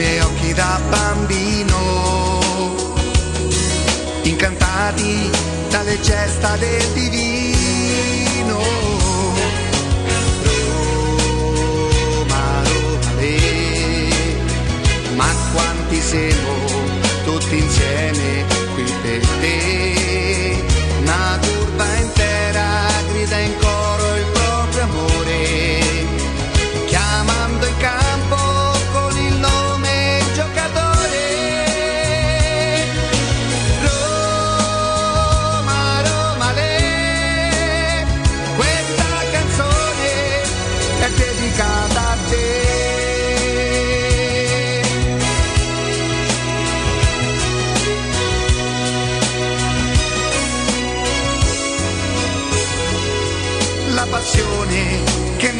Miei occhi da bambino, incantati dalle gesta del divino. Roma, Roma, le, ma quanti siamo tutti insieme qui per te. Una curva intera grida in coro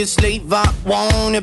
wanna be a slave, I wanna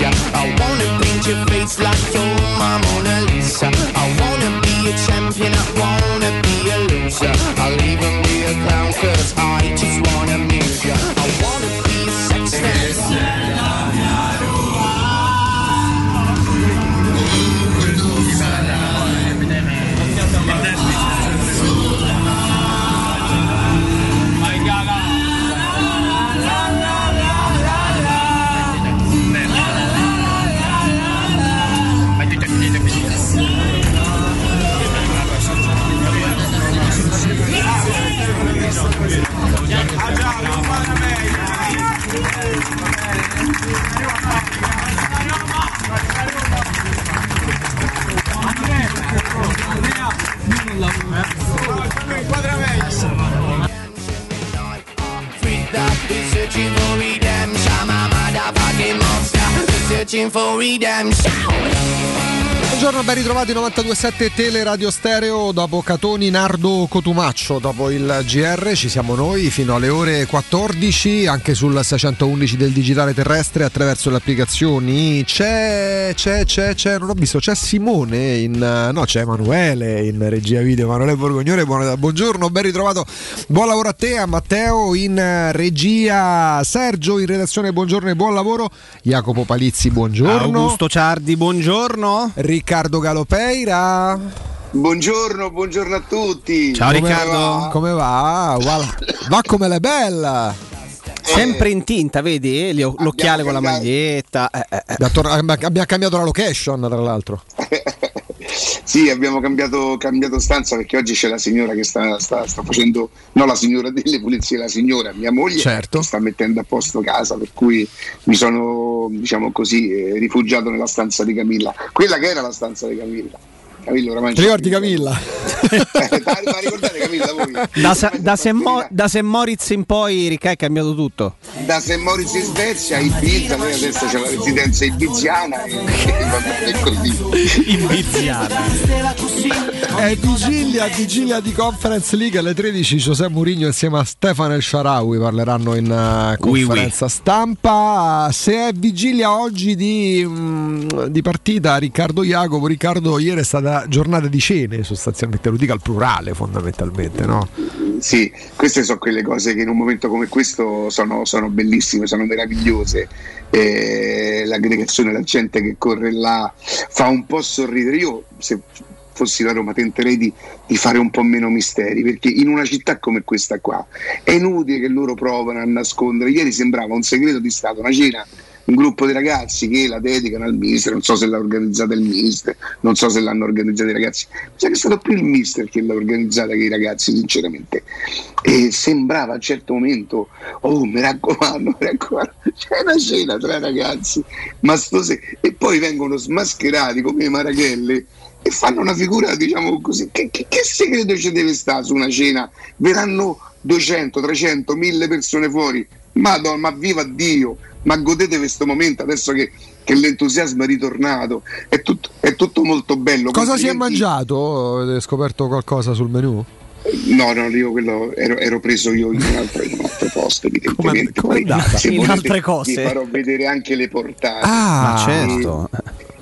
ya. I wanna paint your face like you're my Mona Lisa. I wanna be a champion, I wanna be a loser. I'll even be a clown, cause I just wanna amuse ya. I wanna be a sex Freak searching for redemption. I'm a motherfucking monster. Searching for redemption. Buongiorno, ben ritrovati 92.7 Tele Radio Stereo dopo Catoni, Nardo, Cotumaccio, dopo il GR ci siamo noi fino alle ore 14 anche sul 611 del digitale terrestre attraverso le applicazioni c'è, c'è, c'è, c'è, non ho visto, c'è Simone in, no c'è Emanuele in regia video, Emanuele Borgognone, buongiorno, ben ritrovato, buon lavoro a te, a Matteo in regia, Sergio in redazione, buongiorno e buon lavoro, Jacopo Palizzi, buongiorno. Augusto Ciardi, buongiorno. Riccardo Galopeira. Buongiorno, buongiorno a tutti. Ciao come Riccardo. Va? Come va? Va, va come le bella. Sempre in tinta, vedi? L'occhiale con la maglietta. Eh, eh, eh. Abbiamo cambiato la location, tra l'altro. sì, abbiamo cambiato, cambiato, stanza perché oggi c'è la signora che sta, sta, sta, facendo, no la signora delle pulizie, la signora, mia moglie, certo. che sta mettendo a posto casa, per cui mi sono, diciamo così, eh, rifugiato nella stanza di Camilla, quella che era la stanza di Camilla. Camilla oramai Ti ricordi Camilla? eh, ma ricordate Camilla voi? Da, sa, da, St. Mo- da St. Moritz in poi Ricca è cambiato tutto. Da St. Moritz in Svezia, Ibiza, lei adesso c'è la residenza ibiziana e, e così. Ibiziana. È vigilia, vigilia di Conference League alle 13 José Mourinho insieme a Stefano El Sharawi parleranno in uh, conferenza oui, oui. stampa. Se è vigilia oggi di, mh, di partita Riccardo Jacopo, Riccardo ieri è stata giornata di cene sostanzialmente, lo dico al plurale fondamentalmente, no? Sì, queste sono quelle cose che in un momento come questo sono, sono bellissime, sono meravigliose. Eh, l'aggregazione, la gente che corre là fa un po' sorridere. Io se fossi la Roma tenterei di, di, fare un po' meno misteri perché in una città come questa qua è inutile che loro provano a nascondere. Ieri sembrava un segreto di Stato, una cena un gruppo di ragazzi che la dedicano al mister, non so se l'ha organizzata il mister, non so se l'hanno organizzata i ragazzi, mi sa che è stato più il mister che l'ha organizzata che i ragazzi sinceramente e sembrava a un certo momento, oh mi raccomando, mi raccomando, c'è una cena tra ragazzi, ma sto se... e poi vengono smascherati come i marachelle e fanno una figura diciamo così, che, che, che segreto ci deve stare su una cena? Verranno 200, 300, 1000 persone fuori, Madonna, ma viva Dio! Ma godete questo momento adesso che, che l'entusiasmo è ritornato, è tutto, è tutto molto bello. Cosa si è mangiato? Avete scoperto qualcosa sul menù? No, no, io quello ero, ero preso io in un altro, in un altro posto, evidentemente. Come, come Poi, in volete, altre cose. Vi farò vedere anche le portate. Ah, ma certo.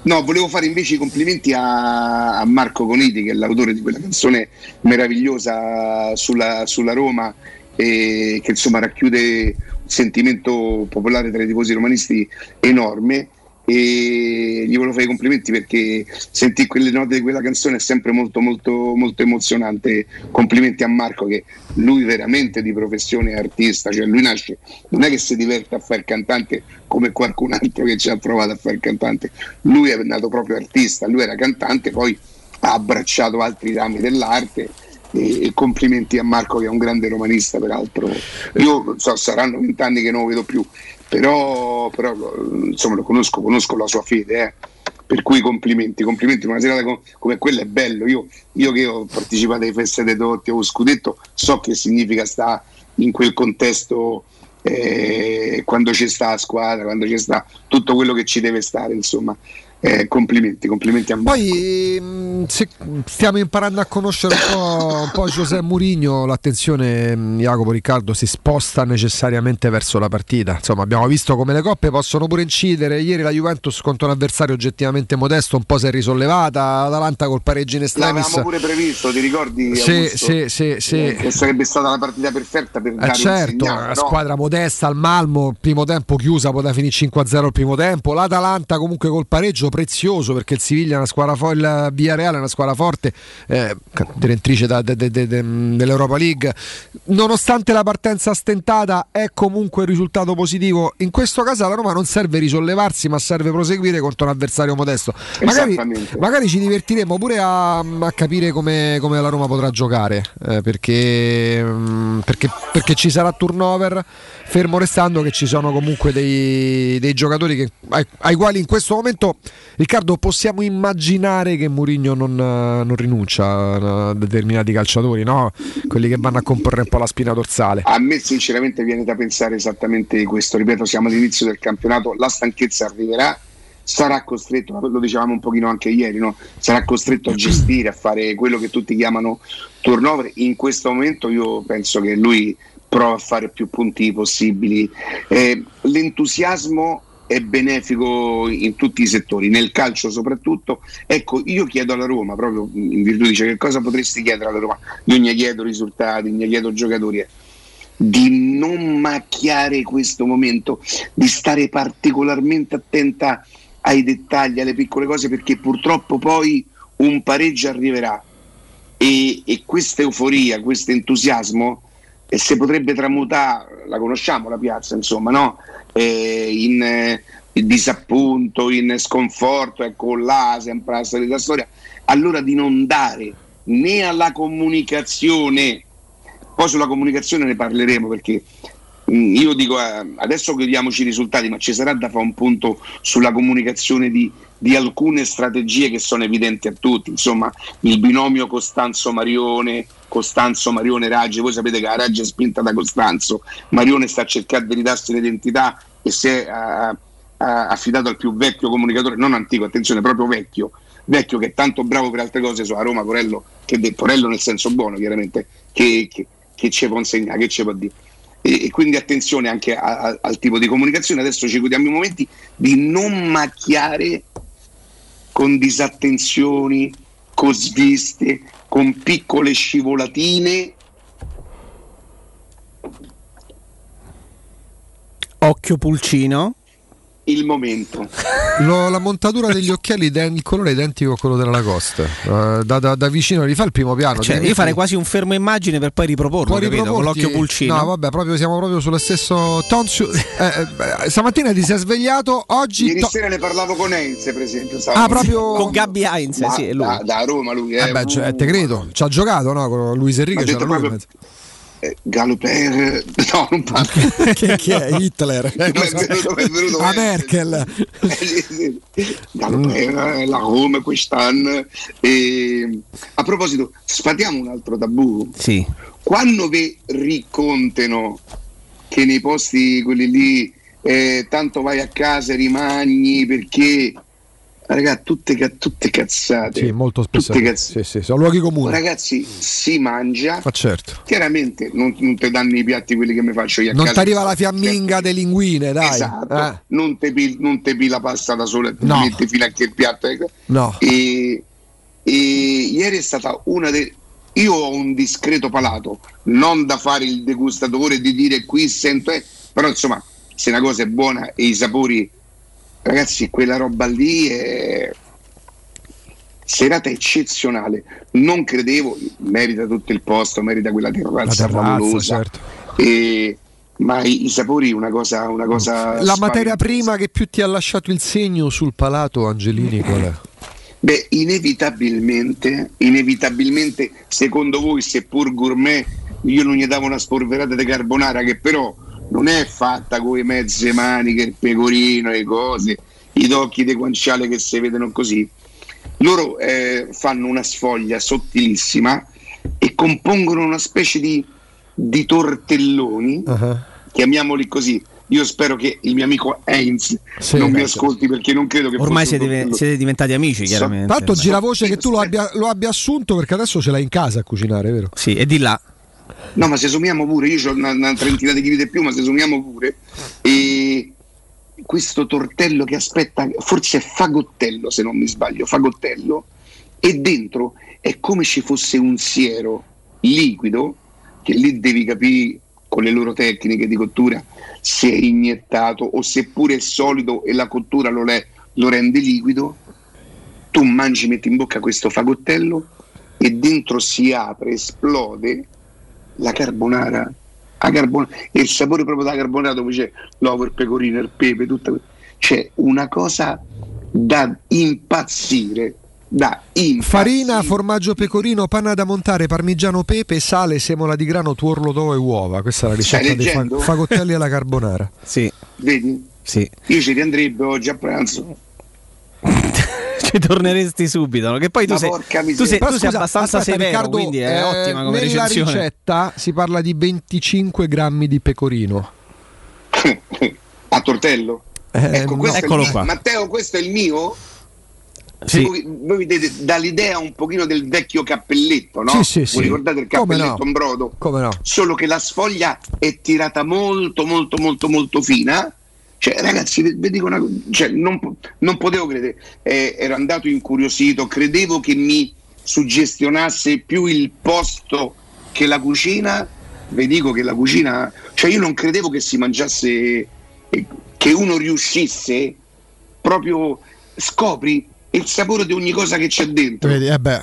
No, volevo fare invece i complimenti a, a, Marco Coniti, che è l'autore di quella canzone meravigliosa sulla, sulla Roma, e che insomma racchiude sentimento popolare tra i tifosi romanisti enorme e gli volevo fare i complimenti perché sentire quelle note di quella canzone è sempre molto molto molto emozionante. Complimenti a Marco che lui veramente di professione è artista cioè lui nasce non è che si diverte a fare cantante come qualcun altro che ci ha provato a fare cantante. Lui è nato proprio artista lui era cantante poi ha abbracciato altri rami dell'arte e, e, complimenti a Marco che è un grande romanista peraltro. Io so, saranno vent'anni che non lo vedo più però, però insomma lo conosco, conosco la sua fede eh. per cui complimenti complimenti. Una serata com- come quella è bello. Io, io, che ho partecipato ai feste dei Dotti o scudetto so che significa stare in quel contesto eh, quando c'è sta la squadra quando c'è sta tutto quello che ci deve stare insomma eh, complimenti, complimenti a me. Poi mm, se stiamo imparando a conoscere un po', un po José Mourinho, l'attenzione mm, Jacopo Riccardo si sposta necessariamente verso la partita. Insomma, abbiamo visto come le coppe possono pure incidere. Ieri la Juventus contro un avversario oggettivamente modesto, un po' si è risollevata. Atalanta col pareggio in estremis. L'avevamo pure previsto, ti ricordi? Sì, sì, sì, sì. Eh, che sarebbe stata la partita perfetta per eh dare certo, una no? squadra modesta al Malmo, primo tempo chiusa, poteva finire 5-0 il primo tempo. L'Atalanta comunque col pareggio prezioso perché il Siviglia è una squadra forte, il Villarreal è una squadra forte, eh, direttrice dell'Europa League. Nonostante la partenza stentata, è comunque il risultato positivo. In questo caso alla Roma non serve risollevarsi, ma serve proseguire contro un avversario modesto. Magari, magari ci divertiremo pure a, a capire come, come, la Roma potrà giocare, eh, perché, perché, perché ci sarà turnover, fermo restando che ci sono comunque dei, dei giocatori che, ai, ai quali in questo momento Riccardo, possiamo immaginare che Mourinho non, non, rinuncia a determinati calciatori, no? quelli che vanno a comporre un po' la spina dorsale. A me sinceramente viene da pensare esattamente questo, ripeto, siamo all'inizio del campionato, la stanchezza arriverà, sarà costretto, lo dicevamo un pochino anche ieri, no? sarà costretto a gestire, a fare quello che tutti chiamano turnover. In questo momento io penso che lui prova a fare più punti possibili. Eh, l'entusiasmo è benefico in tutti i settori, nel calcio soprattutto. Ecco, io chiedo alla Roma, proprio in virtù dice che cosa potresti chiedere alla Roma? Io ne chiedo risultati, ne chiedo giocatori. Di non macchiare questo momento, di stare particolarmente attenta ai dettagli, alle piccole cose, perché purtroppo poi un pareggio arriverà e, e questa euforia, questo entusiasmo e se potrebbe tramutare, la conosciamo la piazza, insomma, no? eh, in, eh, disappunto, in sconforto, ecco là, sempre la solita storia, allora di non dare né alla comunicazione, poi sulla comunicazione ne parleremo perché mm, io dico eh, adesso chiediamoci i risultati, ma ci sarà da fare un punto sulla comunicazione di, di, alcune strategie che sono evidenti a tutti, insomma il binomio Costanzo-Marione, Costanzo, Marione, Raggi, voi sapete che la Raggi è spinta da Costanzo, Marione sta cercando di ridarsi l'identità e si è uh, uh, affidato al più vecchio comunicatore, non antico, attenzione, proprio vecchio, vecchio che è tanto bravo per altre cose, sulla Roma Porello, che de, Porello nel senso buono chiaramente, che, che, che ci può insegnare, che ci può dire. E, e quindi attenzione anche a, a, al tipo di comunicazione, adesso ci godiamo i momenti di non macchiare con disattenzioni, con sviste, con piccole scivolatine. Occhio pulcino. Il momento. Lo, la montatura degli occhiali, il colore è identico a quello della Lacoste. Uh, da, da, da, vicino rifà il primo piano. Cioè, io farei quasi un fermo immagine per poi riproporlo capito? con l'occhio pulcino. No, vabbè, proprio, siamo proprio sullo stesso tonzio. Eh, eh, stamattina ti sei svegliato. Oggi. Ieri to- sera ne parlavo con Heinz, per esempio. Ah, proprio con Gabby Heinz. Sì, da, da, Roma lui. Eh, beh, cioè, te credo. Ci ha giocato, no? Con Luis Enrique. C'era lui proprio, Galloper, no, non parlo. che, chi è Hitler? Eh, è venuto, è venuto a Merkel. Galloper, la Roma quest'anno. E, a proposito, sfatiamo un altro tabù. Sì. Quando vi ricontano che nei posti quelli lì eh, tanto vai a casa e rimani perché ragazzi, tutte, tutte, cazzate. Sì, molto spesso. Sì, sì, sono luoghi comuni. Ragazzi, si mangia. Ma certo. Chiaramente non, non ti danno i piatti quelli che mi faccio io Non ti arriva la fiamminga certo. delle linguine, dai. Esatto. Eh. Non ti pi la pasta da sola e ti no. metti fino a che il piatto. Ecco. No. E, e ieri è stata una delle io ho un discreto palato, non da fare il degustatore di dire qui sento, eh, però insomma, se una cosa è buona e i sapori ragazzi, quella roba lì è serata eccezionale. Non credevo, merita tutto il posto, merita quella terrazza, favolosa. Certo. E, ma i, i, sapori una cosa, una cosa La materia prima che più ti ha lasciato il segno sul palato, Angelini, qual è? Beh, inevitabilmente, inevitabilmente, secondo voi, seppur gourmet, io non gli davo una spolverata di carbonara che però non è fatta con le mezze maniche, il pecorino, le cose, i tocchi di guanciale che si vedono così. Loro eh, fanno una sfoglia sottilissima e compongono una specie di, di tortelloni, uh-huh. chiamiamoli così. Io spero che il mio amico Heinz sì, non mi ascolti perché non credo che ormai siete, siete, diventati amici. Chiaramente. Tanto gira voce che tu lo abbia, lo abbia assunto perché adesso ce l'hai in casa a cucinare, vero? Sì, e di là. No, ma se sommiamo pure, io ho una, una trentina di chili di più, ma se sommiamo pure, e questo tortello che aspetta, forse è fagottello se non mi sbaglio, fagottello, e dentro è come se fosse un siero liquido, che lì devi capire con le loro tecniche di cottura se è iniettato o seppure è solido e la cottura lo, le, lo rende liquido, tu mangi, metti in bocca questo fagottello e dentro si apre, esplode la carbonara, la carbonara e il sapore proprio della carbonara dove c'è l'uovo, il pecorino, il pepe, tutta c'è una cosa da impazzire. Da impazzire. Farina, formaggio pecorino, panna da montare, parmigiano pepe, sale, semola di grano, tuorlo d'uovo e uova. Questa è la ricetta dei fa- fagottelli alla carbonara. Sì. Vedi? Sì. Io ci riandrebbe oggi a pranzo. Ci torneresti subito. Che poi tu sei, tu sei, tu sei abbastanza aspetta, severo, Riccardo, quindi è eh, ottima come nella recensione. ricetta si parla di 25 grammi di pecorino. a tortello? Eh, ecco, no. Eccolo qua. Matteo, questo è il mio? Sì. Voi, voi, vedete dall'idea un pochino del vecchio cappelletto, no? Sì, sì, sì. ricordate il cappelletto no? brodo? Come no? Solo che la sfoglia è tirata molto, molto, molto, molto fina. Cioè, ragazzi, vi dico una cosa, cioè, non, non, potevo credere, eh, ero andato incuriosito, credevo che mi suggestionasse più il posto che la cucina. Vi dico che la cucina, cioè io non credevo che si mangiasse, che uno riuscisse proprio scopri il sapore di ogni cosa che c'è dentro. Vedi, eh beh.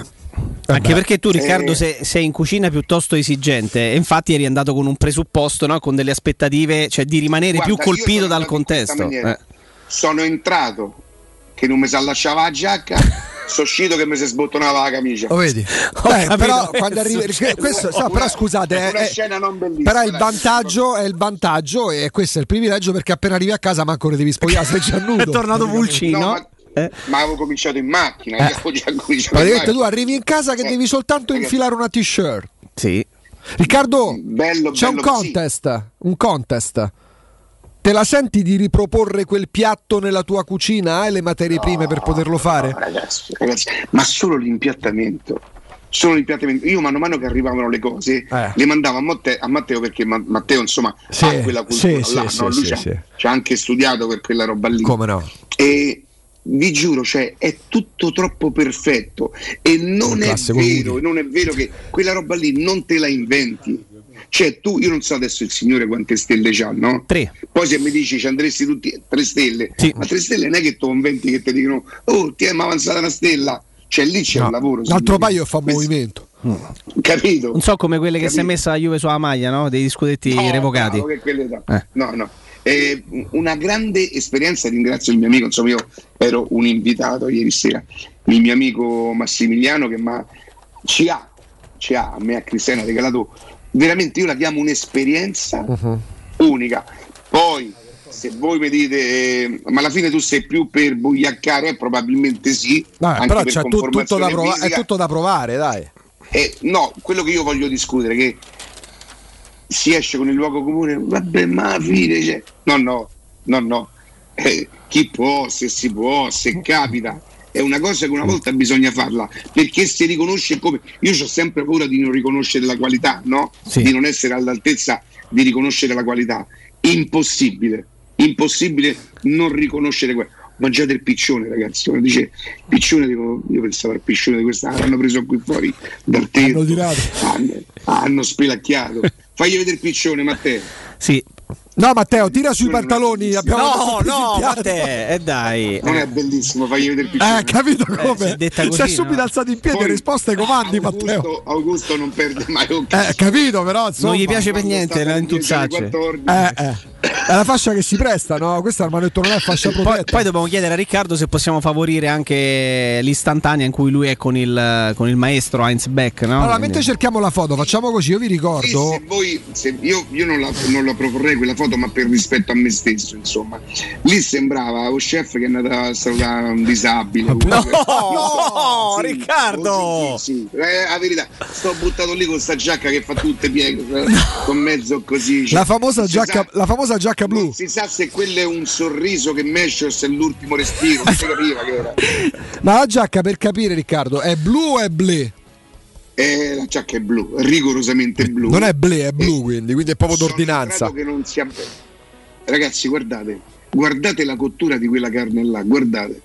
Eh Anche perché tu, Riccardo, eh... sei, sei, in cucina piuttosto esigente, e infatti eri andato con un presupposto, no? con delle aspettative, cioè di rimanere Guarda, più colpito dal contesto. Eh. Sono entrato che non mi sa lasciava la giacca. sono uscito che mi si sbottonava la camicia. Lo vedi? Beh, però, quando arriva, questo, no, però scusate, è, è, però il vantaggio è il vantaggio e questo è il privilegio perché appena arrivi a casa manco ne devi spogliare sei già nudo. è tornato Pulcino. No, ma eh? Ma avevo cominciato in macchina. Eh. Praticamente tu arrivi in casa che eh. devi soltanto infilare una t-shirt. Sì. Riccardo, bello, c'è bello, un contest. Sì. Un contest. Te la senti di riproporre quel piatto nella tua cucina? Hai le materie no, prime per poterlo fare? No, ragazzi, ragazzi, ma solo l'impiattamento. Solo l'impiattamento. Io mano a mano che arrivavano le cose eh. le mandavo a, Matteo, a Matteo perché Matteo insomma sì, ha quella cultura sì, là, sì, no? lui ci ha anche studiato per quella roba lì. Come no? E, vi giuro, cioè, è tutto troppo perfetto e non è vero, non è vero che quella roba lì non te la inventi. Cioè, tu, io non so adesso il signore quante stelle c'ha, no? Tre. Poi se mi dici ci andresti tutti tre stelle, sì. ma tre stelle non è che tu conventi che ti dicono, oh, ti è avanzata una stella. Cioè, lì c'è no. un lavoro. L'altro paio fa Questo... movimento. Mm. Capito? Non so come quelle che si è messa la Juve sulla maglia, no? Dei scudetti no, revocati. No, eh. no, no. Eh, una grande esperienza, ringrazio il mio amico, insomma io ero un invitato ieri sera, il mio amico Massimiliano che ci ha, ci ha, a me a Cristiano ha regalato, veramente io la chiamo un'esperienza uh-huh. unica. Poi se voi mi dite, eh, ma alla fine tu sei più per bugliaccare, eh, probabilmente sì. Dai, però c'è tu, tutto da prova- è tutto da provare, dai. Eh, no, quello che io voglio discutere è che si esce con il luogo comune, vabbè, ma alla fine, cioè, no, no, no, no, eh, chi può, se si può, se capita, è una cosa che una volta bisogna farla, perché si riconosce come, io ho sempre paura di non riconoscere la qualità, no? Sì. Di non essere all'altezza di riconoscere la qualità, impossibile, impossibile non riconoscere quella mangiate il piccione, ragazzi. Quando dice piccione, dico, io pensavo al piccione di questa, hanno preso qui fuori dal tetto, hanno, hanno, hanno spelacchiato. Fagli vedere il piccione, Matteo. Sì, No, Matteo, tira sui pantaloni. No, no, Matteo, eh dai. Non è bellissimo, fagli vedere il piccione. Eh, capito eh, come? Eh, si, è subito no? alzato in piedi e risposta ai comandi, Augusto, Matteo. Augusto non perde mai occasione. Eh, capito, però. Insomma, non gli piace per niente la intuzzaggia. Eh, eh. È la fascia che si presta, no? Questa al manetto non è fascia protetta. Poi, poi, dobbiamo chiedere a Riccardo se possiamo favorire anche l'istantanea in cui lui è con il, con il maestro Heinz Beck. No? Allora, mentre cerchiamo la foto, facciamo così. Io vi ricordo. Sì, se voi, se io, io non, la, non, la, proporrei quella foto, ma per rispetto a me stesso, insomma. Lì sembrava lo chef che è andato a salutare un disabile. No, no, no sì, Riccardo. Sì, sì, eh, la verità, sto buttato lì con sta giacca che fa tutte pieghe, eh, con mezzo così. Cioè, la famosa giacca, la famosa giacca giacca blu. Non si sa se quello è un sorriso che mesce o se è l'ultimo respiro, non si capiva che era. Ma la giacca per capire Riccardo è blu o è ble? Eh, la giacca è blu, rigorosamente blu. Non è ble, è blu, eh, quindi, quindi è proprio d'ordinanza. Che non sia... Ragazzi, guardate, guardate la cottura di quella carne là, guardate.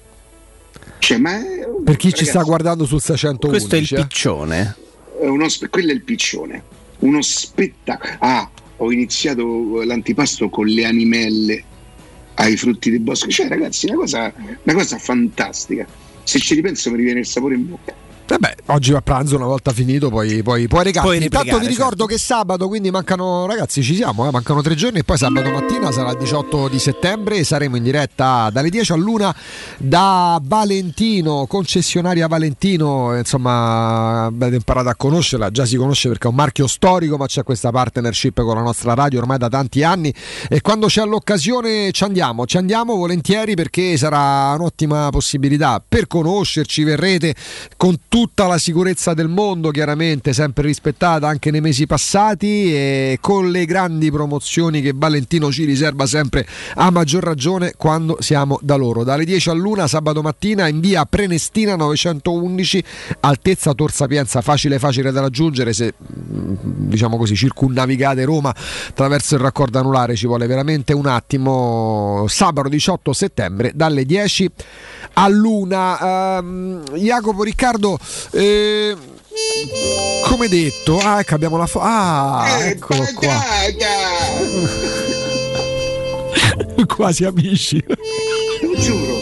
Cioè, ma è... Per chi Ragazzi, ci sta guardando sul 611, questo è il piccione. È uno spe... quello è il piccione. Uno spettacolo. Ah, ho iniziato l'antipasto con le animelle ai frutti del bosco. Cioè, ragazzi, una cosa, una cosa fantastica. Se ci ripenso mi riviene il sapore in bocca. Vabbè, oggi a pranzo una volta finito poi, poi, poi regali. Intanto vi ricordo certo. che sabato, quindi mancano, ragazzi, ci siamo, eh, mancano tre giorni e poi sabato mattina sarà il 18 di settembre e saremo in diretta dalle 10 all'una da Valentino, concessionaria Valentino, insomma avete imparato a conoscerla, già si conosce perché è un marchio storico, ma c'è questa partnership con la nostra radio ormai da tanti anni e quando c'è l'occasione ci andiamo, ci andiamo volentieri perché sarà un'ottima possibilità per conoscerci, verrete con tutti tutta la sicurezza del mondo, chiaramente sempre rispettata anche nei mesi passati e con le grandi promozioni che Valentino ci riserva sempre a maggior ragione quando siamo da loro. Dalle 10 all'una sabato mattina in via Prenestina 911, altezza Tor Sapienza, facile facile da raggiungere se mm, diciamo così circunnavigate Roma attraverso il raccordo anulare ci vuole veramente un attimo. Sabato 18 settembre dalle 10 all'una. Um, Jacopo Riccardo eh, come detto, ah, ecco abbiamo la foto. Ah, eh, eccolo qua. Quasi amici. Lo giuro,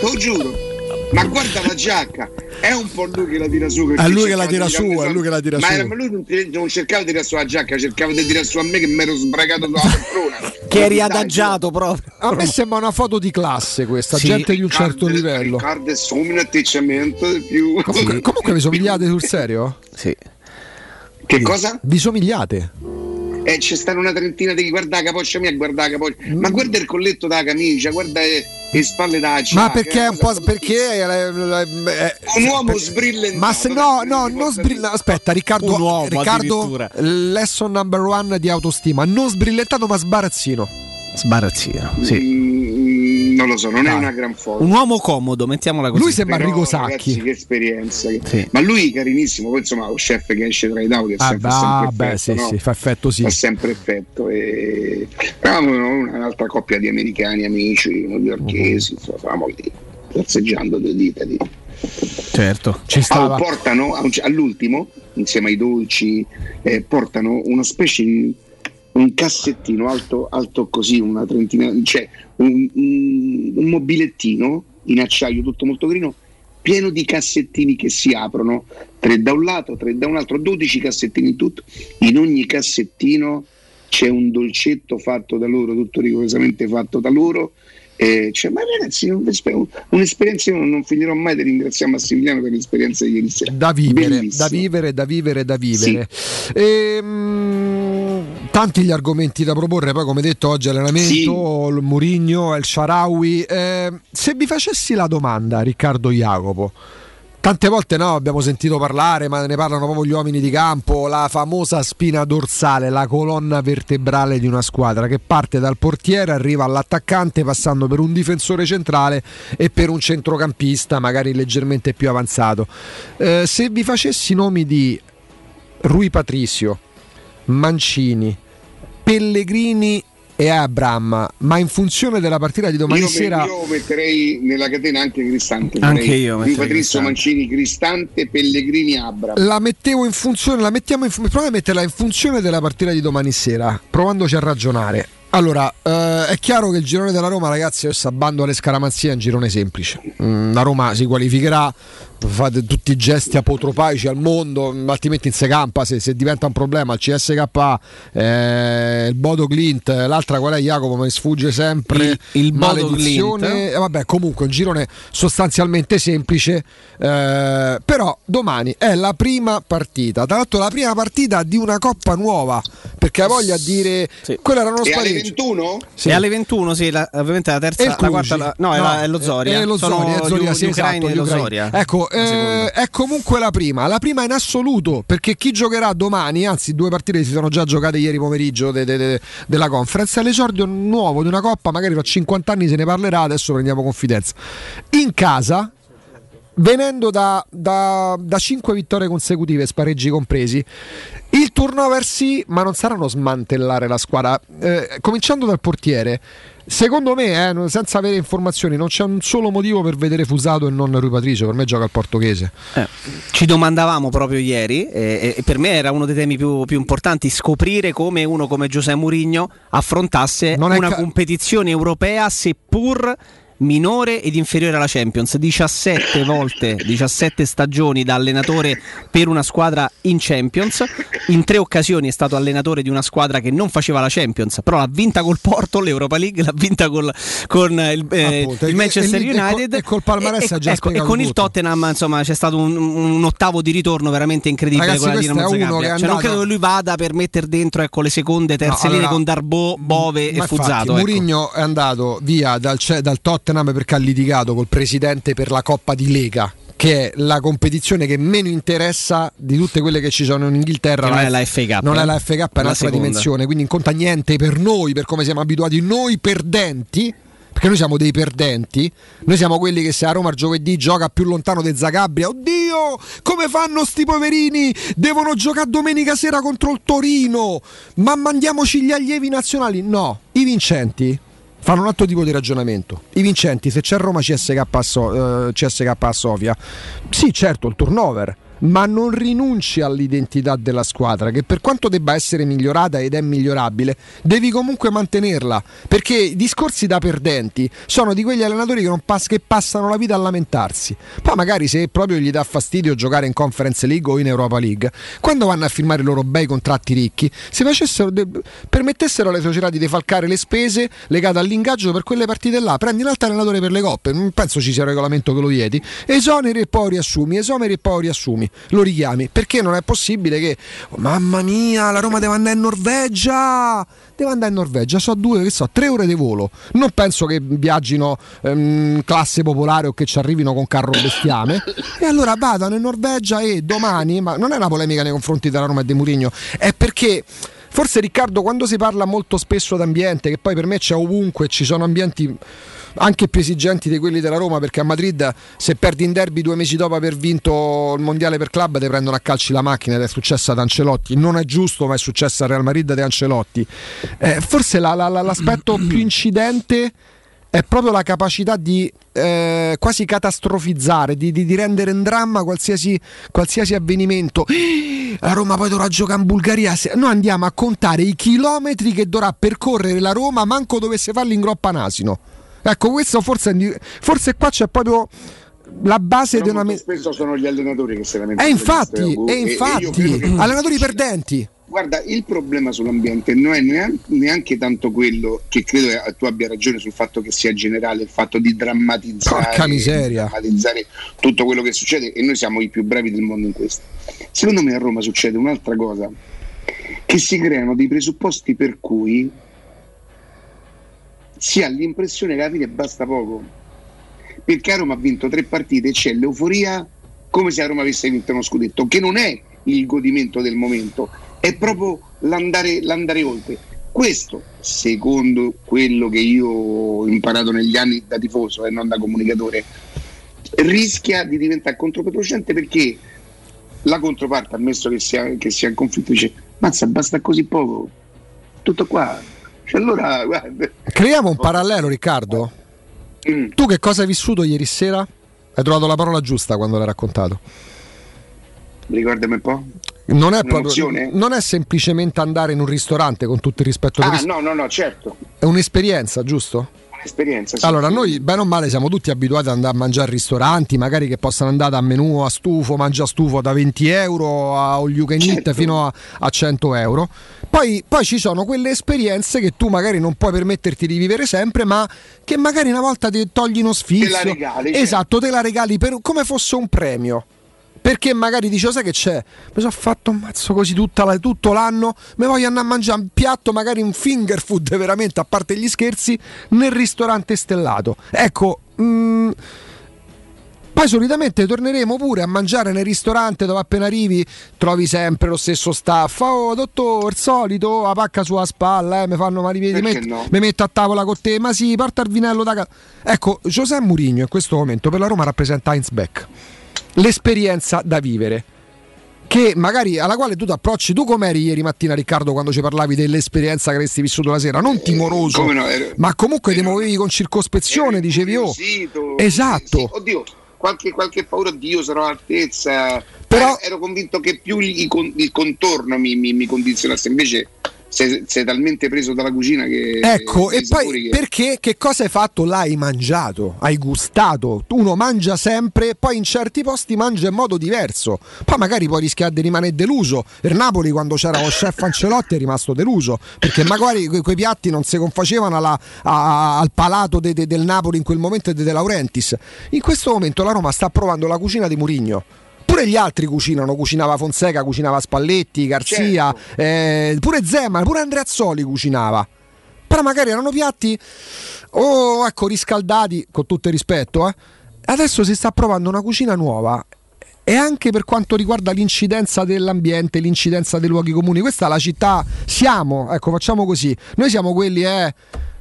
lo giuro. Ma guarda la giacca, è un po' lui che la tira su. È lui che la tira su, è lui che la tira ma su. Ma lui non, non, cercava di tirare su la giacca, cercava di tirare su a me che mi ero sbragato sulla poltrona. che eri adagiato proprio. A me sembra una foto di classe questa, sì. gente di un certo Riccardo, livello. Riccardo è un atteggiamento più. Comunque, comunque vi somigliate sul serio? Sì. Che cosa? Vi somigliate? Eh, c'è stata una trentina di guarda la capoccia mia, guarda la capoccia. Mm. Ma guarda il colletto della camicia, guarda le, le spalle da giacca. Ma perché è un po'. Perché è, è, è, un uomo sbrillante. Ma se no, no, non sbrillentato. Aspetta, Riccardo. Un uomo, Riccardo, lesson number one di autostima. Non sbrillentato, ma sbarazzino. Sbarazzino, sì. Mm, non lo so, non ah. è una gran foto. Un uomo comodo, mettiamola così. Lui sembra Enrico Sacchi. Ragazzi, che esperienza. Sì. Ma lui carinissimo, poi insomma, lo chef che esce tra i tavoli ah, sempre, bah, sempre beh, sì, no? sì, fa effetto sì. Fa sempre effetto. E... Eravamo un'altra coppia di americani, amici, newyorkesi, uh-huh. stavamo lì, cazzeggiando due dita di... Certo, ci stava. Ah, portano all'ultimo, insieme ai dolci, eh, portano una specie di un cassettino alto, alto così, una trentina, cioè un, un, un mobilettino in acciaio tutto molto carino, pieno di cassettini che si aprono, tre da un lato, tre da un altro, 12 cassettini in tutto, in ogni cassettino c'è un dolcetto fatto da loro, tutto rigorosamente fatto da loro. Eh, cioè, ma ragazzi, un'esperienza, io non finirò mai di ringraziare Massimiliano per l'esperienza di ieri sera. Da vivere, da vivere, da vivere, da vivere. Sì. Ehm, tanti gli argomenti da proporre, poi come detto oggi allenamento, sì. il Murigno, il Sharawi. Eh, se vi facessi la domanda, Riccardo Jacopo, Tante volte no, abbiamo sentito parlare, ma ne parlano proprio gli uomini di campo, la famosa spina dorsale, la colonna vertebrale di una squadra che parte dal portiere, arriva all'attaccante passando per un difensore centrale e per un centrocampista magari leggermente più avanzato. Eh, se vi facessi i nomi di Rui Patricio, Mancini, Pellegrini e Abram, ma in funzione della partita di domani io, sera. Io metterei nella catena anche Cristante. Anche io. Di Patrizio Mancini, Cristante, Pellegrini, Abram. La mettevo in funzione, la mettiamo in, proviamo a metterla in funzione della partita di domani sera, provandoci a ragionare. Allora, eh, è chiaro che il girone della Roma, ragazzi, adesso abbando alle scaramanzie è un girone semplice. Mm, la Roma si qualificherà fate tutti i gesti apotropaici al mondo, altrimenti in campa se, se, diventa un problema il CSKA, eh, il Bodo Glint, l'altra qual è Jacopo, mi sfugge sempre il, il maledizione. Eh, vabbè, comunque un girone sostanzialmente semplice, eh, però domani è la prima partita, tra l'altro la prima partita di una coppa nuova, perché ha voglia di dire sì. quello era uno spareggio. alle 21? Sì. È alle 21, sì, la, ovviamente la terza, la quarta, la, no, no, è, la, è lo Zoria. È lo Zoria, Sono Zoria, gli, sì, gli esatto, gli Zoria. Ecco, eh, è comunque la prima, la prima in assoluto, perché chi giocherà domani, anzi due partite si sono già giocate ieri pomeriggio de, de, de, della conference, è l'esordio nuovo di una coppa, magari fra 50 anni se ne parlerà, adesso prendiamo confidenza. In casa, venendo da, da, da 5 vittorie consecutive, spareggi compresi, il turnover sì, ma non saranno smantellare la squadra. Eh, cominciando dal portiere, secondo me, eh, senza avere informazioni, non c'è un solo motivo per vedere Fusato e non Rui Patricio. Per me gioca al portoghese. Eh, ci domandavamo proprio ieri, e, e, per me era uno dei temi più, più, importanti, scoprire come uno come Giuseppe Mourinho affrontasse una ca- competizione europea, seppur minore ed inferiore alla Champions, 17 volte, 17 stagioni da allenatore per una squadra in Champions, in tre occasioni è stato allenatore di una squadra che non faceva la Champions, però l'ha vinta col Porto, l'Europa League, l'ha vinta col, con il, eh, il Manchester e, United e, col Palmarès e, già ecco, e con il Tottenham insomma c'è stato un, un, ottavo di ritorno veramente incredibile Ragazzi, con la Dinamo Zagabria. Cioè, non credo che lui vada per mettere dentro ecco, le seconde, terze no, linee con Darbo, Bove e Fuzzato. Ecco. Mourinho è andato via dal, dal Tottenham perché ha litigato col presidente per la Coppa di Lega che è la competizione che meno interessa di tutte quelle che ci sono in Inghilterra. non è la FA Cup. Non eh? è la FA Cup, è un'altra dimensione, quindi non conta niente per noi, per come siamo abituati noi perdenti perché noi siamo dei perdenti, noi siamo quelli che se a Roma il giovedì gioca più lontano di Zagabria, oddio, come fanno sti poverini? Devono giocare domenica sera contro il Torino, ma mandiamoci gli allievi nazionali? No, i vincenti fanno un altro tipo di ragionamento. I vincenti, se c'è Roma CSK a, so- uh, CSK a Sofia, sì certo il turnover, ma non rinunci all'identità della squadra, che per quanto debba essere migliorata ed è migliorabile, devi comunque mantenerla, perché i discorsi da perdenti sono di quegli allenatori che, pass- che passano la vita a lamentarsi. Poi magari se proprio gli dà fastidio giocare in Conference League o in Europa League, quando vanno a firmare i loro bei contratti ricchi, se facessero de- permettessero alle società di defalcare le spese legate all'ingaggio per quelle partite là, prendi un altro allenatore per le coppe, non penso ci sia un regolamento che lo vieti, esoneri e poi riassumi, esoneri e poi riassumi lo richiami. Perché non è possibile che, oh, mamma mia, la Roma deve andare in Norvegia, deve andare in Norvegia, so due, che so, tre ore di volo. Non penso che viaggino ehm, classe popolare o che ci arrivino con carro bestiame. E allora vadano in Norvegia e domani, ma non è una polemica nei confronti della Roma e di Murigno, è perché... Forse Riccardo, quando si parla molto spesso d'ambiente, che poi per me c'è ovunque, ci sono ambienti anche più esigenti di quelli della Roma perché a Madrid se perdi in derby due mesi dopo aver vinto il mondiale per club ti prendono a calci la macchina ed è successo ad Ancelotti non è giusto ma è successo al Real Madrid di Ancelotti eh, forse la, la, la, l'aspetto più incidente è proprio la capacità di eh, quasi catastrofizzare, di, di, di, rendere in dramma qualsiasi, qualsiasi avvenimento. La Roma poi dovrà giocare in Bulgaria. Noi andiamo a contare i chilometri che dovrà percorrere la Roma, manco dovesse farli in groppa nasino. Ecco, questo forse, forse qua c'è proprio la base Però di una. Me- spesso sono gli allenatori che se la mettono. E infatti, e infatti, che... allenatori perdenti. Guarda, il problema sull'ambiente non è neanche tanto quello che credo tu abbia ragione sul fatto che sia generale, il fatto di drammatizzare, drammatizzare tutto quello che succede e noi siamo i più bravi del mondo in questo. Secondo me a Roma succede un'altra cosa, che si creano dei presupposti per cui si ha l'impressione che alla fine basta poco. Perché a Roma ha vinto tre partite e c'è l'euforia come se a Roma avesse vinto uno scudetto, che non è il godimento del momento, è proprio l'andare, l'andare oltre. Questo, secondo quello che io ho imparato negli anni da tifoso e non da comunicatore, rischia di diventare controproducente perché la controparte, ammesso che sia, che sia in conflitto, dice: Mazza, basta così poco, tutto qua allora, guarda. Creiamo un parallelo, Riccardo. Mm. Tu che cosa hai vissuto ieri sera? Hai trovato la parola giusta quando l'hai raccontato. Ricordami un po'. Non è, proprio, non è, semplicemente andare in un ristorante con tutto il rispetto. Ah, no, no, no, certo. È un'esperienza, giusto? Esperienza. Sì. Allora, noi bene o male siamo tutti abituati ad andare a mangiare a ristoranti, magari che possano andare a menù a stufo, mangia a stufo da 20 euro a all you can certo. fino a, a 100 euro. Poi, poi, ci sono quelle esperienze che tu magari non puoi permetterti di vivere sempre, ma che magari una volta ti togli uno sfizio. Te la regali. Esatto, certo. te la regali per, come fosse un premio perché magari dice sai che c'è mi sono fatto un mazzo così la, tutto l'anno mi voglio andare a mangiare un piatto magari un finger food veramente a parte gli scherzi nel ristorante stellato ecco mh, mm, poi solitamente torneremo pure a mangiare nel ristorante dove appena arrivi trovi sempre lo stesso staff. Oh, dottor, solito, la pacca sulla spalla, eh, mi fanno male i piedi, met- no? mi metto a tavola con te, ma sì, porta il vinello da casa. Ecco, Giuseppe Murigno in questo momento per la Roma rappresenta Heinz Beck l'esperienza da vivere che magari alla quale tu ti approcci tu com'eri ieri mattina Riccardo quando ci parlavi dell'esperienza che avresti vissuto la sera? Non eh, timoroso no, ero, ma comunque ero, ti muovevi con circospezione dicevi oh esatto. sì, oddio qualche, qualche paura Dio sarò all'altezza. Però eh, ero convinto che più il, il contorno mi, mi, mi condizionasse invece sei, sei, talmente preso dalla cucina che ecco e poi che... perché che cosa hai fatto? L'hai mangiato hai gustato. Uno mangia sempre poi in certi posti mangia in modo diverso. Poi magari poi rischiare di rimanere deluso. Il Napoli quando c'era lo chef Ancelotti è rimasto deluso perché magari que- quei piatti non si confacevano alla, a, al palato de- de- del Napoli in quel momento e De, de Laurentiis. In questo momento la Roma sta provando la cucina di Murigno pure gli altri cucinano, cucinava Fonseca, cucinava Spalletti, Garzia, certo. eh, pure Zeman, pure Andreazzoli cucinava. Però magari erano piatti o oh, ecco riscaldati, con tutto il rispetto, eh, adesso si sta provando una cucina nuova e anche per quanto riguarda l'incidenza dell'ambiente, l'incidenza dei luoghi comuni. Questa è la città, siamo, ecco, facciamo così. Noi siamo quelli, eh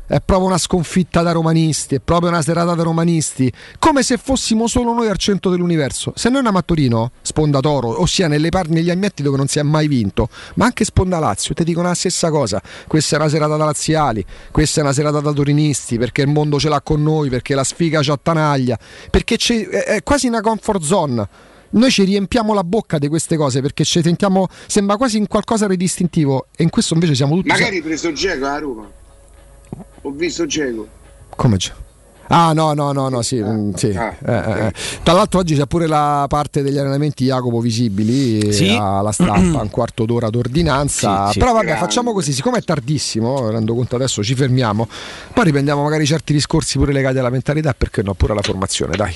è proprio una sconfitta da romanisti, è proprio una serata da romanisti, come se fossimo solo noi al centro dell'universo. Se noi andiamo a Torino, sponda Toro, ossia nelle par- negli ambienti dove non si è mai vinto, ma anche sponda Lazio, ti dicono la stessa cosa. Questa è una serata da laziali, questa è una serata da torinisti, perché il mondo ce l'ha con noi, perché la sfiga ci attanaglia, perché è quasi una comfort zone noi ci riempiamo la bocca di queste cose perché ci sentiamo sembra quasi in qualcosa di distintivo e in questo invece siamo tutti magari preso Geco a Roma ho visto Geco. Come c'è? Ah no, no, no, no, sì, ah, mm, sì. Ah, eh, eh, eh. Tra l'altro oggi c'è pure la parte degli allenamenti Jacopo visibili sì. alla stampa, un quarto d'ora d'ordinanza. Sì, sì. Però vabbè, Grande. facciamo così, siccome è tardissimo, rendo conto adesso ci fermiamo, poi riprendiamo magari certi discorsi pure legati alla mentalità, perché no, pure alla formazione, dai.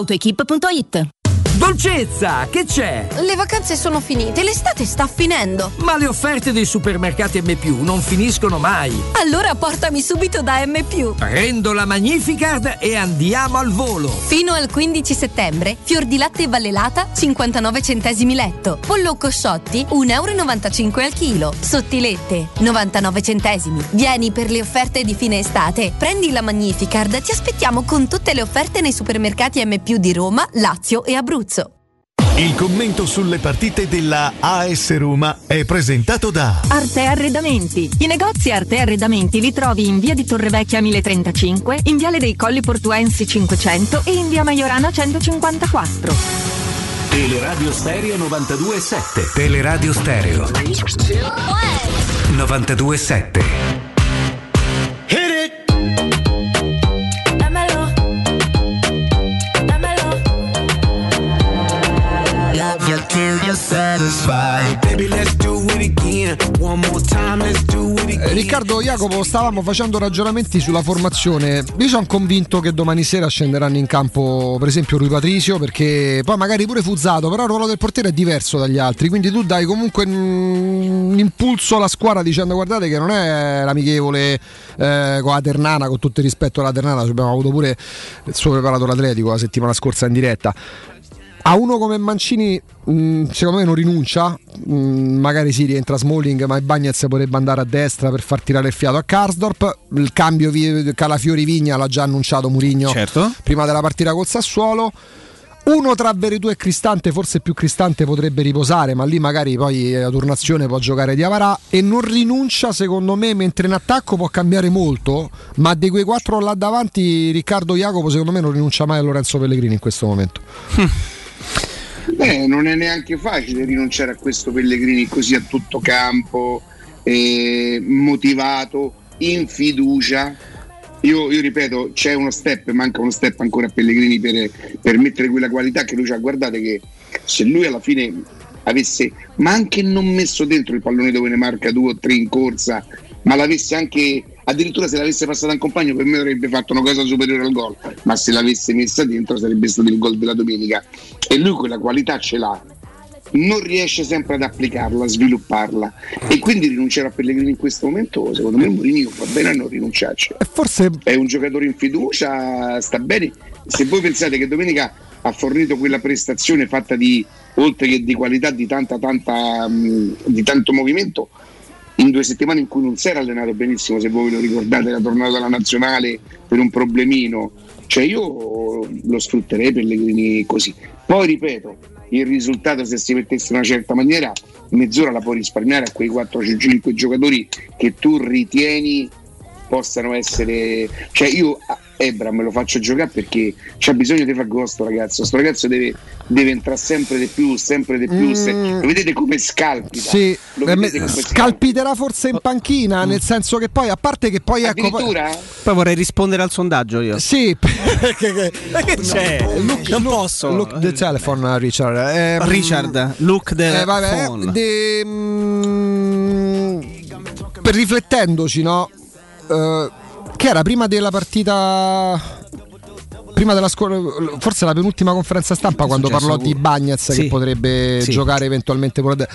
auto autoequip.it Dolcezza, che c'è? Le vacanze sono finite, l'estate sta finendo. Ma le offerte dei supermercati M non finiscono mai. Allora portami subito da M. Prendo la Magnificard e andiamo al volo. Fino al 15 settembre, fior di latte vallelata 59 centesimi letto. Pollo cosciotti 1,95 euro al chilo. Sottilette 99 centesimi. Vieni per le offerte di fine estate. Prendi la Magnificard, ti aspettiamo con tutte le offerte nei supermercati M di Roma, Lazio e Abruzzo. Abruzzo. Il commento sulle partite della AS Roma è presentato da Arte Arredamenti. I negozi Arte Arredamenti li trovi in via di Torrevecchia 1035, in viale dei Colli Portuensi 500 e in via Maiorana 154. Teleradio Stereo 92.7 Teleradio Stereo 92.7 Riccardo Jacopo, stavamo facendo ragionamenti sulla formazione. Io sono convinto che domani sera scenderanno in campo, per esempio, Rui Patricio, perché poi magari pure Fuzzato, però il ruolo del portiere è diverso dagli altri. Quindi tu dai comunque un impulso alla squadra dicendo guardate che non è l'amichevole eh, con la Ternana, con tutto il rispetto alla Ternana, abbiamo avuto pure il suo preparatore atletico la settimana scorsa in diretta. A uno come Mancini, mh, secondo me non rinuncia. mh, magari si rientra Smalling, ma Bagnez potrebbe andare a destra per far tirare il fiato a Karsdorp. Il cambio vi- Calafiori Vigna l'ha già annunciato Murigno Certo. prima della partita col Sassuolo. Uno tra Veretù e Cristante, forse più Cristante potrebbe riposare, ma lì magari poi eh, la turnazione può giocare di Avarà e non rinuncia secondo me, mentre in attacco può cambiare molto, ma di quei quattro là davanti Riccardo Jacopo secondo me non rinuncia mai a Lorenzo Pellegrini in questo momento. Beh, non è neanche facile rinunciare a questo Pellegrini così a tutto campo, eh, motivato, in fiducia. Io, io ripeto, c'è uno step, manca uno step ancora a Pellegrini per, per mettere quella qualità che lui ha. Guardate che se lui alla fine avesse, ma anche non messo dentro il pallone dove ne marca due o tre in corsa, ma l'avesse anche, addirittura se l'avesse passata un compagno, per me avrebbe fatto una cosa superiore al gol, ma se l'avesse messa dentro sarebbe stato il gol della domenica. E lui quella qualità ce l'ha, non riesce sempre ad applicarla, a svilupparla. E quindi rinunciare a Pellegrini in questo momento secondo me Mourinho fa bene a non rinunciarci. Forse è un giocatore in fiducia sta bene. Se voi pensate che domenica ha fornito quella prestazione fatta di oltre che di qualità di tanta tanta mh, di tanto movimento in due settimane in cui non si era allenato benissimo se voi lo ricordate era tornato alla nazionale per un problemino. Cioè io lo sfrutterei Pellegrini così. Poi ripeto il risultato se si mettesse in una certa maniera mezz'ora la puoi risparmiare a quei 4-5 giocatori che tu ritieni possano essere cioè io a Ebra me lo faccio giocare perché c'ha bisogno di far gol sto ragazzo sto ragazzo deve, deve entrare sempre di più sempre di più se- lo vedete come scalpita Sì, Lo eh, vedete me- come scalpiterà forse in panchina, nel senso che poi, a parte che poi ecco. Poi, Poi vorrei rispondere al sondaggio io. Sì, perché che c'è? non posso. Look the telephone, Richard. Ehm, Richard, look the eh, vabbè, phone. de- mm, per riflettendoci, no? Eh, che era prima della partita. Prima della scuola, forse la penultima conferenza stampa quando parlò di Bagnez Sì. che potrebbe Sì. giocare eventualmente pure.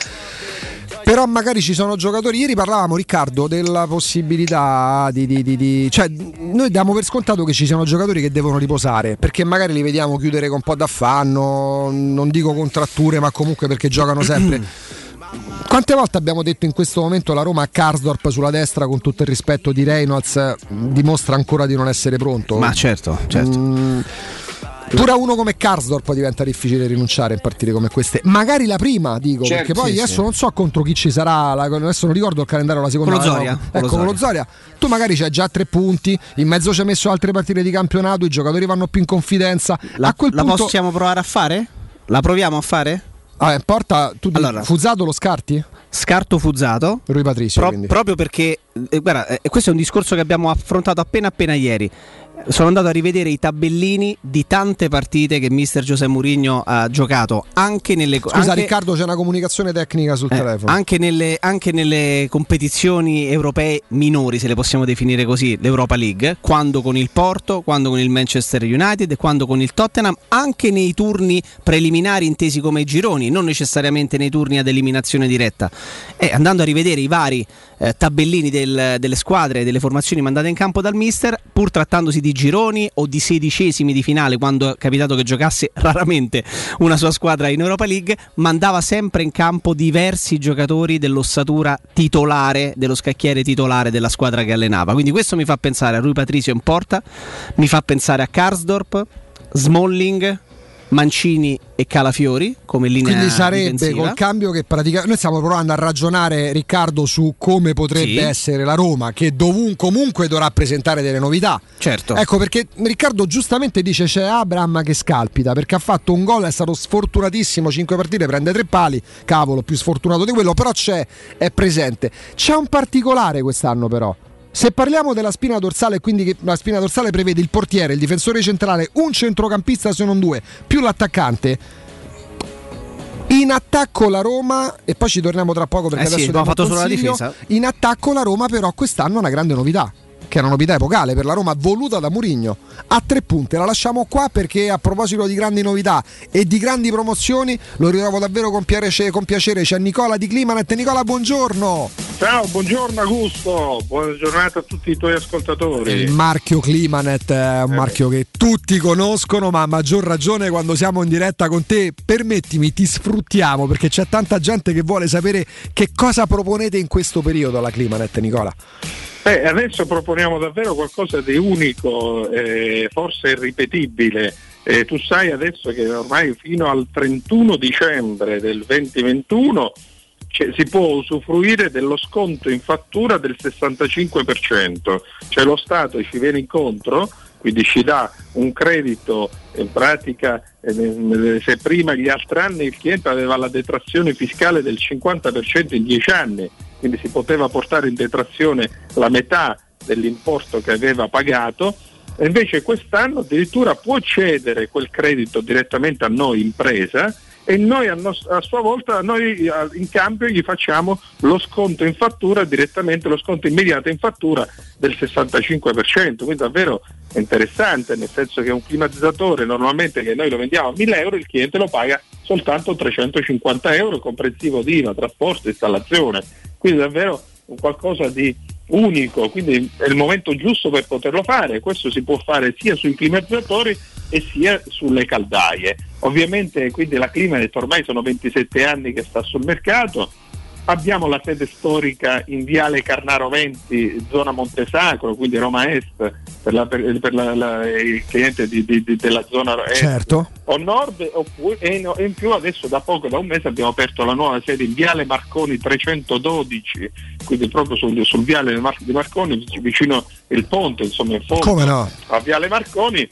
Però magari ci sono giocatori. Ieri parlavamo, Riccardo, della possibilità di. di- di- di- cioè, noi diamo per scontato che ci siano giocatori che devono riposare. Perché magari li vediamo chiudere con un po' d'affanno. Non dico contratture, ma comunque perché giocano sempre. Quante volte abbiamo detto in questo momento la Roma a Karsdorp sulla destra, con tutto il rispetto di Reynolds, eh, dimostra ancora di non essere pronto? Ma certo, certo. Mm, Pure a uno come Karsdorp diventa difficile rinunciare in partite come queste. Magari la prima, dico, Certo, perché poi sì, adesso sì. non so contro chi ci sarà. la- adesso non ricordo il calendario la seconda Con lo Zoria, no, ecco, con lo Zoria. Tu magari c'hai già tre punti, in mezzo ci hai messo altre partite di campionato, i giocatori vanno più in confidenza. La, a quel la punto. possiamo provare a fare? La proviamo a fare? Ah, porta, tu Allora. Fuzzato lo scarti? Scarto Fuzzato. Rui Patricio. Pro- proprio perché, eh, guarda, eh, questo è un discorso che abbiamo affrontato appena appena ieri. Sono andato a rivedere i tabellini di tante partite che mister Giuseppe Mourinho ha giocato, anche nelle Scusa, anche- Riccardo, c'è una comunicazione tecnica sul eh, telefono. anche, nelle, anche nelle competizioni europee minori, se le possiamo definire così, l'Europa League, quando con il Porto, quando con il Manchester United quando con il Tottenham, anche nei turni preliminari intesi come gironi, non necessariamente nei turni ad eliminazione diretta. E andando a rivedere i vari eh, tabellini del- delle squadre e delle formazioni mandate in campo dal mister, pur trattandosi di gironi o di sedicesimi di finale, quando è capitato che giocasse raramente una sua squadra in Europa League, mandava sempre in campo diversi giocatori dell'ossatura titolare, dello scacchiere titolare della squadra che allenava. Quindi questo mi fa pensare a Rui Patricio in porta, mi fa pensare a Karsdorp, Smalling, Mancini e Calafiori come linea Quindi sarebbe difensiva. col cambio che praticamente noi stiamo provando a ragionare Riccardo su come potrebbe Sì. essere la Roma che dovun- comunque dovrà presentare delle novità. Certo. Ecco perché Riccardo giustamente dice c'è Abram che scalpita perché ha fatto un gol, è stato sfortunatissimo, 5 partite, prende tre pali, cavolo, più sfortunato di quello, però c'è, è presente. C'è un particolare quest'anno però. Se parliamo della spina dorsale, quindi la spina dorsale prevede il portiere, il difensore centrale, un centrocampista se non due, più l'attaccante. In attacco la Roma, e poi ci torniamo tra poco perché Eh sì, adesso abbiamo diamo il fatto solo la difesa. In attacco la Roma, però, quest'anno ha una grande novità. Che è una novità epocale per la Roma, voluta da Murigno. A tre punte, la lasciamo qua perché a proposito di grandi novità e di grandi promozioni, lo ritrovo davvero con piacere. Con piacere. C'è Nicola di Climanet. Nicola, buongiorno. Ciao, buongiorno Augusto, buona giornata a tutti i tuoi ascoltatori. Il marchio Climanet è un marchio che tutti conoscono, ma a maggior ragione quando siamo in diretta con te. Permettimi, ti sfruttiamo perché c'è tanta gente che vuole sapere che cosa proponete in questo periodo alla Climanet, Nicola. Beh, adesso proponiamo davvero qualcosa di unico, eh, forse irripetibile. Eh, tu sai adesso che ormai fino al 31 dicembre del 2021 cioè, si può usufruire dello sconto in fattura del 65%, cioè lo Stato ci viene incontro, quindi ci dà un credito in pratica, eh, se prima gli altri anni il cliente aveva la detrazione fiscale del 50% in 10 anni, quindi si poteva portare in detrazione la metà dell'importo che aveva pagato, e invece quest'anno addirittura può cedere quel credito direttamente a noi impresa e noi a, nos- a sua volta noi in cambio gli facciamo lo sconto in fattura direttamente, lo sconto immediato in fattura del 65%, quindi davvero interessante, nel senso che un climatizzatore normalmente che noi lo vendiamo a 1000 euro il cliente lo paga soltanto 350 euro comprensivo di IVA, trasporto, installazione, quindi davvero qualcosa di unico, quindi è il momento giusto per poterlo fare, questo si può fare sia sui climatizzatori e sia sulle caldaie. Ovviamente quindi la Climanet ormai sono 27 anni che sta sul mercato, abbiamo la sede storica in Viale Carnaro 20, zona Montesacro, quindi Roma Est, per, la- per- la- la- il cliente di- di- di- della zona est Certo. o nord oppure, e, in, e in più adesso da poco, da un mese abbiamo aperto la nuova sede in Viale Marconi 312, quindi proprio sul, sul Viale di Mar- di Marconi, vicino il ponte, insomma in fondo Come no? a Viale Marconi,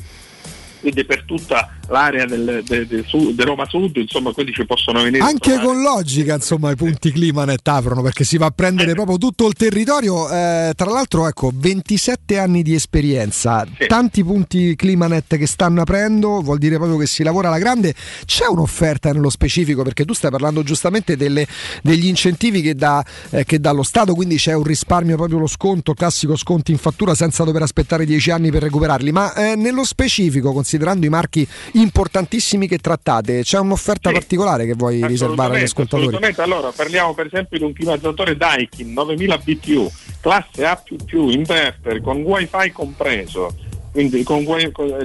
quindi per tutta l'area del, de- de Sud- de Roma Sud, insomma quindi ci possono venire Anche con logica, insomma, i punti Climanet aprono perché si va a prendere proprio tutto il territorio. Eh, tra l'altro, ecco, 27 anni di esperienza, tanti punti Climanet che stanno aprendo, vuol dire proprio che si lavora alla grande. C'è un'offerta nello specifico perché tu stai parlando giustamente delle- degli incentivi che dà, eh, che dà lo Stato, quindi c'è un risparmio proprio lo sconto, classico sconti in fattura senza dover aspettare 10 anni per recuperarli. Ma eh, nello specifico, considerando i marchi importantissimi che trattate, c'è un'offerta particolare che vuoi riservare agli ascoltatori? assolutamente. Allora, parliamo per esempio di un climatizzatore Daikin 9000 BTU, classe A++, inverter con wifi compreso, quindi con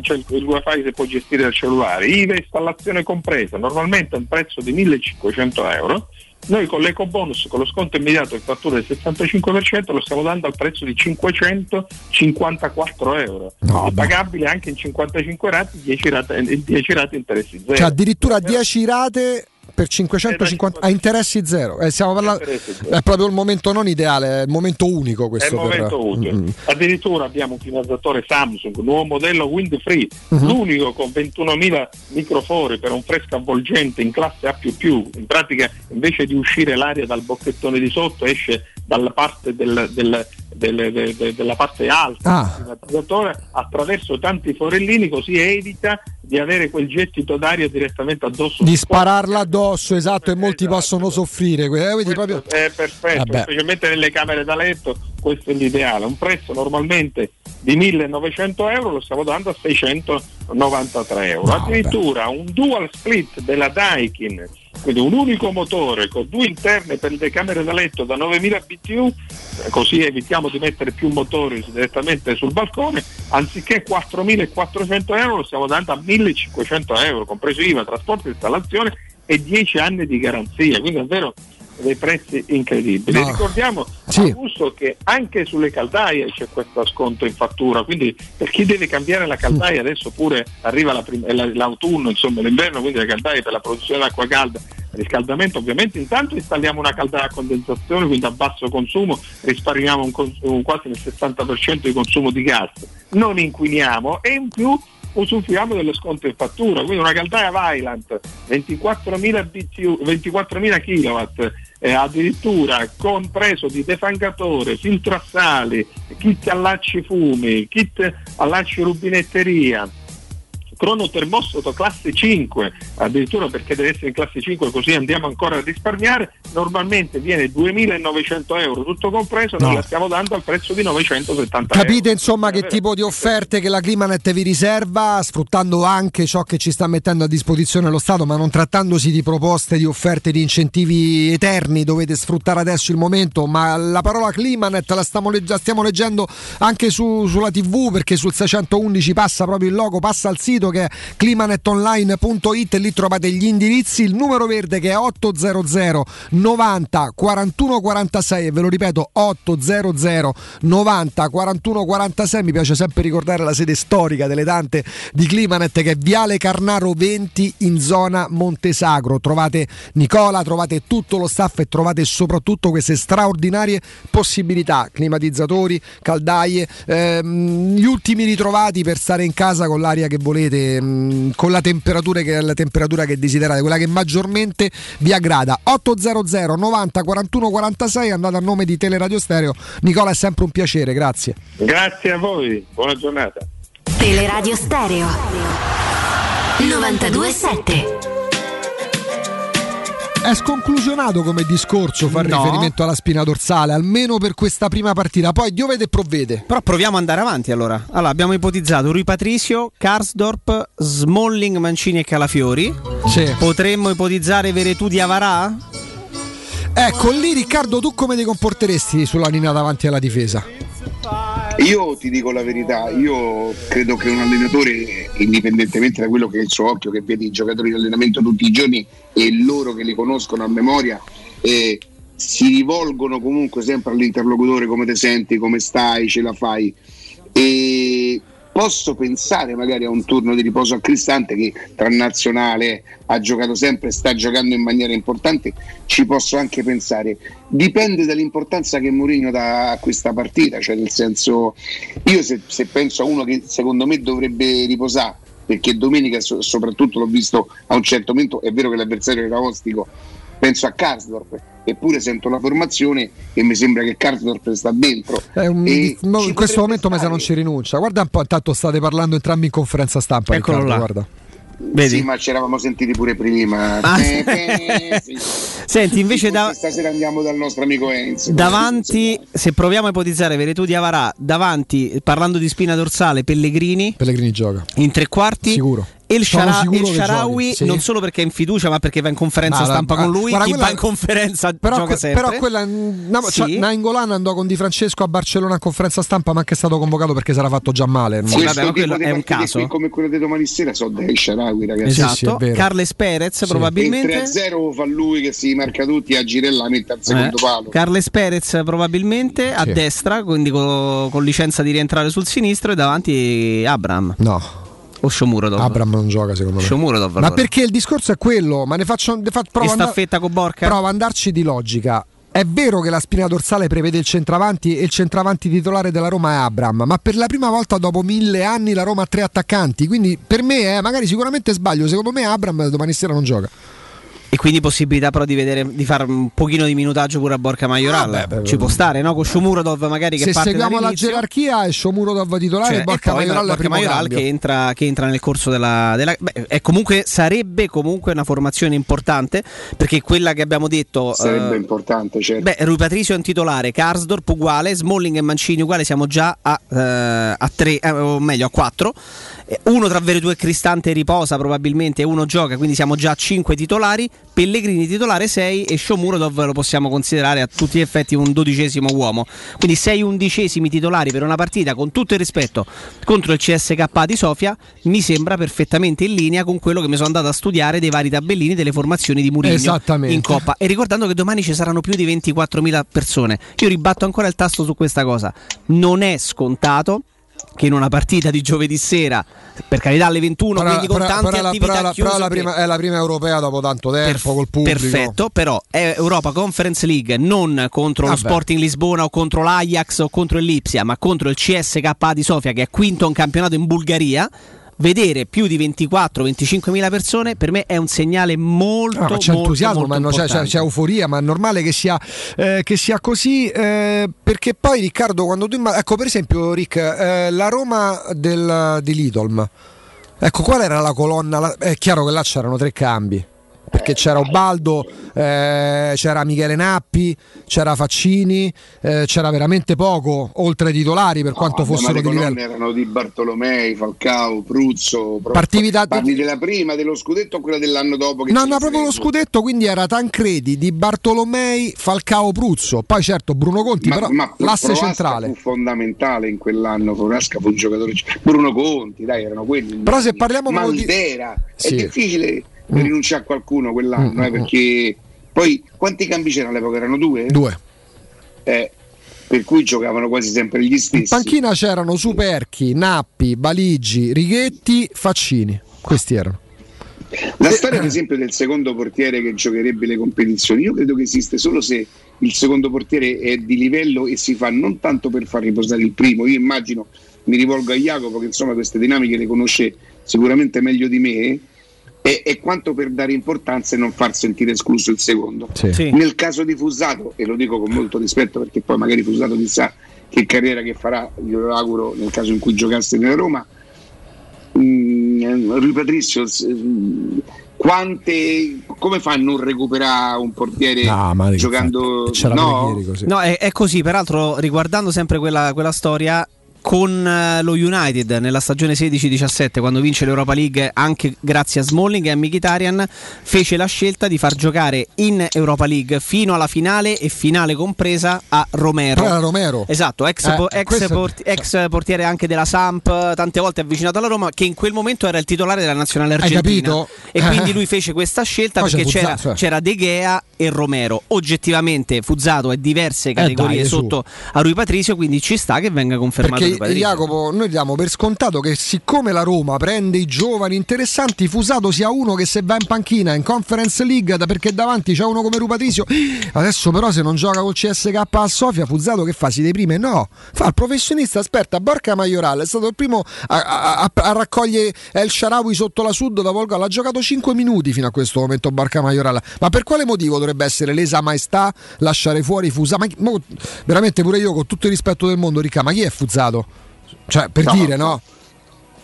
cioè il, wifi si può gestire dal cellulare, IVA installazione compresa, normalmente a un prezzo di 1500 euro. Noi con l'eco bonus, con lo sconto immediato in fattura del 65%, lo stiamo dando al prezzo di 554 euro, No, pagabile anche in 55 rate, 10 rate, 10 rate interessi zero. Cioè addirittura 10 rate per 550 a interessi zero. Eh, stiamo parlando- è proprio il momento non ideale, è il momento unico È il questo. per- momento. Mm, mm. Addirittura abbiamo un climatizzatore Samsung, nuovo modello Wind Free, Mhm. l'unico con 21.000 microfori per un fresco avvolgente in classe A++. In pratica invece di uscire l'aria dal bocchettone di sotto esce dalla parte, del- del- del- de- de- della parte alta Ah. del attraverso tanti forellini così evita di avere quel gettito d'aria direttamente addosso. Di spararla addosso, esatto, e molti possono soffrire. eh, proprio... È perfetto, Vabbè. specialmente nelle camere da letto, questo è l'ideale. Un prezzo normalmente di 1900 euro lo stiamo dando a 693 euro. Addirittura un dual split della Daikin, quindi un unico motore con due interne per le camere da letto da 9000 BTU, eh, così evitiamo di mettere più motori direttamente sul balcone, anziché 4400 euro lo stiamo dando a 1500 euro, compreso IVA, trasporto, installazione e 10 anni di garanzia. Quindi davvero dei prezzi incredibili. No. Ricordiamo Sì. Augusto che anche sulle caldaie c'è questo sconto in fattura, quindi per chi deve cambiare la caldaia adesso pure arriva la prim- la- l'autunno, insomma l'inverno, quindi le caldaie per la produzione d'acqua calda, riscaldamento ovviamente intanto installiamo una caldaia a condensazione, quindi a basso consumo risparmiamo un cons- un quasi il 60% di consumo di gas, non inquiniamo e in più usufruiamo dello sconto in fattura, quindi una caldaia Vylant 24.000, BTU, 24.000 kW eh, addirittura compreso di defangatore, filtro a sali, kit allacci fumi, kit allacci rubinetteria, crono termostato classe 5, addirittura perché deve essere in classe 5 così andiamo ancora a risparmiare, normalmente viene 2.900 euro tutto compreso, noi No. la stiamo dando al prezzo di 970 Capite euro. insomma che tipo di offerte che la Climanet vi riserva, sfruttando anche ciò che ci sta mettendo a disposizione lo Stato, ma non trattandosi di proposte, di offerte, di incentivi eterni, dovete sfruttare adesso il momento, ma la parola Climanet la stiamo, la stiamo leggendo anche su- sulla TV perché sul 611 passa proprio il logo, passa al sito che è climanetonline.it lì trovate gli indirizzi, il numero verde che è 800 90 41 46 e ve lo ripeto 800 90 41 46 mi piace sempre ricordare la sede storica delle tante di Climanet che è Viale Carnaro 20 in zona Montesagro. Trovate Nicola, trovate tutto lo staff e trovate soprattutto queste straordinarie possibilità. Climatizzatori, caldaie ehm, gli ultimi ritrovati per stare in casa con l'aria che volete ehm, con la temperatura che, la temperatura che desiderate quella che maggiormente vi aggrada. 800 90 41 46 andate a nome di Teleradio Stereo. Nicola è sempre un piacere grazie. Grazie a voi, buona giornata. Teleradio Stereo 927 È sconclusionato come discorso far No. riferimento alla spina dorsale, almeno per questa prima partita. Poi Dio vede e provvede. Però proviamo ad andare avanti allora. Allora, abbiamo ipotizzato Rui Patricio, Karsdorp, Smalling, Mancini e Calafiori. Sì. Potremmo ipotizzare Veretù di Avarà? Ecco lì Riccardo, tu come ti comporteresti sulla linea davanti alla difesa? Io ti dico la verità, io credo che un allenatore, indipendentemente da quello che è il suo occhio, che vede i giocatori in allenamento tutti i giorni e loro che li conoscono a memoria, eh, si rivolgono comunque sempre all'interlocutore come ti senti, come stai, ce la fai. E posso pensare magari a un turno di riposo a Cristante che tra nazionale ha giocato sempre, sta giocando in maniera importante, ci posso anche pensare. Dipende dall'importanza che Mourinho dà a questa partita, cioè nel senso io se, se penso a uno che secondo me dovrebbe riposare, perché domenica so- soprattutto l'ho visto a un certo momento, è vero che l'avversario era ostico, penso a Karsdorp, eppure sento la formazione e mi sembra che Karsdorp sta dentro. È un- no, in questo momento Mesa non ci rinuncia. Guarda un po', intanto state parlando entrambi in conferenza stampa. Eccolo Riccardo, là. guarda. Sì, ma ci eravamo sentiti pure prima. Ah. Eh, eh, sì. Senti, invece da- stasera andiamo dal nostro amico Enzo. Davanti, se proviamo a ipotizzare Veretù di Avarà, davanti, parlando di spina dorsale, Pellegrini. Pellegrini gioca. In tre quarti. Sicuro. E il, Sono Shara- che Sharawi sì. non solo perché è in fiducia, ma perché va in conferenza No, stampa la- con lui. guarda, Chi quella- va in conferenza Però, gioca que- però quella no, Sì. cioè, Nainggolan andò con Di Francesco a Barcellona a conferenza stampa, ma anche è stato convocato perché era fatto già male. Sì, vabbè, ma quello è un caso. come quelle di domani sera so dei Sharawi ragazzi. Esatto, sì. Carles Perez E probabilmente. 3-0 fa lui che si marca tutti a girella mette al secondo Eh, palo. Carles Perez probabilmente a destra, quindi con, con licenza di rientrare sul sinistro e davanti Abram No, o Shomurodov. Abram non gioca secondo me. Shomurodov Ma allora. perché il discorso è quello? Ma ne faccio, ne fa- provo, a andar- staffetta con Borca? provo a andarci di logica. È vero che la spina dorsale prevede il centravanti e il centravanti titolare della Roma è Abram, ma per la prima volta dopo mille anni la Roma ha tre attaccanti, quindi per me, eh, magari sicuramente sbaglio, secondo me Abram domani sera non gioca. E quindi possibilità però di, vedere, di fare un pochino di minutaggio pure a Borca Maioral. Ah, beh, beh, Ci può stare, no? Con Shomurodov magari che Se parte seguiamo la gerarchia è Shomurodov titolare Cioè, e Borca e poi Maioral Borca Maioral che entra, che entra nel corso della, della beh, è comunque sarebbe comunque una formazione importante perché quella che abbiamo detto Sarebbe eh, importante, certo. Beh, Rui Patricio è un titolare, Karsdorp uguale, Smalling e Mancini uguale, siamo già a, eh, a tre, eh, o meglio a quattro. Eh, uno tra Veretù e Cristante riposa probabilmente e uno gioca, quindi siamo già a 5 titolari, Pellegrini titolare 6 e Shomurodov lo possiamo considerare a tutti gli effetti un dodicesimo uomo. Quindi 6 undicesimi titolari per una partita con tutto il rispetto contro il CSK di Sofia mi sembra perfettamente in linea con quello che mi sono andato a studiare dei vari tabellini delle formazioni di Mourinho in Coppa e ricordando che domani ci saranno più di 24.000 persone. Io ribatto ancora il tasto su questa cosa. Non è scontato che in una partita di giovedì sera, per carità alle 21, però, quindi con però, tante però, attività però, chiuse, però la prima, è la prima europea dopo tanto tempo Perf- col pubblico. Perfetto, però è Europa Conference League non contro Vabbè. lo Sporting Lisbona o contro l'Ajax o contro il Lipsia, ma contro il CSKA di Sofia che è quinto in campionato in Bulgaria. Vedere più di 24-25 mila persone per me è un segnale molto, Ah, c'è molto, entusiasmo, molto ma no, c'è, c'è- c'è euforia, ma è normale che sia, eh, che sia così. eh, perché poi, Riccardo, quando tu imma- ecco, per esempio, Rick, eh, la Roma del, di Lidolm, ecco, qual era la colonna? La- è chiaro che là c'erano tre cambi. Perché c'era Ubaldo, eh, c'era Michele Nappi, c'era Faccini, eh, c'era veramente poco, oltre ai titolari per quanto ma fossero di livello. erano di Bartolomei, Falcao, Pruzzo. Pro- Partivi da- Parli della prima, dello scudetto o quella dell'anno dopo? No, no, proprio lo scudetto, quindi era Tancredi, Di Bartolomei, Falcao Pruzzo. Poi certo Bruno Conti, però l'asse Provasca centrale. fu fondamentale in quell'anno. Proasca fu un giocatore. Bruno Conti, dai, erano quelli. Però se parliamo proprio di- Maldera, Sì. è difficile rinunciare a qualcuno quell'anno, Mm, eh, mm, perché poi quanti cambi c'erano all'epoca? Erano due? Due. Eh, per cui giocavano quasi sempre gli In stessi. panchina c'erano Superchi, Nappi, Baligi, Righetti, Faccini. Questi erano. La storia, ad esempio, del secondo portiere che giocherebbe le competizioni, io credo che esiste solo se il secondo portiere è di livello e si fa non tanto per far riposare il primo. Io immagino, mi rivolgo a Jacopo, che insomma queste dinamiche le conosce sicuramente meglio di me, è, è quanto per dare importanza e non far sentire escluso il secondo. Sì. Sì. Nel caso di Fusato, e lo dico con molto rispetto perché poi magari Fusato chissà che carriera che farà, glielo auguro nel caso in cui giocasse nella Roma. Mm, Rui mm, quante, come fa a non recuperare un portiere Ah, ma giocando? c'era no? ieri così. No, è, è così, peraltro riguardando sempre quella, quella storia con eh, lo United nella stagione 16-17 quando vince l'Europa League anche grazie a Smalling e a Mkhitaryan fece la scelta di far giocare in Europa League fino alla finale e finale compresa a Romero. Era Romero. Esatto, ex, Eh, po- ex questo- porti- ex portiere anche della Samp, tante volte avvicinato alla Roma, che in quel momento era il titolare della nazionale Hai argentina. capito? E Eh. quindi lui fece questa scelta Poi c'è perché c'era, Fuzzato, eh. c'era De Gea e Romero. Oggettivamente Fuzzato è diverse categorie Eh, dai, su. sotto a Rui Patricio, quindi ci sta che venga confermato Perché Patricio. Jacopo, noi diamo per scontato che siccome la Roma prende i giovani interessanti, Fusato sia uno che se va in panchina in Conference League da- perché davanti c'è uno come Rupatrisio. Adesso però se non gioca col CSK a Sofia, Fusato che fa? Si deprime? No, fa il professionista, aspetta, Borca Maioral è stato il primo a, a- a- a raccogliere El Sharawi sotto la Sud dopo il gol. Ha giocato 5 minuti fino a questo momento Borca Maioral. Ma per quale motivo dovrebbe essere lesa maestà lasciare fuori Fusato? Ma mo- veramente pure io con tutto il rispetto del mondo, Ricca, ma chi è Fusato? Cioè, per No. dire, no?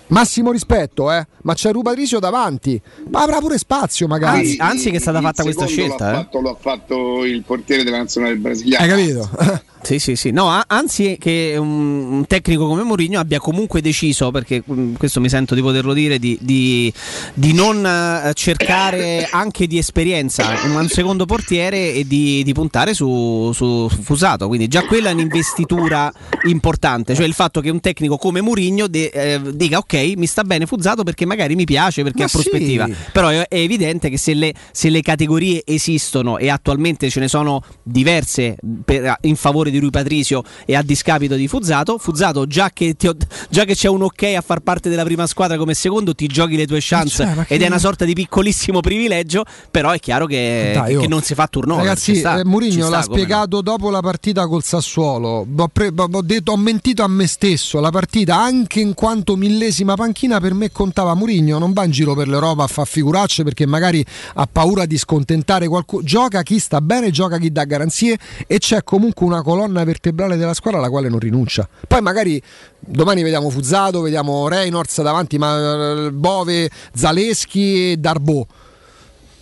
Massimo rispetto, eh? Ma c'è Rupatrisio davanti. Ma avrà pure spazio, magari. Anzi, anzi che è stata Il fatta questa scelta, L'ha, eh. fatto, l'ha fatto il portiere della nazionale brasiliana. Hai capito? Sì, sì, sì. No, anzi che un, tecnico come Mourinho abbia comunque deciso, perché mm, questo mi sento di poterlo dire, di, di- di non eh, cercare anche di esperienza un, secondo portiere e di, di puntare su, su- su Fusato. Quindi già quella è un'investitura importante, cioè il fatto che un tecnico come Mourinho de- eh, dica ok, mi sta bene Fusato perché magari mi piace, perché Ma ha prospettiva. sì. Però è, è evidente che se le, se le categorie esistono e attualmente ce ne sono diverse per- in favore di Rui Patricio e a discapito di Fuzzato, Fuzzato già che, ho- già che c'è un ok a far parte della prima squadra come secondo ti giochi le tue chance cioè, che- ed è una sorta di piccolissimo privilegio, però è chiaro che, Dai, che oh. non si fa turnover. Ragazzi, sta, eh, sta l'ha come no. spiegato dopo la partita col Sassuolo. Ho, pre- ho detto- ho mentito a me stesso. La partita, anche in quanto millesima panchina, per me contava Mourinho. Non va in giro per l'Europa a far figuracce perché magari ha paura di scontentare qualcuno. Gioca chi sta bene, gioca chi dà garanzie e c'è comunque una colonna vertebrale della squadra alla quale non rinuncia. Poi magari domani vediamo Fuzzato, vediamo Reynolds davanti, ma eh, Bove, Zaleschi e Darbo.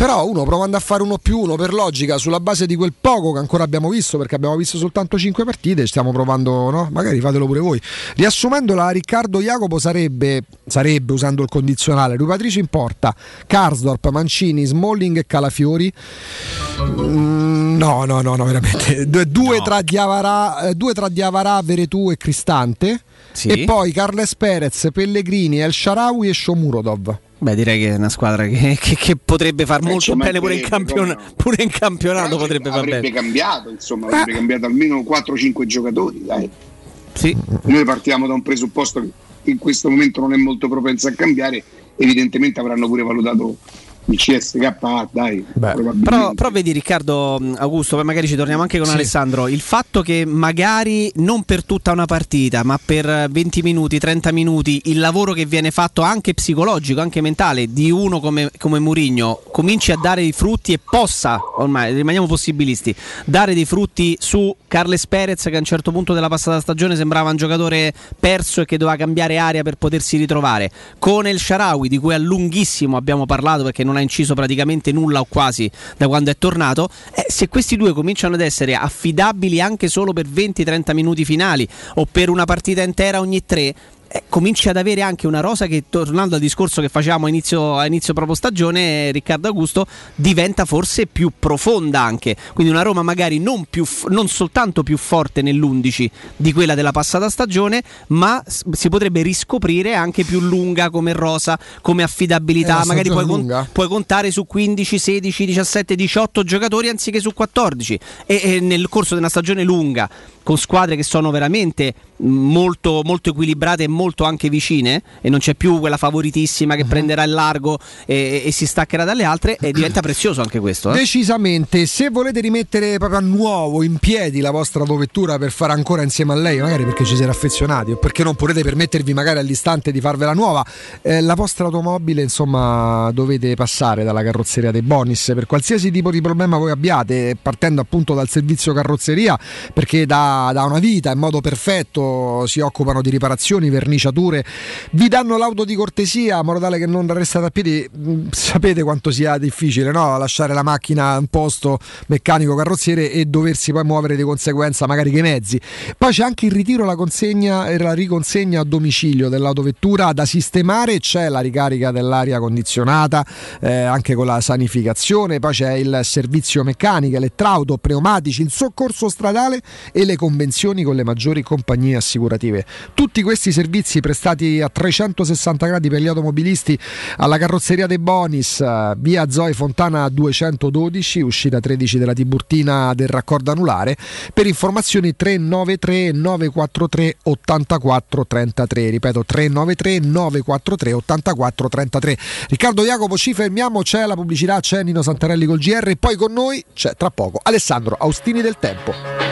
Però uno provando a fare uno più uno per logica sulla base di quel poco che ancora abbiamo visto, perché abbiamo visto soltanto 5 partite, stiamo provando, no? Magari fatelo pure voi. Riassumendola, Riccardo Jacopo sarebbe, sarebbe usando il condizionale, Rui Patricio in porta, Karsdorp, Mancini, Smalling e Calafiori. Mm, no, no, no, no, veramente. Due, no. Tra, Diavara, eh, due tra Diavarà, Veretù e Cristante. Sì. E poi Carles Perez, Pellegrini, El Sharawi e Shomurodov. Beh, direi che è una squadra che, che, che potrebbe far eh, molto bene pure in, campion- pure in campionato. potrebbe far avrebbe bene. cambiato, insomma, avrebbe eh. cambiato almeno 4-5 giocatori. Dai. Sì. Noi partiamo da un presupposto che in questo momento non è molto propenso a cambiare, evidentemente avranno pure valutato il CSK, dai. Però, però, vedi Riccardo Augusto, poi magari ci torniamo anche con sì. Alessandro, il fatto che magari non per tutta una partita, ma per 20 minuti, 30 minuti, il lavoro che viene fatto anche psicologico, anche mentale, di uno come, come Murigno, cominci a dare i frutti e possa, ormai rimaniamo possibilisti, dare dei frutti su Carles Perez che a un certo punto della passata stagione sembrava un giocatore perso e che doveva cambiare aria per potersi ritrovare, con El Sharawi di cui a lunghissimo abbiamo parlato perché non non ha inciso praticamente nulla o quasi da quando è tornato, eh, se questi due cominciano ad essere affidabili anche solo per 20-30 minuti finali o per una partita intera ogni tre, eh, cominci ad avere anche una rosa che, tornando al discorso che facevamo a inizio, a inizio proprio stagione, Riccardo Augusto, diventa forse più profonda anche. Quindi una Roma magari non, più, non soltanto più forte nell'11 di quella della passata stagione, ma si potrebbe riscoprire anche più lunga come rosa, come affidabilità. magari puoi, con, puoi, contare su 15, 16, 17, 18 giocatori anziché su 14. E, e nel corso di una stagione lunga con squadre che sono veramente molto, molto equilibrate e molto anche vicine e non c'è più quella favoritissima che uh-huh. prenderà il largo e, e, si staccherà dalle altre e diventa prezioso anche questo. Eh? Decisamente, se volete rimettere proprio a nuovo in piedi la vostra autovettura per fare ancora insieme a lei, magari perché ci siete affezionati o perché non potete permettervi magari all'istante di farvela nuova, eh, la vostra automobile insomma dovete passare dalla carrozzeria dei Bonis per qualsiasi tipo di problema voi abbiate, partendo appunto dal servizio carrozzeria perché da da, una vita in modo perfetto, si occupano di riparazioni, verniciature, vi danno l'auto di cortesia in modo tale che non restate a piedi, mm, sapete quanto sia difficile no? lasciare la macchina in posto meccanico carrozziere e doversi poi muovere di conseguenza magari che mezzi. Poi c'è anche il ritiro, la consegna e la riconsegna a domicilio dell'autovettura da sistemare, c'è la ricarica dell'aria condizionata eh, anche con la sanificazione, poi c'è il servizio meccanico, elettrauto, pneumatici, il soccorso stradale e le convenzioni con le maggiori compagnie assicurative. Tutti questi servizi prestati a 360 gradi per gli automobilisti alla carrozzeria dei Bonis, eh, via Zoe Fontana 212, uscita 13 della Tiburtina del raccordo anulare. Per informazioni 393 943 84 33, ripeto 393 943 84 33. Riccardo Jacopo, ci fermiamo, c'è la pubblicità, c'è Nino Santarelli col GR e poi con noi c'è tra poco Alessandro Austini del Tempo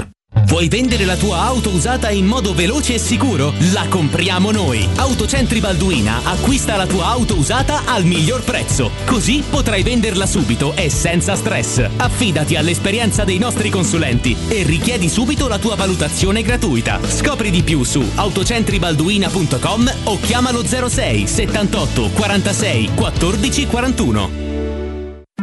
Vuoi vendere la tua auto usata in modo veloce e sicuro? La compriamo noi! Autocentri Balduina acquista la tua auto usata al miglior prezzo. Così potrai venderla subito e senza stress. Affidati all'esperienza dei nostri consulenti e richiedi subito la tua valutazione gratuita. Scopri di più su autocentribalduina.com o chiamalo 06 78 46 14 41.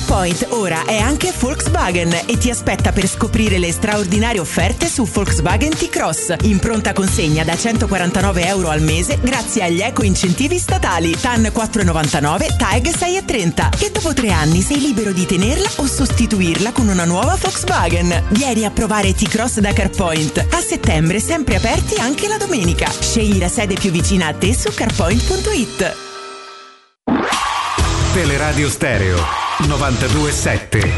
CarPoint ora è anche Volkswagen e ti aspetta per scoprire le straordinarie offerte su Volkswagen T-Cross in pronta consegna da 149 euro al mese grazie agli eco incentivi statali TAN 4,99 TAG 6,30 e dopo tre anni sei libero di tenerla o sostituirla con una nuova Volkswagen. Vieni a provare T-Cross da CarPoint. A settembre sempre aperti anche la domenica. Scegli la sede più vicina a te su carpoint.it. Teleradio Stereo 927.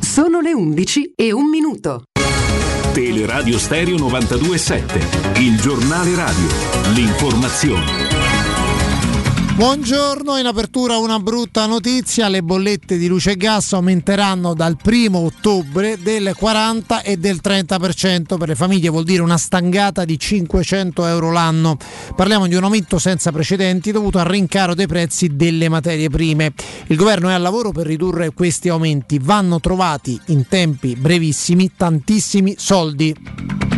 Sono le 11 e un minuto. Teleradio Stereo 927, il giornale radio, l'informazione. Buongiorno, in apertura una brutta notizia, le bollette di luce e gas aumenteranno dal 1 ottobre del 40 e del 30%, per le famiglie vuol dire una stangata di 500 euro l'anno. Parliamo di un aumento senza precedenti dovuto al rincaro dei prezzi delle materie prime. Il governo è al lavoro per ridurre questi aumenti, vanno trovati in tempi brevissimi tantissimi soldi.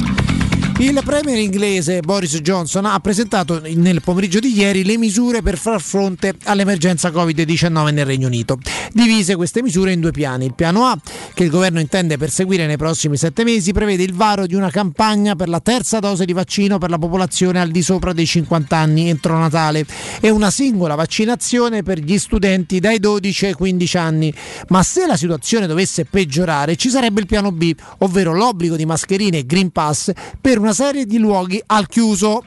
Il premier inglese Boris Johnson ha presentato nel pomeriggio di ieri le misure per far fronte all'emergenza Covid-19 nel Regno Unito. Divise queste misure in due piani. Il piano A, che il governo intende perseguire nei prossimi sette mesi, prevede il varo di una campagna per la terza dose di vaccino per la popolazione al di sopra dei 50 anni entro Natale e una singola vaccinazione per gli studenti dai 12 ai 15 anni. Ma se la situazione dovesse peggiorare, ci sarebbe il piano B, ovvero l'obbligo di mascherine e Green Pass per una serie di luoghi al chiuso.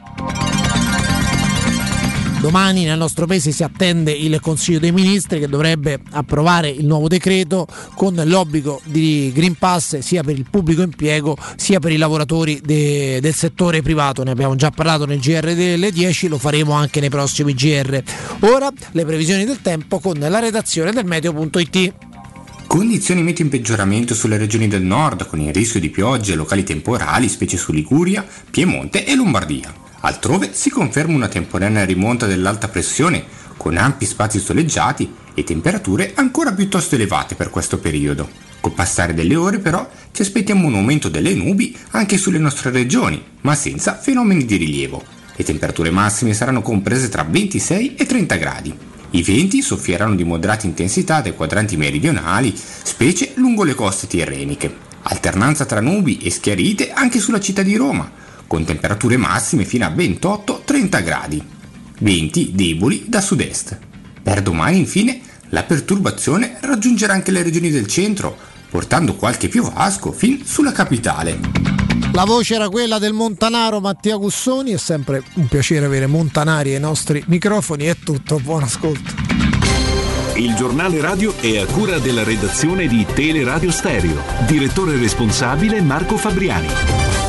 Domani nel nostro paese si attende il Consiglio dei Ministri che dovrebbe approvare il nuovo decreto con l'obbligo di Green Pass sia per il pubblico impiego sia per i lavoratori de- del settore privato. Ne abbiamo già parlato nel GR delle 10, lo faremo anche nei prossimi GR. Ora le previsioni del tempo con la redazione del meteo.it. Condizioni meteo in peggioramento sulle regioni del nord, con il rischio di piogge locali temporali, specie su Liguria, Piemonte e Lombardia. Altrove si conferma una temporanea rimonta dell'alta pressione, con ampi spazi soleggiati e temperature ancora piuttosto elevate per questo periodo. Col passare delle ore però ci aspettiamo un aumento delle nubi anche sulle nostre regioni, ma senza fenomeni di rilievo. Le temperature massime saranno comprese tra 26 e 30 gradi. I venti soffieranno di moderata intensità dai quadranti meridionali, specie lungo le coste tirreniche. Alternanza tra nubi e schiarite anche sulla città di Roma, con temperature massime fino a 28-30 gradi. Venti deboli da sud-est. Per domani infine la perturbazione raggiungerà anche le regioni del centro, portando qualche piovasco fin sulla capitale. La voce era quella del Montanaro Mattia Gussoni, è sempre un piacere avere Montanari ai nostri microfoni, è tutto, buon ascolto. Il giornale radio è a cura della redazione di Teleradio Stereo. Direttore responsabile Marco Fabriani.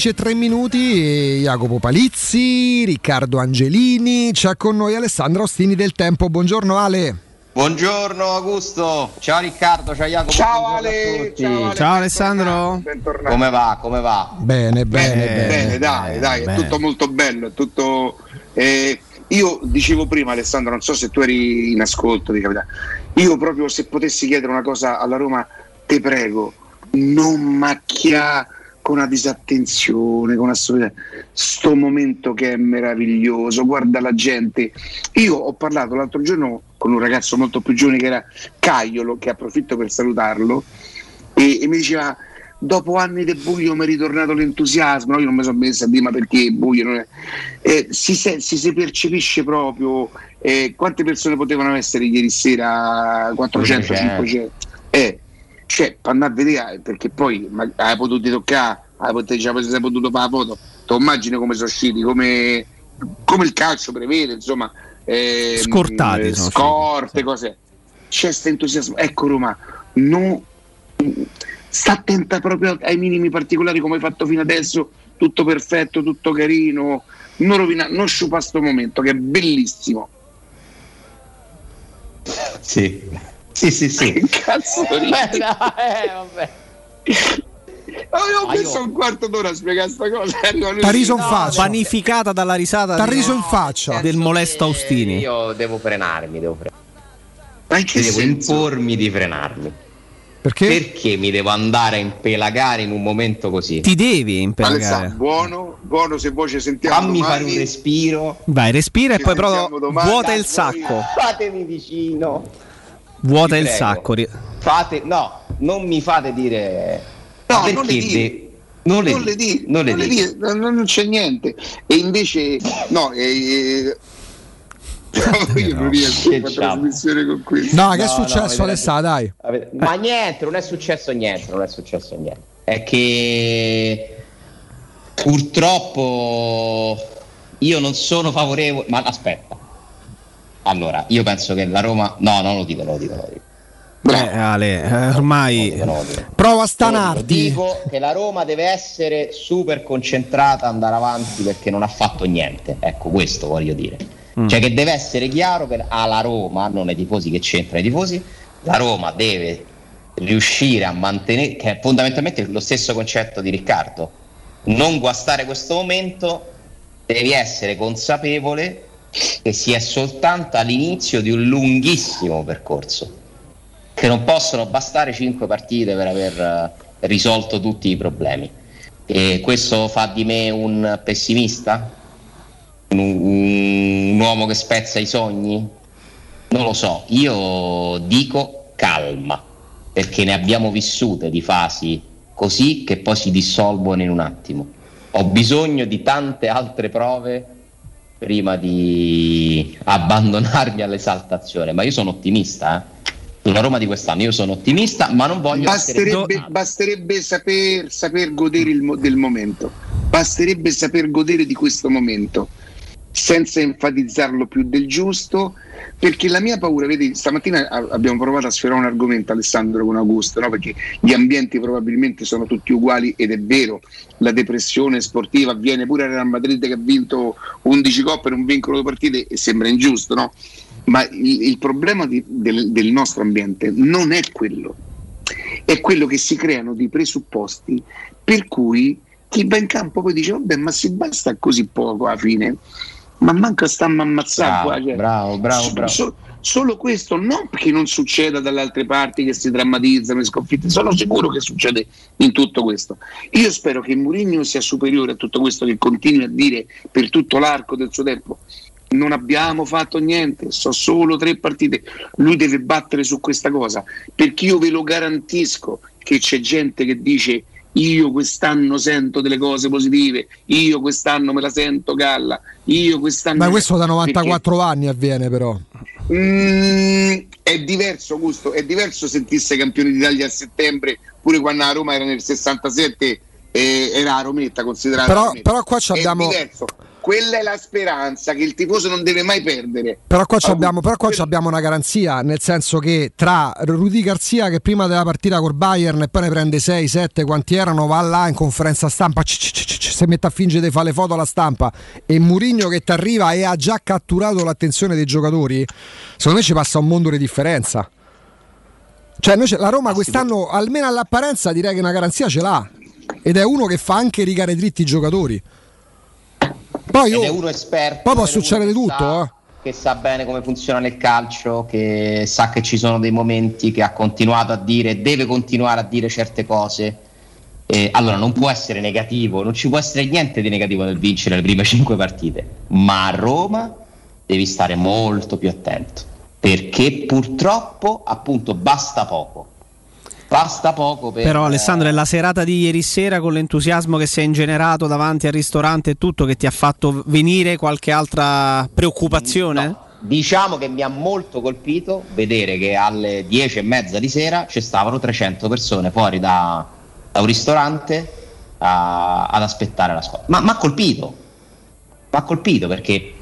11 e 3 minuti. Jacopo Palizzi, Riccardo Angelini, c'è con noi Alessandro Ostini del Tempo. Buongiorno Ale. Buongiorno Augusto, ciao Riccardo, ciao Jacopo. Ciao buongiorno a Ale, tutti. ciao Ale, Ciao Alessandro. bentornato. Come va? Come va? Bene, bene, Bene, bene, dai, dai, è tutto molto bello, è tutto... eh, io dicevo prima Alessandro, non so se tu eri in ascolto, di capità. io proprio se potessi chiedere una cosa alla Roma, te prego, non macchia con una disattenzione, con assolutamente sto momento che è meraviglioso, guarda la gente. Io ho parlato l'altro giorno con un ragazzo molto più giovane che era Cagliolo, che approfitto per salutarlo, e, e mi diceva dopo anni di buio mi è ritornato l'entusiasmo, no? io non mi sono messo a dire ma perché buio, non è- eh, si, si, si percepisce proprio eh, quante persone potevano essere ieri sera, 400, 500. 500, eh, cioè per andare a vedere, eh, perché poi ma- hai potuto toccare, hai potuto, diciamo, sei potuto fare la foto, tu immagini come sono usciti, come, come il calcio prevede, insomma, ehm, Scortati eh, scorte, cose. C'è questo entusiasmo, ecco Roma, non, sta attenta proprio ai minimi particolari come hai fatto fino adesso, tutto perfetto, tutto carino, non rovina, non sciupa sto momento che è bellissimo. Sì. Sì, sì, sì. Che cazzo ridi? Eh, no, eh, vabbè. Avevo Ah, messo io- un quarto d'ora a spiegare sta cosa. arriva lui- T'ha riso in No, faccia. Panificata dalla risata T'ha di- riso in faccia. del molesto Austini. Io devo frenarmi, devo frenarmi. Ma in che devo senso? impormi di frenarmi. Perché? Perché mi devo andare a impelagare in un momento così? Ti devi impelagare. buono, buono se voi ci sentiamo Fammi domani. fare un respiro. Vai, respira e Ci poi sentiamo però domani. vuota il sacco. Fatemi vicino. Vuota il prego. sacco. Fate, no, non mi fate dire. No, non le de- non le non le dico, non le non, le non- c'è niente. E invece, no, eh, eh, io non riesco a fare trasmissione con questo. No, che è No, no, successo. Alessandro? Dai. Ma niente, non è successo niente, non è successo niente. È che purtroppo io non sono favorevole. Ma aspetta. Allora, io penso che la Roma. No, non lo dico, lo dico, lo dico. Eh, Ale, eh, ormai. Prova a stanarti. Dico che la Roma deve essere super concentrata, andare avanti perché non ha fatto niente. Ecco, questo voglio dire. Mm. Cioè che deve essere chiaro per alla Roma, non ai tifosi che c'entrano i tifosi, la Roma deve riuscire a mantenere, che è fondamentalmente lo stesso concetto di Riccardo, non guastare questo momento, devi essere consapevole che si è soltanto all'inizio di un lunghissimo percorso che non possono bastare 5 partite per aver eh, risolto tutti i problemi. E questo fa di me un pessimista? Un, un- un uomo che spezza i sogni? Non lo so, io dico calma, perché ne abbiamo vissute di fasi così che poi si dissolvono in un attimo. Ho bisogno di tante altre prove prima di abbandonarmi all'esaltazione, ma io sono ottimista, eh. sulla Roma di quest'anno. Io sono ottimista, ma non voglio basterebbe, essere... basterebbe saper, saper godere il, del momento, basterebbe saper godere di questo momento senza enfatizzarlo più del giusto. Perché la mia paura, vedi, stamattina abbiamo provato a sferrare un argomento Alessandro con Augusto, no? perché gli ambienti probabilmente sono tutti uguali ed è vero, la depressione sportiva avviene pure al Real Madrid che ha vinto 11 coppe e un vincolo di partite e sembra ingiusto, no? ma il, il problema di, del, del nostro ambiente non è quello, è quello che si creano dei presupposti per cui chi va in campo poi dice vabbè ma si basta così poco alla fine ma manca stiamo ammazzando bravo, cioè, bravo, bravo, bravo. So, solo questo non perché non succeda dalle altre parti che si drammatizzano le sconfitte sono sicuro che succede in tutto questo io spero che Mourinho sia superiore a tutto questo che continui a dire per tutto l'arco del suo tempo non abbiamo fatto niente, so solo tre partite. Lui deve battere su questa cosa perché io ve lo garantisco che c'è gente che dice io quest'anno sento delle cose positive, io quest'anno me la sento galla, io quest'anno... Ma questo da 94 perché... anni avviene però. Mm, è diverso Gusto, è diverso sentirsi campioni d'Italia a settembre, pure quando a Roma era nel 67 e era a Rometta considerata. Però, Rometta. però qua abbiamo... È diverso quella è la speranza che il tifoso non deve mai perdere. Però qua, abbiamo, però qua abbiamo, una garanzia, nel senso che tra Rudy Garzia che prima della partita col Bayern e poi ne prende 6, 7, quanti erano, va là in conferenza stampa, si mette a fingere di fare le foto alla stampa e Murigno che ti arriva e ha già catturato l'attenzione dei giocatori, secondo me ci passa un mondo di differenza. Cioè noi, la Roma quest'anno, almeno all'apparenza, direi che una garanzia ce l'ha. Ed è uno che fa anche rigare dritti i giocatori. Poi, Ed è uno esperto. Poi può succedere tutto, sa, eh. Che sa bene come funziona nel calcio, che sa che ci sono dei momenti che ha continuato a dire, deve continuare a dire certe cose. Eh, allora non può essere negativo, non ci può essere niente di negativo nel vincere le prime cinque partite, ma a Roma devi stare molto più attento, perché purtroppo appunto basta poco basta poco per... Però Alessandro è la serata di ieri sera con l'entusiasmo che si è ingenerato davanti al ristorante e tutto che ti ha fatto venire qualche altra preoccupazione? No. Diciamo che mi ha molto colpito vedere che alle 10 e mezza di sera ci stavano 300 persone fuori da, da un ristorante a, ad aspettare la squadra. Ma mi ha colpito, mi ha colpito perché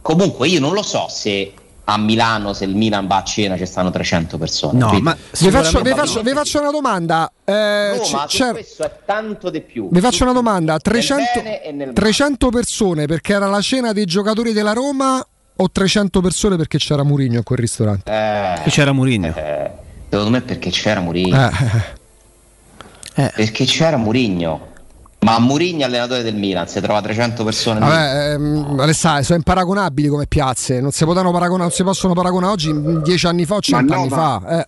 comunque io non lo so se a Milano se il Milan va a cena ci stanno 300 persone. No, ma vi faccio, vi, faccio, vi faccio, una domanda. Eh, Roma, c- questo è tanto di più. Vi faccio una domanda: 300, 300 persone perché era la cena dei giocatori della Roma o 300 persone perché c'era Murigno a quel ristorante? Eh, c'era Murigno. Eh, secondo me perché c'era Murigno. Eh. Perché c'era Murigno. Ma Murigno, allenatore del Milan, si trova 300 persone. Vabbè, ehm, Alessandro, sono imparagonabili come piazze, non si, paragonare, non si possono paragonare oggi, dieci anni fa o cent'anni no, fa. Eh.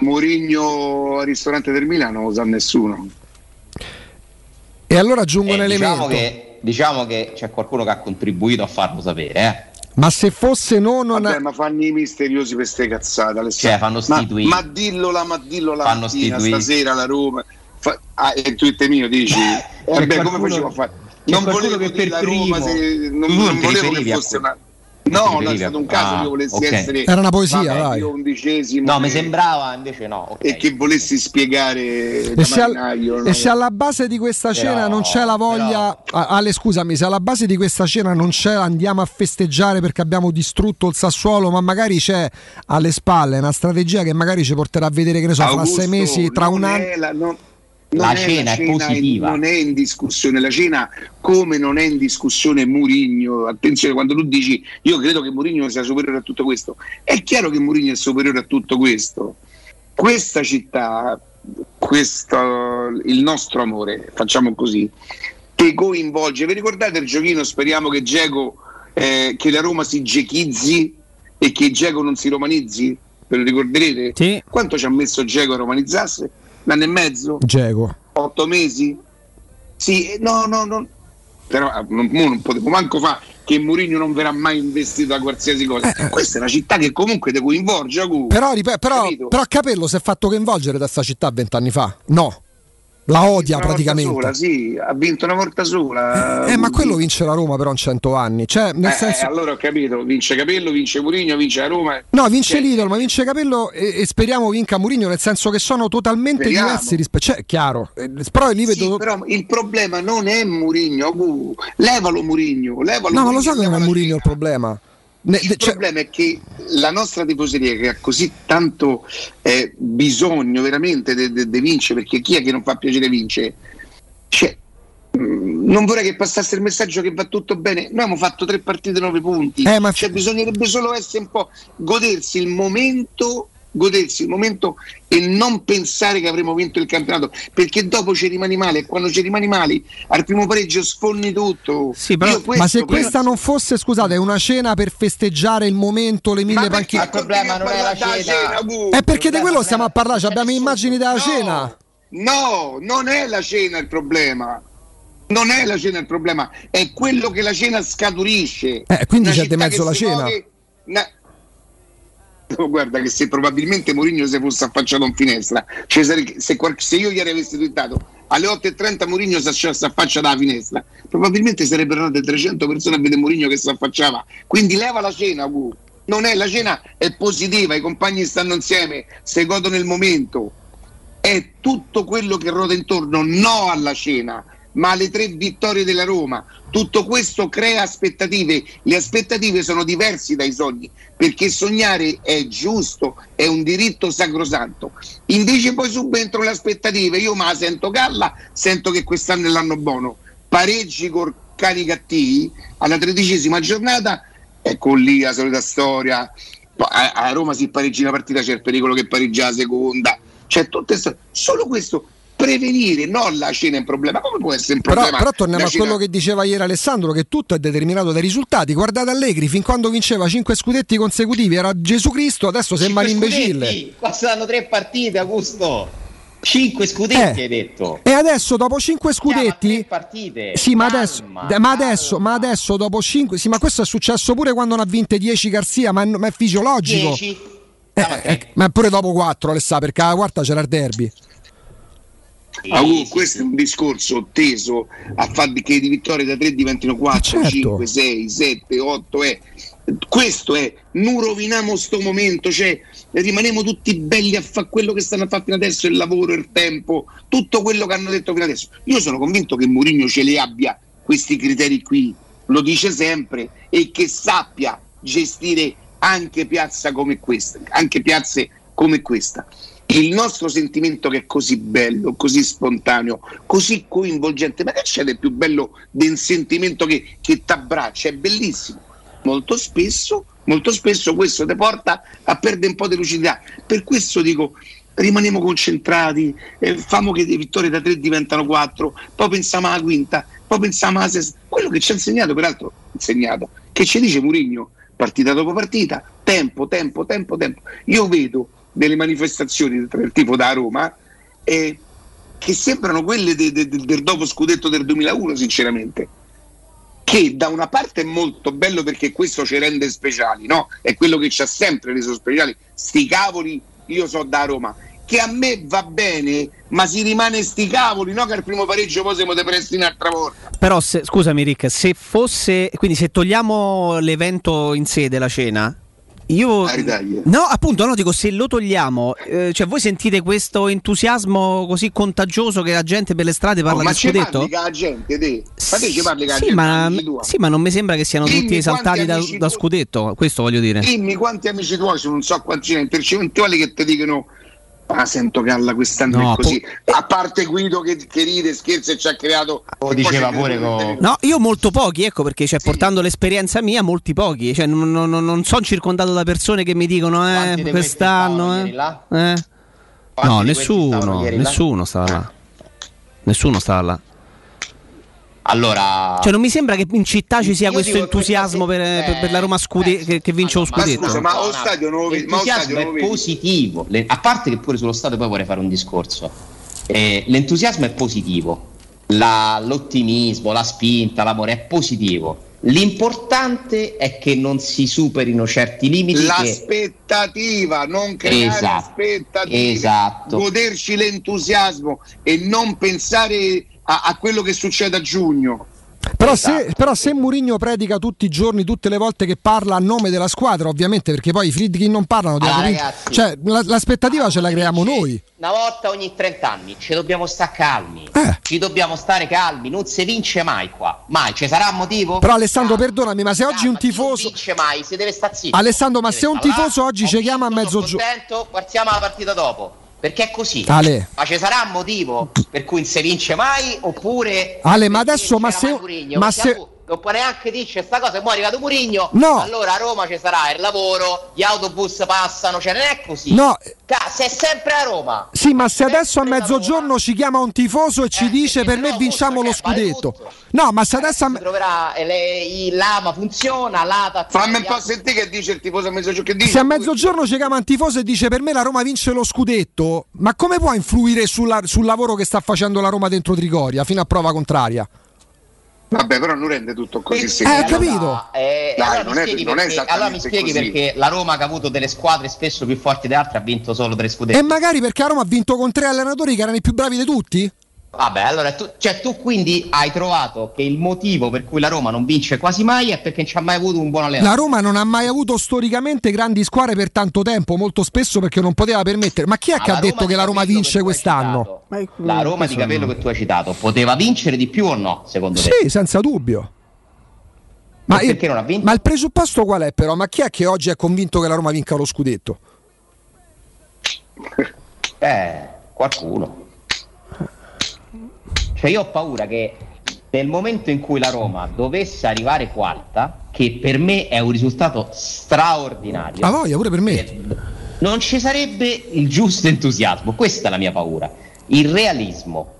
Murigno al ristorante del Milan non lo sa nessuno. E allora aggiungo un eh, elemento. Diciamo che, diciamo che, c'è qualcuno che ha contribuito a farlo sapere, eh. Ma se fosse non. Vabbè, ma fanno i misteriosi per ste cazzate, Alessandro. Cioè, fanno sti ma, ma dillo la, ma dillo la fanno mattina, stasera la Roma. Fa, ah, e tweet mio dici eh, beh, come facevo a fare non volevo che per la Roma se, non, non volevo che fosse una No, no, è stato un caso ah, che volessi okay. essere. Era una poesia, vabbè, undicesimo. No, mi sembrava invece no. Okay. E che volessi spiegare. E, se, al, e se, alla base di questa cena però, non c'è la voglia. Però... Ale, scusami, se alla base di questa cena non c'è andiamo a festeggiare perché abbiamo distrutto il Sassuolo, ma magari c'è alle spalle una strategia che magari ci porterà a vedere che ne so, Augusto, fra sei mesi, tra un anno. La, non la cena, la cena, è positiva. Non è in discussione la cena, come non è in discussione Murigno. Attenzione, quando tu dici io credo che Murigno sia superiore a tutto questo, è chiaro che Murigno è superiore a tutto questo. Questa città, questo, il nostro amore, facciamo così, che coinvolge. Vi ricordate il giochino? Speriamo che Geco, eh, che la Roma si gechizzi e che Geco non si romanizzi? Ve lo ricorderete? Sì. Quanto ci ha messo Geco a romanizzasse? Un anno e mezzo? Geco. Otto mesi? Sì, no, no, no. Però eh, non, non potevo manco fare che Mourinho non verrà mai investito da qualsiasi cosa. Eh, eh. Questa è una città che comunque ti coinvolge. Però, ripet- però, però Capello si è fatto coinvolgere da questa città vent'anni fa? No. La odia Una praticamente. sola, sì, ha vinto una volta sola. Eh, ma quello vince la Roma però in 100 anni. Cioè, nel Eh, senso... eh, allora ho capito, vince Capello, vince Murigno, vince la Roma. No, vince Cioè, l'Idol, ma vince Capello e, e speriamo vinca Mourinho, nel senso che sono totalmente Speriamo. diversi rispetto. Cioè, chiaro. Eh, Però lì Sì, vedo. però il problema non è Murigno, uh, levalo Murigno, levalo No, ma lo so che non è Mourinho il problema. Ne- Il cioè- problema è che la nostra tifoseria che ha così tanto eh, bisogno veramente di vincere, perché chi è che non fa piacere vince? Cioè, mh, non vorrei che passasse il messaggio che va tutto bene. Noi abbiamo fatto tre partite, nove punti. Eh, ma- Cioè, bisognerebbe solo essere un po' godersi il momento. Godersi il momento e non pensare che avremo vinto il campionato perché dopo ci rimani male e quando ci rimani male al primo pareggio sfondi tutto. Io questo ma se penso- questa non fosse, scusate, una cena per festeggiare il momento, le mille panchine. il problema non è la cena, Gu? È perché di quello stiamo a parlare, abbiamo immagini della cena. No, non è la cena il problema. Non è la cena il problema, è quello che la cena scaturisce. Eh, quindi Una c'è di mezzo la cena. muove- Oh, guarda che se probabilmente Mourinho si fosse affacciato in finestra, cioè se, se qual- se io gli avessi twittato alle 8.30 Mourinho si affaccia dalla finestra, probabilmente sarebbero andate 300 persone a vedere Mourinho che si affacciava. Quindi leva la cena, Gu. Non è la cena è positiva, i compagni stanno insieme, si godono il momento. È tutto quello che ruota intorno, no alla cena, ma alle tre vittorie della Roma. Tutto questo crea aspettative. Le aspettative sono diverse dai sogni, perché sognare è giusto, è un diritto sacrosanto. Invece poi subentrano le aspettative. Io ma la sento galla, sento che quest'anno è l'anno buono. Pareggi con cani cattivi alla tredicesima giornata, ecco lì la solita storia. A, Roma si pareggi una partita c'è il pericolo che pareggia la seconda. Cioè, tutte solo questo prevenire, non la cena è un problema. Come può essere un Però, problema? però torniamo la a quello che diceva ieri Alessandro, che tutto è determinato dai risultati. Guardate Allegri, fin quando vinceva 5 scudetti consecutivi era Gesù Cristo, adesso sembra un imbecille. Scudetti, Passano tre partite, Augusto. Cinque scudetti Eh. hai detto. E adesso dopo 5 scudetti... Partite. Sì, ma adesso, Calma, ma, adesso, ma adesso dopo 5... Sì, ma questo è successo pure quando ne ha vinte 10 Garzia, ma è, ma è fisiologico. 10. Eh, eh, ma pure dopo 4, Alessà, perché alla quarta c'era il derby. Ah, uh, questo è un discorso teso a far che di vittorie da 3 diventino 4, certo. 5, 6, 7, 8. Eh. Questo è, non roviniamo sto momento, cioè rimaniamo tutti belli a fare quello che stanno a fare fino adesso, il lavoro, il tempo, tutto quello che hanno detto fino adesso. Io sono convinto che Mourinho ce li abbia questi criteri qui, lo dice sempre, e che sappia gestire anche piazza come questa, anche piazze come questa. Il nostro sentimento che è così bello, così spontaneo, così coinvolgente, ma che c'è di più bello del sentimento che, che ti abbraccia? È bellissimo. Molto spesso, molto spesso questo ti porta a perdere un po' di lucidità. Per questo dico, rimaniamo concentrati, eh, famo che le vittorie da tre diventano quattro, poi pensiamo alla quinta, poi pensiamo alla sesta. Quello che ci ha insegnato, peraltro, insegnato, che ci dice Murigno, partita dopo partita, tempo, tempo, tempo, tempo. Io vedo delle manifestazioni il tifo da Roma eh, che sembrano quelle de- de- de- del dopo scudetto del 2001, sinceramente. Che da una parte è molto bello perché questo ci rende speciali, no? È quello che ci ha sempre reso speciali. Sti cavoli, io so da Roma. Che a me va bene, ma si rimane sti cavoli, no? Che al primo pareggio poi siamo depressi un'altra volta. Però se- scusami Rick, se fosse quindi se togliamo l'evento in sé della cena, io No, appunto, no, dico se lo togliamo, eh, cioè voi sentite questo entusiasmo così contagioso che la gente per le strade parla Oh, ma di scudetto? con la gente, te? Ma te ci parli Sì gente, ma, sì, ma non mi sembra che siano Dimmi tutti esaltati da, da scudetto, questo voglio dire. Dimmi quanti amici tuoi sono, non so quanti intercettuali che ti dicono ah sento Galla quest'anno No, è così a parte Guido che, che ride scherza e ci ha creato Lo diceva pure il- No, io molto pochi, ecco perché cioè, portando l'esperienza mia, molti pochi, cioè, non, non- non- sono circondato da persone che mi dicono eh, quest'anno. Eh. Eh. No, nessuno, nessuno stava là. Nessuno stava là. Allora, Cioè, non mi sembra che in città ci sia questo entusiasmo per, per- per la Roma Scude- che, che vince lo ma scudetto. scusa ma lo stadio non lo vedi ma lo stadio l'entusiasmo è positivo. Le- a parte che pure sullo stadio poi vorrei fare un discorso. Eh, l'entusiasmo è positivo, La- l'ottimismo, la spinta, l'amore è positivo. L'importante è che non si superino certi limiti. che- L'aspettativa, non creare Esatto, aspettative, esatto. goderci l'entusiasmo e non pensare a, a quello che succede a giugno. Però, Esatto. se, però se Mourinho predica tutti i giorni, tutte le volte che parla a nome della squadra, ovviamente, perché poi i Friedkin non parlano della Allora, Mourinho. ragazzi, cioè, la- l'aspettativa ce la creiamo noi. Una volta ogni 30 anni ci dobbiamo stare calmi. Eh. Ci dobbiamo stare calmi, non si vince mai qua. Mai, ci sarà motivo? Però Alessandro, perdonami, ma se oggi un tifoso. Non vince mai, si deve stare zitto. Alessandro, ma se un tifoso oggi ci chiama a sono mezzogiorno. contento, guardiamo la partita dopo. Perché è così. Ale. Ma ci sarà un motivo per cui non si vince mai? Oppure. Ale, ma adesso, ma se- ma se- Non può neanche dirci sta cosa, e poi è arrivato Murigno. No. Allora a Roma ci sarà il lavoro, gli autobus passano, cioè non è così. No. Ca- sei sempre a Roma. Sì, ma se adesso a mezzogiorno ci chiama un tifoso e ci dice per me vinciamo lo scudetto. No, ma se adesso a me- troverà eh, le- il Lama funziona, l'Ata Fammi un po' sentire che dice il tifoso a mezzogiorno. Che dice? se a mezzogiorno ci chiama un tifoso e dice per me la Roma vince lo scudetto, ma come può influire sulla- sul lavoro che sta facendo la Roma dentro Trigoria fino a prova contraria? Vabbè, però non rende tutto così Eh, semplice. ho capito. Eh, Dai, allora, non mi è- spieghi non è perché, esattamente allora mi spieghi così. perché la Roma che ha avuto delle squadre spesso più forti di altre ha vinto solo tre scudetti. E magari perché a Roma ha vinto con tre allenatori che erano i più bravi di tutti? Vabbè, allora tu, cioè, tu quindi hai trovato che il motivo per cui la Roma non vince quasi mai è perché non ci ha mai avuto un buon La allenatore. Roma non ha mai avuto storicamente grandi squadre per tanto tempo, molto spesso perché non poteva permettere. Ma chi è Ma che la ha detto Roma che di la Roma vince che quest'anno? La Roma di capello che tu hai citato poteva vincere di più o no, secondo te? Sì, senza dubbio. Ma, perché non ha vinto? ma il presupposto qual è però? Ma chi è che oggi è convinto che la Roma vinca lo scudetto? Eh, qualcuno. Cioè io ho paura che nel momento in cui la Roma dovesse arrivare quarta, che per me è un risultato straordinario, A voglia, pure per me. non ci sarebbe il giusto entusiasmo. Questa è la mia paura. Il realismo.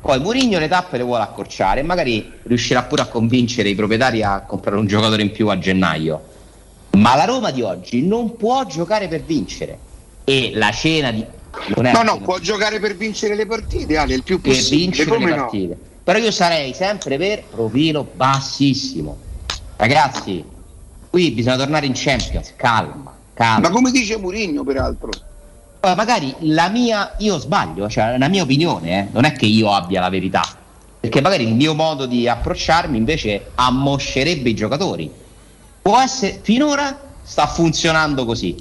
Poi Mourinho le tappe le vuole accorciare magari riuscirà pure a convincere i proprietari a comprare un giocatore in più a gennaio. Ma la Roma di oggi non può giocare per vincere. E la cena di... No, no, può giocare per vincere le partite, Ale, il più per possibile. vincere come le no? partite. Però io sarei sempre per profilo bassissimo. Ragazzi, qui bisogna tornare in Champions, calma, calma. Ma come dice Mourinho, peraltro. Poi magari la mia, io sbaglio, cioè la mia opinione, eh, non è che io abbia la verità, perché magari il mio modo di approcciarmi invece ammoscerebbe i giocatori. Può essere, finora sta funzionando così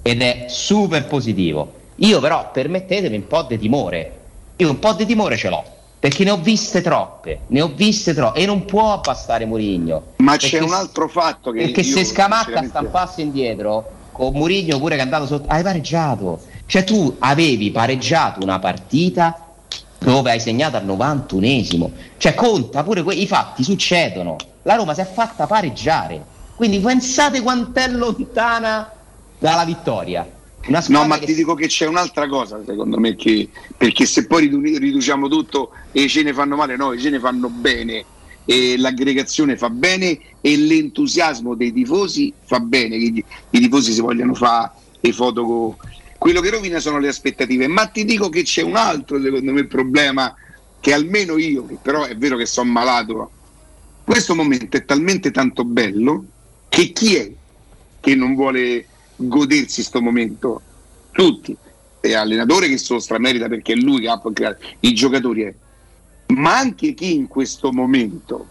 ed è super positivo. Io però, permettetemi un po' di timore, io un po' di timore ce l'ho, perché ne ho viste troppe, ne ho viste troppe e non può abbassare Murigno. Ma c'è un altro fatto che Perché se Scamacca sinceramente- sta un passo indietro, con Murigno pure che è andato sotto, hai pareggiato. Cioè tu avevi pareggiato una partita dove hai segnato al 91esimo. Cioè conta pure que- i fatti succedono. La Roma si è fatta pareggiare. Quindi pensate quant'è lontana dalla vittoria. No, ma che ti dico che c'è un'altra cosa, secondo me, che, perché se poi ridu- riduciamo tutto e i cene fanno male, no, i cene fanno bene, e l'aggregazione fa bene e l'entusiasmo dei tifosi fa bene, che i, i tifosi si vogliono fare le foto con... Quello che rovina sono le aspettative, ma ti dico che c'è un altro, secondo me, problema che almeno io, che però è vero che sono malato, questo momento è talmente tanto bello che chi è che non vuole godersi questo momento? Tutti. E allenatore che se lo stramerita perché è lui che ha creato i giocatori, è. ma anche chi in questo momento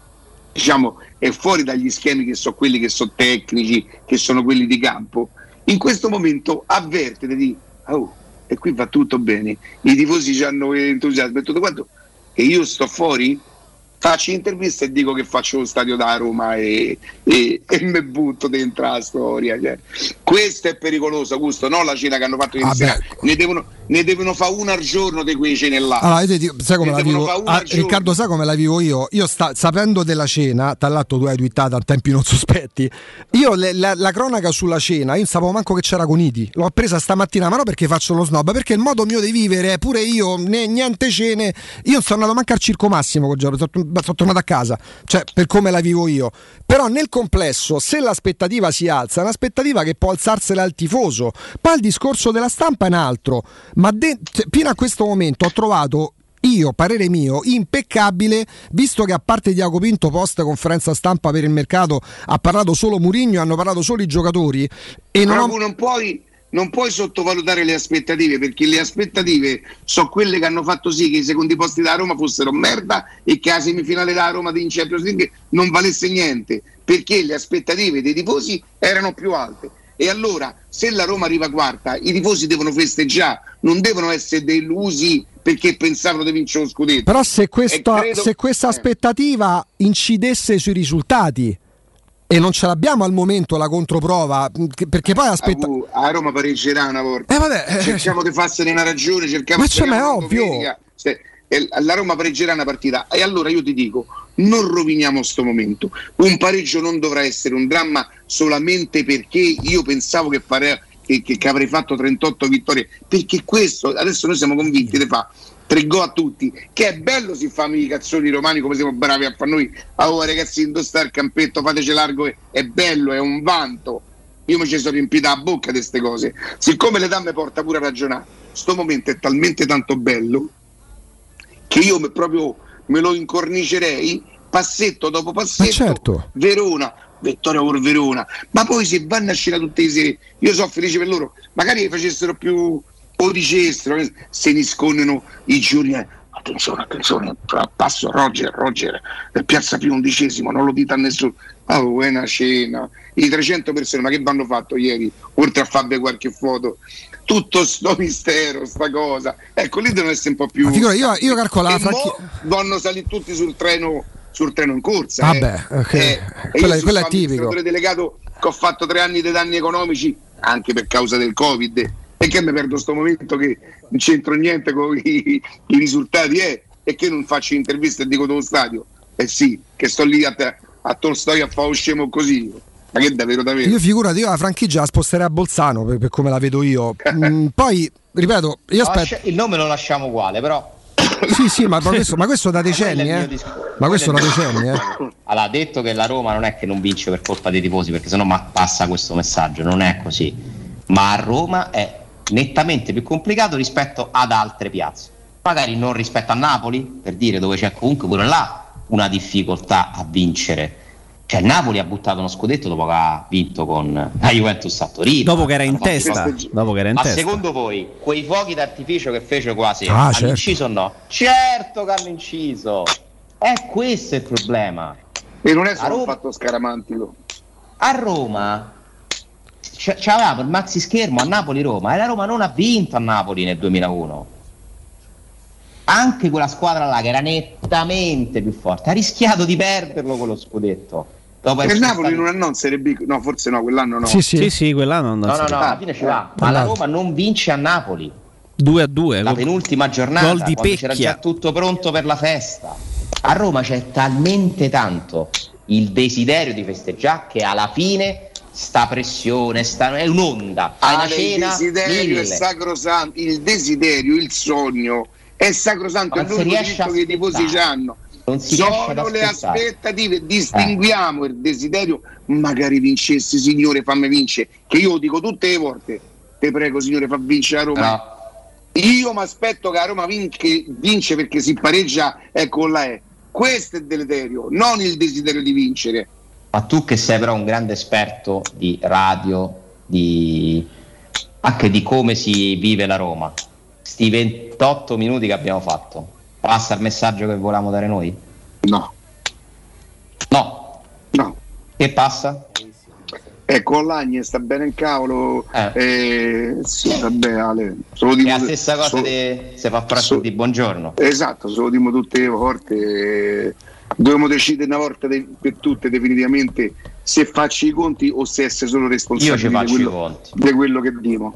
diciamo, è fuori dagli schemi che sono quelli che sono tecnici, che sono quelli di campo, in questo momento avverte di oh, e qui va tutto bene, i tifosi hanno entusiasmo e tutto quanto, e io sto fuori, faccio interviste e dico che faccio lo stadio da Roma e, e, e mi butto dentro la storia. cioè. Questo è pericoloso, Augusto, non la cena che hanno fatto ieri Ah, sera. Ne devono, ne devono fare una al giorno di quei cene là. Allora, dico, sai come Ne la vivo? Ah. Riccardo, sai come la vivo io? Io sta- sapendo della cena, tra l'altro tu hai twittato a tempi non sospetti. Io le- la, la cronaca sulla cena, io non sapevo manco che c'era con Iti. L'ho presa stamattina, ma non perché faccio lo snob, perché il modo mio di vivere, pure io, né- niente cene. Io non sono andato manco al circo massimo quel giorno, sono, tornato a casa. Cioè, per come la vivo io. Però nel complesso, se l'aspettativa si alza, è un'aspettativa che può alzarsela al tifoso. Poi il discorso della stampa è un altro. Ma de- cioè, fino a questo momento ho trovato io, parere mio, impeccabile, visto che a parte Diaco Pinto post conferenza stampa per il mercato ha parlato solo Murigno, hanno parlato solo i giocatori e non, ho... non puoi, non puoi sottovalutare le aspettative perché le aspettative sono quelle che hanno fatto sì che i secondi posti da Roma fossero merda e che la semifinale da Roma di Champions League non valesse niente perché le aspettative dei tifosi erano più alte. E allora, se la Roma arriva quarta, i tifosi devono festeggiare, non devono essere delusi perché pensavano di vincere lo scudetto. Però se, questa, credo- se questa eh. aspettativa incidesse sui risultati e non ce l'abbiamo al momento la controprova, che- perché poi aspetta... A Roma pareggerà una volta. Eh, vabbè, eh, cerchiamo di farsene una ragione, cerchiamo Ma c'è, ma è ovvio. Se- e la Roma pareggerà una partita e allora io ti dico non roviniamo sto momento un pareggio non dovrà essere un dramma solamente perché io pensavo che, fare- che- che- che avrei fatto 38 vittorie perché questo adesso noi siamo convinti di fa tre gol a tutti. Che è bello si fanno i cazzoni romani come siamo bravi a fare noi. Oh ragazzi indossare il campetto fateci largo è, bello è un vanto. Io mi ci sono riempita la bocca di queste cose. Siccome l'età mi porta pure a ragionare sto momento è talmente tanto bello che io me- proprio me lo incornicerei passetto dopo passetto certo. Verona Vittoria por Verona. Ma poi se vanno a scena tutte le sere io sono felice per loro magari facessero più o dicessero che se ne scondono i giorni eh, attenzione attenzione passo Roger Roger eh, piazza più undicesimo non lo dite a nessuno ah oh, è una scena i 300 persone ma che vanno fatto ieri oltre a farvi qualche foto tutto sto mistero sta cosa ecco lì devono essere un po' più figura, io- io calcolo la e franchi- vanno saliti tutti sul treno sul treno in corsa Vabbè, eh. ok. Eh, Quella- quella è tipico. amministratore delegato che ho fatto tre anni di danni economici anche per causa del covid e che mi perdo sto momento che non c'entro niente con i, i risultati eh, e che non faccio interviste e dico dello stadio eh sì che sto lì a, a Tolstoi a fare scemo così ma che davvero davvero Io figurati, io la franchigia la sposterei a Bolzano per, per come la vedo io. Mm, poi, ripeto, io aspetto... Il nome lo lasciamo uguale, però. Sì, sì, ma, ma questo, ma questo da decenni, è eh. Ma questo da è decenni, eh. Allora, detto che la Roma non è che non vince per colpa dei tifosi, perché sennò ma passa questo messaggio, non è così. Ma a Roma è nettamente più complicato rispetto ad altre piazze. Magari non rispetto a Napoli, per dire dove c'è comunque pure là una difficoltà a vincere. Cioè, Napoli ha buttato uno scudetto dopo che ha vinto con la Juventus a Torino. Dopo che era in testa. Dopo che era in Ma testa. secondo voi quei fuochi d'artificio che fece quasi Ah, hanno certo. inciso o no? Certo che hanno inciso. È questo il problema. e non è solo un Roma- fatto scaramantico A Roma c- c'avevamo il maxi schermo a Napoli-Roma e la Roma non ha vinto a Napoli nel 2001. Anche quella squadra là che era nettamente più forte ha rischiato di perderlo con lo scudetto. Dopo il essere Napoli stati- non ha non Serie B no forse no quell'anno no Sì, sì. Sì, sì, quell'anno non No, no, no, alla fine ce l'ha. Ma la Roma non vince a Napoli. 2 a 2. La penultima giornata, Gol di quando c'era Pecchia. già tutto pronto per la festa. A Roma c'è talmente tanto il desiderio di festeggiare che alla fine sta pressione, sta, è un'onda. Fai una Ale, il cena, desiderio è mille. sacrosanto il desiderio il sogno è sacrosanto è l'unico diritto che i tifosi hanno. Sono le aspettative distinguiamo il desiderio magari vincessi signore fammi vincere che io lo dico tutte le volte te prego signore fa vincere la Roma. Io mi aspetto che la Roma vince, vince perché si pareggia ecco là è questo è il deleterio non il desiderio di vincere Ma tu che sei però un grande esperto di radio, di... anche di come si vive la Roma, sti 28 minuti che abbiamo fatto, passa il messaggio che volevamo dare noi? No. No. No. Che passa? Ecco, Olagne sta bene in cavolo. Eh. sì, vabbè, Ale. Lo È la stessa cosa so- di se fa presto di buongiorno. Esatto, se lo dimo tutte le volte. eh, Dobbiamo decidere una volta per tutte definitivamente se facci i conti o se essere solo responsabili di quello, di quello che dimo.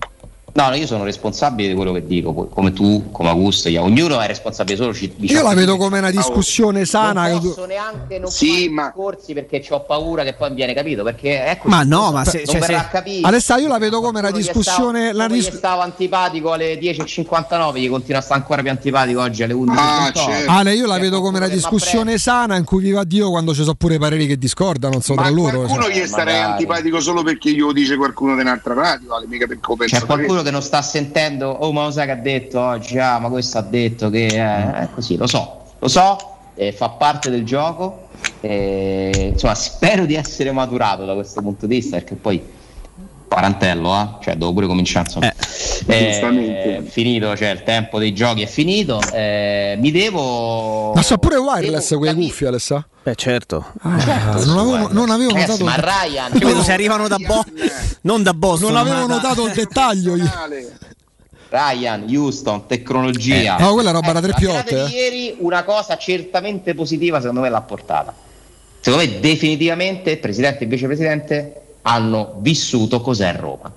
No, no, io sono responsabile di quello che dico, come tu, come Augusto, io- ognuno è responsabile solo di Io ciò la vedo come una discussione sana. Non tu- posso neanche non Sì, fare ma- discorsi perché ho paura che poi mi viene capito. Perché ecco, Ma no, ma non se- verrà cioè, se- capito. Alessà, io la vedo come una discussione. stavo- la dis- stavo antipatico alle 10.59, gli continua a stare ancora più antipatico oggi alle 11.38. certo. Ale, io la vedo come una discussione sana in cui viva Dio quando ci sono pure pareri che discordano, non so Ma tra loro. qualcuno cioè. gli starei antipatico solo perché io dice qualcuno di un'altra radio, Ale, mica C'è qualcuno per- che non sta sentendo, oh ma lo sai che ha detto oggi, ah ma questo ha detto che è, è così, lo so, lo so, eh, fa parte del gioco, eh, insomma spero di essere maturato da questo punto di vista perché poi quarantello, eh? cioè devo pure cominciare insomma. Eh, finito, cioè il tempo dei giochi è finito. Eh, mi devo. Ma so pure wireless quelle cuffie, Alessa? Beh, certo. Ah, certo non, avevo, non avevo notato. ma Ryan, Io vedo se arrivano da Bo- non da Boston. Non avevo notato il dettaglio. io. Ryan, Houston, tecnologia. Eh, no, quella roba era 3 più la serata 8, di eh. ieri una cosa certamente positiva secondo me l'ha portata. Secondo me definitivamente il presidente e il vicepresidente hanno vissuto cos'è Roma.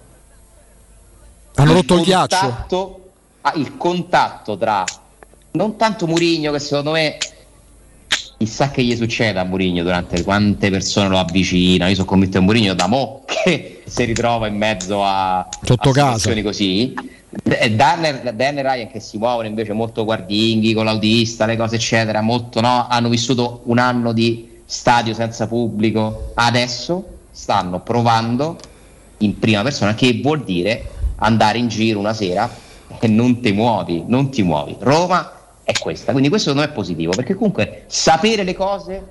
Hanno rotto il ghiaccio. ah, il contatto tra non tanto Murigno che secondo me chissà che gli succede a Murigno durante quante persone lo avvicinano io sono convinto che Murigno da mo che si ritrova in mezzo a, Sotto a casa. situazioni così e Dan, e- Dan e Ryan che si muovono invece molto guardinghi con l'autista le cose eccetera molto no hanno vissuto un anno di stadio senza pubblico adesso stanno provando in prima persona che vuol dire andare in giro una sera e non ti muovi, non ti muovi. Roma è questa, quindi questo me è positivo perché comunque sapere le cose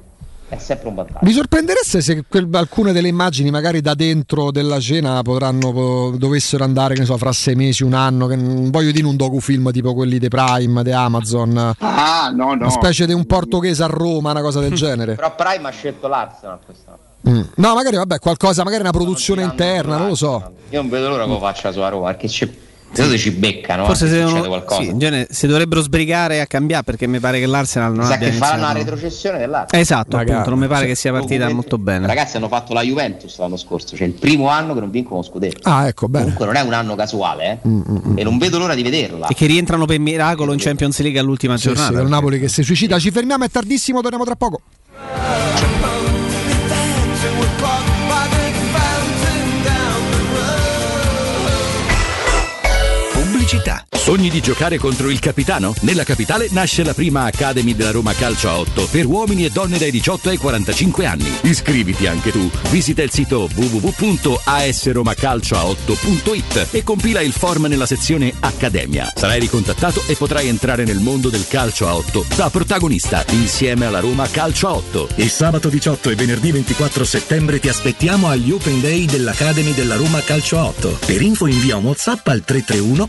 è sempre un vantaggio. Mi sorprendereste se quel- alcune delle immagini, magari da dentro della cena, potranno po- dovessero andare, che ne so, fra sei mesi, un anno. Che non voglio dire un docufilm tipo quelli di Prime, di Amazon. Ah, no, no. Una specie di un portoghese a Roma, una cosa del genere. Però Prime ha scelto l'Arsenal quest'anno. Mm. No, magari vabbè, qualcosa, magari una produzione interna, non lo so. Io non vedo l'ora che lo faccia sulla Roma perché ci, secondo me ci beccano, Forse anche se succede qualcosa. sì, in genere si dovrebbero sbrigare a cambiare perché mi pare che l'Arsenal non Sa abbia che faranno la iniziato- retrocessione dell'Arsenal. Esatto, Magari. appunto, non mi pare Sì. che sia partita molto bene. Ragazzi hanno fatto la Juventus l'anno scorso, cioè il primo anno che non vincono scudetto. Ah, ecco, bene. Comunque non è un anno casuale, eh? E non vedo l'ora di vederla. E che rientrano per miracolo in Champions League all'ultima Sì, sì, giornata. il Napoli che si suicida. Ci fermiamo, è tardissimo, torniamo tra poco. Pubblicità. Sogni di giocare contro il capitano? Nella capitale nasce la prima Academy della Roma Calcio a 8 per uomini e donne dai 18 ai 45 anni. Iscriviti anche tu. Visita il sito www.asromacalcioa8.it e compila il form nella sezione Accademia. Sarai ricontattato e potrai entrare nel mondo del calcio a 8 da protagonista insieme alla Roma Calcio a 8. E sabato 18 e venerdì 24 settembre ti aspettiamo agli Open Day dell'Academy della Roma Calcio a 8. Per info invia un WhatsApp al 331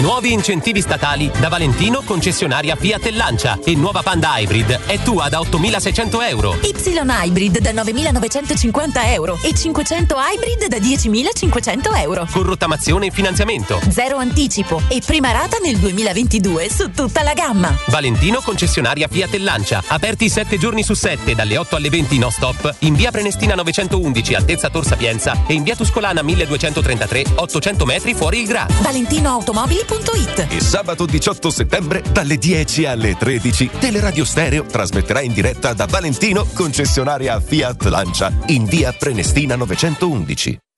Nuovi incentivi statali da Valentino concessionaria Fiat e Lancia e nuova Panda Hybrid è tua da 8.600 euro. Y Hybrid da 9.950 euro e 500 Hybrid da 10.500 euro. Con rottamazione e finanziamento. Zero anticipo e prima rata nel 2022 su tutta la gamma. Valentino concessionaria Fiat e Lancia. Aperti 7 giorni su 7 dalle 8 alle 20 no stop in via Prenestina 911 altezza Tor Sapienza e in via Tuscolana 1233 800 metri fuori il Gra. ValentinoAutomobili.it E sabato 18 settembre dalle 10 alle 13 Teleradio Stereo trasmetterà in diretta da Valentino, concessionaria Fiat Lancia, in via Prenestina 911.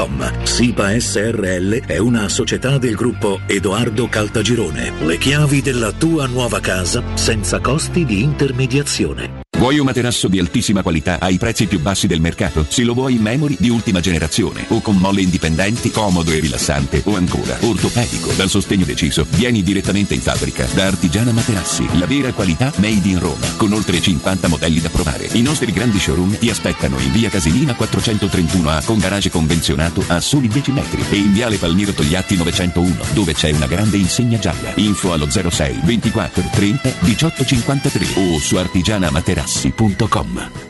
www.keicalt.com. SIPA SRL è una società del gruppo Edoardo Caltagirone. Le chiavi della tua nuova casa senza costi di intermediazione. Vuoi un materasso di altissima qualità ai prezzi più bassi del mercato? Se lo vuoi in memory di ultima generazione o con molle indipendenti, comodo e rilassante o ancora ortopedico dal sostegno deciso, vieni direttamente in fabbrica da Artigiana Materassi, la vera qualità made in Roma, con oltre 50 modelli da provare. I nostri grandi showroom ti aspettano in via Casilina 431A con garage convenzionato a soli 10 metri e in viale Palmiro Togliatti 901 dove c'è una grande insegna gialla. Info allo 06 24 30 18 53 o su artigianamaterassi.com.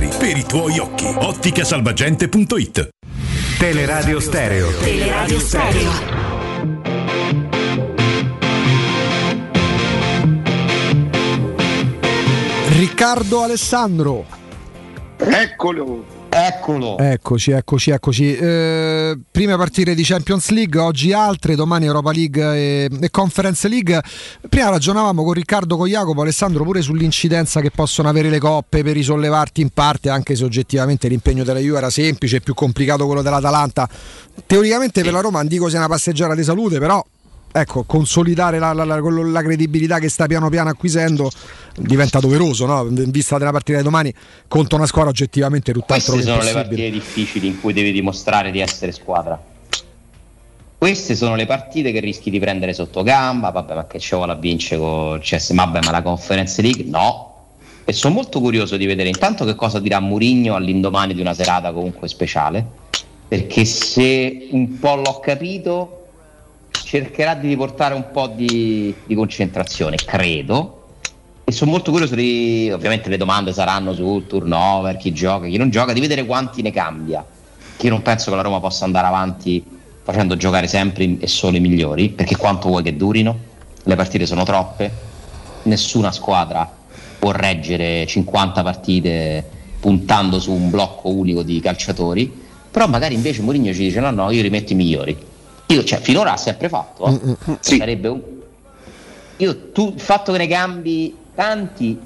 per i tuoi occhi. Otticasalvagente.it Teleradio Stereo. Teleradio Stereo. Riccardo Alessandro. Eccolo. Eccolo. Eccoci, eccoci, eccoci. Eh, prime partite di Champions League, oggi altre, domani Europa League e, e, Conference League. Prima ragionavamo con Riccardo, con Jacopo, Alessandro pure sull'incidenza che possono avere le coppe per risollevarti in parte, anche se oggettivamente l'impegno della Juve era semplice, più complicato quello dell'Atalanta. Teoricamente per la Roma non dico sia una passeggiata di salute, però ecco, consolidare la, la, la, la, credibilità che sta piano piano acquisendo diventa doveroso, no? in vista della partita di domani contro una squadra oggettivamente tutt'altro Queste sono le partite difficili in cui devi dimostrare di essere squadra. Queste sono le partite che rischi di prendere sotto gamba, vabbè ma che ci vuole a vincere con CS, vabbè ma la Conference League no. E sono molto curioso di vedere intanto che cosa dirà Murigno all'indomani di una serata comunque speciale, perché se un po' l'ho capito cercherà di riportare un po' di, di concentrazione, credo. E sono molto curioso di. Ovviamente le domande saranno sul turnover, chi gioca, chi non gioca, di vedere quanti ne cambia. Che io non penso che la Roma possa andare avanti facendo giocare sempre e solo i migliori, perché quanto vuoi che durino? Le partite sono troppe, nessuna squadra può reggere 50 partite puntando su un blocco unico di calciatori. Però magari invece Mourinho ci dice: no, no, io rimetto i migliori io, cioè, finora ha sempre fatto, eh? mm-hmm. sì. sarebbe un... Io tu, il fatto che ne cambi tanti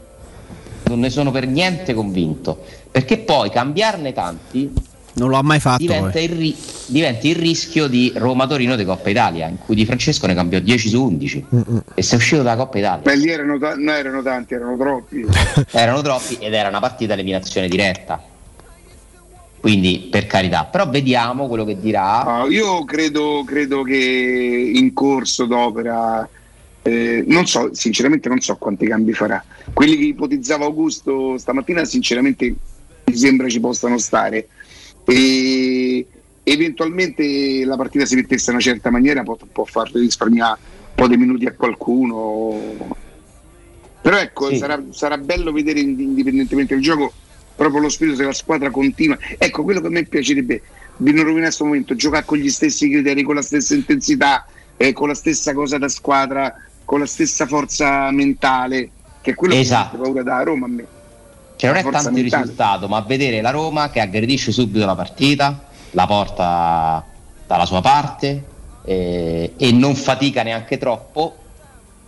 non ne sono per niente convinto, perché poi cambiarne tanti non l'ho mai fatto. Diventa il, ri- diventa il, rischio di Roma-Torino di Coppa Italia, in cui Di Francesco ne cambiò 10 su 11 Mm-mm. e si è uscito dalla Coppa Italia. Beh, lì erano, ta- no, erano tanti, erano troppi. erano troppi ed era una partita eliminazione diretta quindi per carità, però vediamo quello che dirà. No, io credo, credo, che in corso d'opera, eh, non so, sinceramente non so quanti cambi farà. Quelli che ipotizzava Augusto stamattina, sinceramente mi sembra ci possano stare. E eventualmente la partita si mettesse in una certa maniera può, può far risparmiare un po' di minuti a qualcuno. Però ecco, sì. sarà, sarà bello vedere indipendentemente dal gioco proprio lo spirito della squadra continua. Ecco, quello che a me piacerebbe di non rovinare questo momento, giocare con gli stessi criteri, con la stessa intensità, eh, con la stessa cosa da squadra, con la stessa forza mentale, che è quello esatto. che ho paura da Roma a me. Cioè non è tanto mentale. il risultato, ma vedere la Roma che aggredisce subito la partita, la porta dalla sua parte eh, e non fatica neanche troppo,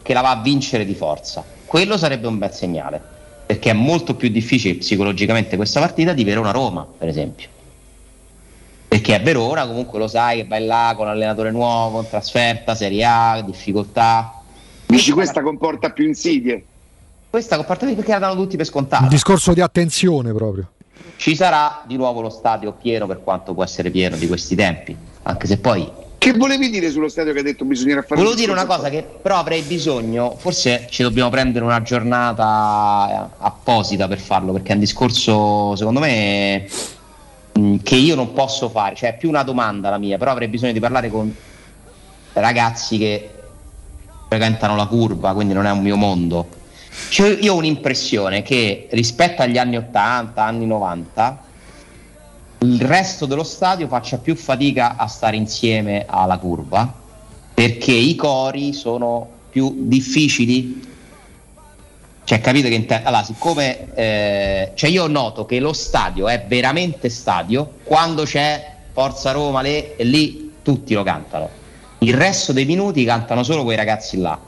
che la va a vincere di forza. Quello sarebbe un bel segnale perché è molto più difficile psicologicamente questa partita di Verona-Roma, per esempio. Perché a Verona comunque lo sai che vai là con allenatore nuovo, in trasferta, Serie A, difficoltà. Dici questa comporta più insidie? Questa comporta più perché la danno tutti per scontato. Un discorso di attenzione proprio. ci sarà di nuovo lo stadio pieno per quanto può essere pieno di questi tempi, anche se poi Che volevi dire sullo stadio che hai detto bisognerà fare? Volevo dire una cosa che però avrei bisogno, forse ci dobbiamo prendere una giornata apposita per farlo, perché è un discorso secondo me mh, che io non posso fare, cioè è più una domanda la mia, però avrei bisogno di parlare con ragazzi che frequentano la curva, quindi non è un mio mondo. Cioè, io ho un'impressione che rispetto agli anni 80, anni 90, il resto dello stadio faccia più fatica a stare insieme alla curva perché i cori sono più difficili. Cioè, capite che inte- allora, siccome eh, cioè io noto che lo stadio è veramente stadio quando c'è Forza Roma lì, e lì tutti lo cantano. Il resto dei minuti cantano solo quei ragazzi là.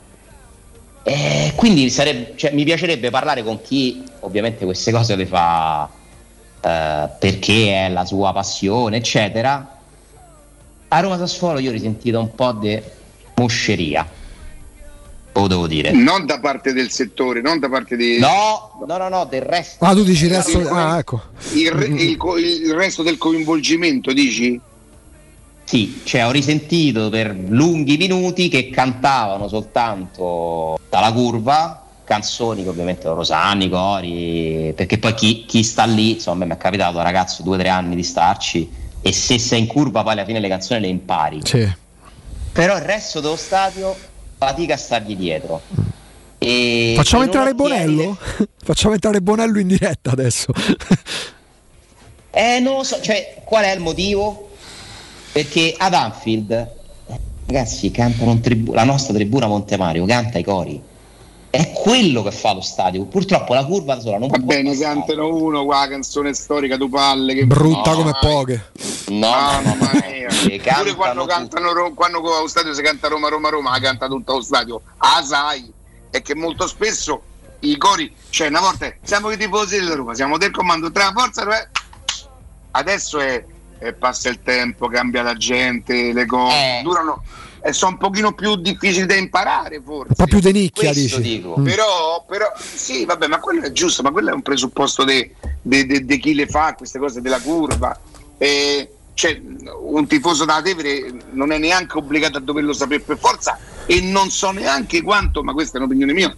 E quindi sarebbe- cioè, mi piacerebbe parlare con chi ovviamente queste cose le fa eh, perché è la sua passione, eccetera. A Roma Sassuolo io ho risentito un po' di mosceria, lo devo dire. Non da parte del settore, non da parte di. No, no, no, no, del resto. Ah, tu dici il resto. Il- Ah, ecco. Il, il il resto del coinvolgimento, dici? Sì, cioè ho risentito per lunghi minuti che cantavano soltanto dalla curva canzoni che ovviamente loro sanno, i cori, perché poi chi, chi sta lì, insomma, mi è capitato ragazzo due o tre anni di starci e se sei in curva poi alla fine le canzoni le impari. Sì. Però il resto dello stadio fatica a stargli dietro. E Facciamo entrare Bonello? Facciamo entrare Bonello in diretta adesso. Eh, non lo so, cioè, qual è il motivo? Perché ad Anfield, ragazzi, cantano tribu- la nostra tribuna Montemario, canta i cori. È quello che fa lo stadio. Purtroppo la curva da sola non Va può bene, passare. cantano uno qua, canzone storica, tu palle. Che Brutta No, come dai. poche. No, no, no, Pure quando cantano quando allo stadio si canta Roma, Roma, Roma, la canta tutto lo stadio. Ah, sai, è che molto spesso i cori, cioè una volta siamo i tifosi della Roma, siamo del comando tra la forza, eh. adesso è, è- passa il tempo, cambia la gente, le cose, Eh. durano e sono un pochino più difficili da imparare forse. Un po' più di nicchia, Questo dici. dico. Mm. Però, però, sì, vabbè, ma quello è giusto, ma quello è un presupposto di chi le fa queste cose della curva. Eh, cioè, un tifoso da Tevere non è neanche obbligato a doverlo sapere per forza e non so neanche quanto, ma questa è un'opinione mia,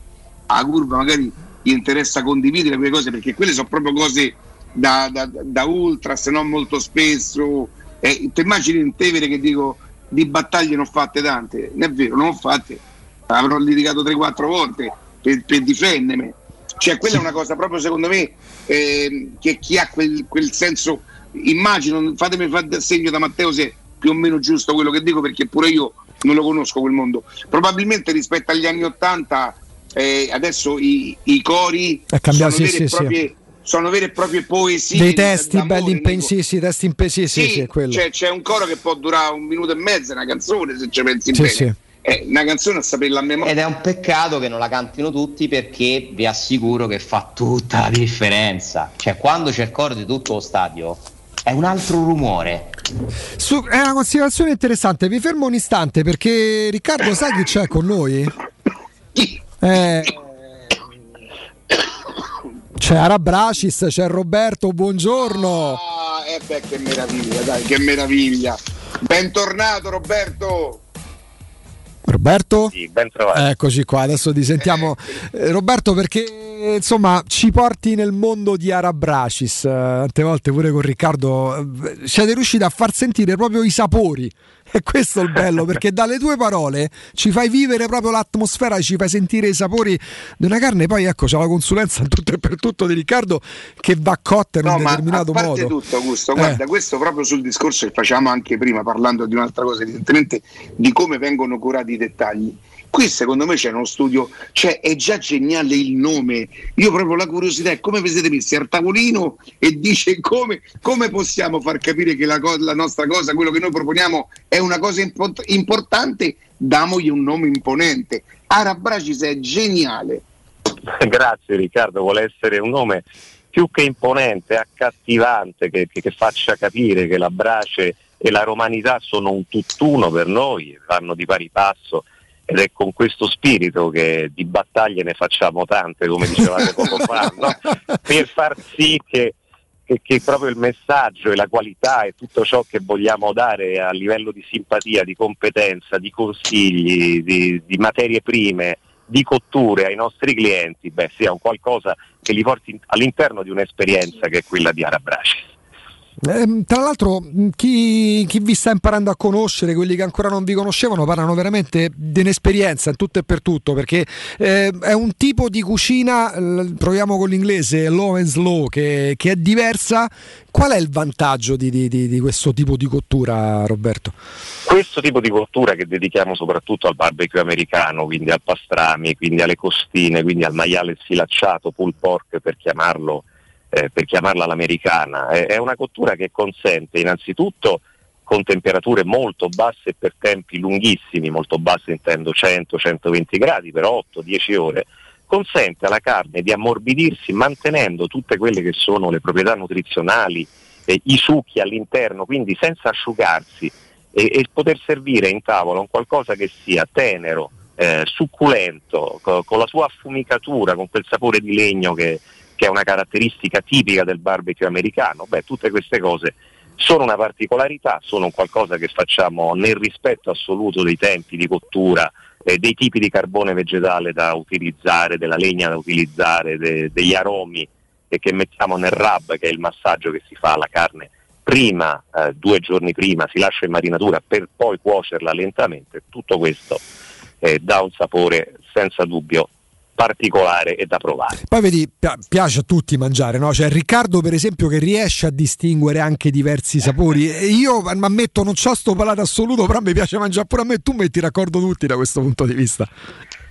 a curva magari gli interessa condividere quelle cose perché quelle sono proprio cose da, da, da ultra, se non molto spesso. Eh, ti immagini in Tevere che dico di battaglie non fatte tante, non è vero, non ho fatte, avrò litigato 3-4 volte per, per difendermi. Cioè, quella è una cosa proprio secondo me ehm, che chi ha quel, quel senso, immagino, fatemi fare segno da Matteo se è più o meno giusto quello che dico perché pure io non lo conosco quel mondo. Probabilmente rispetto agli anni 80 eh, adesso i, i cori È cambiato, sono, sì, vere e sì, proprie, sono vere e proprie poesie. Dei testi d'amore, belli impensisi, testi impensisi, sì, sì, cioè, c'è un coro che può durare un minuto e mezzo, una canzone, se ci pensi Sì, bene. sì. È una canzone a saperla a memoria. Ed è un peccato che non la cantino tutti perché vi assicuro che fa tutta la differenza. Cioè, quando c'è il coro di tutto lo stadio, è un altro rumore. Su- è una considerazione interessante. Vi fermo un istante perché Riccardo sai chi c'è con noi? Eh, c'è Arabracis, c'è Roberto, buongiorno. Ah, eh beh, che meraviglia, dai, che meraviglia. Bentornato Roberto. Roberto? Sì, ben trovato. Eccoci qua, adesso ti sentiamo. Eh, Roberto, perché insomma ci porti nel mondo di Arabracis, eh, tante volte pure con Riccardo, eh, siete riusciti a far sentire proprio i sapori. E questo è il bello, perché dalle tue parole ci fai vivere proprio l'atmosfera, ci fai sentire i sapori di una carne. Poi ecco, c'è la consulenza tutto e per tutto di Riccardo che va cotta in No, un ma determinato a parte modo. tutto, Augusto, Eh. guarda, questo proprio sul discorso che facciamo anche prima, parlando di un'altra cosa, evidentemente di come vengono curati i dettagli. Qui secondo me c'è uno studio, cioè è già geniale il nome. Io proprio la curiosità è come vi siete messi al tavolino e dice come, come possiamo far capire che la, co- la nostra cosa, quello che noi proponiamo è una cosa impo- importante, damogli un nome imponente. Arabracis è geniale. Grazie Riccardo, vuole essere un nome più che imponente, accattivante, che, che- che faccia capire che la brace e la romanità sono un tutt'uno per noi, vanno di pari passo ed è con questo spirito che di battaglie ne facciamo tante, come dicevate poco fa, no? per far sì che, che che, proprio il messaggio e la qualità e tutto ciò che vogliamo dare a livello di simpatia, di competenza, di consigli, di, di materie prime, di cotture ai nostri clienti, beh, sia un qualcosa che li porti all'interno di un'esperienza che è quella di Arabraci. Eh, tra l'altro, chi, chi, vi sta imparando a conoscere, quelli che ancora non vi conoscevano, parlano veramente di un'esperienza in tutto e per tutto, perché eh, è un tipo di cucina, proviamo con l'inglese, low and slow, che, che è diversa. Qual è il vantaggio di, di, di, di, questo tipo di cottura, Roberto? Questo tipo di cottura che dedichiamo soprattutto al barbecue americano, quindi al pastrami, quindi alle costine, quindi al maiale sfilacciato, pull pork per chiamarlo eh, per chiamarla l'americana, è, è una cottura che consente innanzitutto con temperature molto basse per tempi lunghissimi, molto basse intendo 100-120 gradi per 8-10 ore, consente alla carne di ammorbidirsi mantenendo tutte quelle che sono le proprietà nutrizionali, eh, i succhi all'interno, quindi senza asciugarsi e, e, poter servire in tavola un qualcosa che sia tenero, eh, succulento, co- con la sua affumicatura, con quel sapore di legno che, che è una caratteristica tipica del barbecue americano, beh, tutte queste cose sono una particolarità, sono qualcosa che facciamo nel rispetto assoluto dei tempi di cottura, eh, dei tipi di carbone vegetale da utilizzare, della legna da utilizzare, de- degli aromi e che mettiamo nel rub, che è il massaggio che si fa alla carne prima, eh, due giorni prima, si lascia in marinatura per poi cuocerla lentamente, tutto questo eh, dà un sapore senza dubbio particolare e da provare. Poi vedi, piace a tutti mangiare, no? C'è Riccardo per esempio che riesce a distinguere anche diversi sapori. E io ammetto non ho sto palato assoluto, però mi piace mangiare pure a me, tu metti d'accordo tutti da questo punto di vista.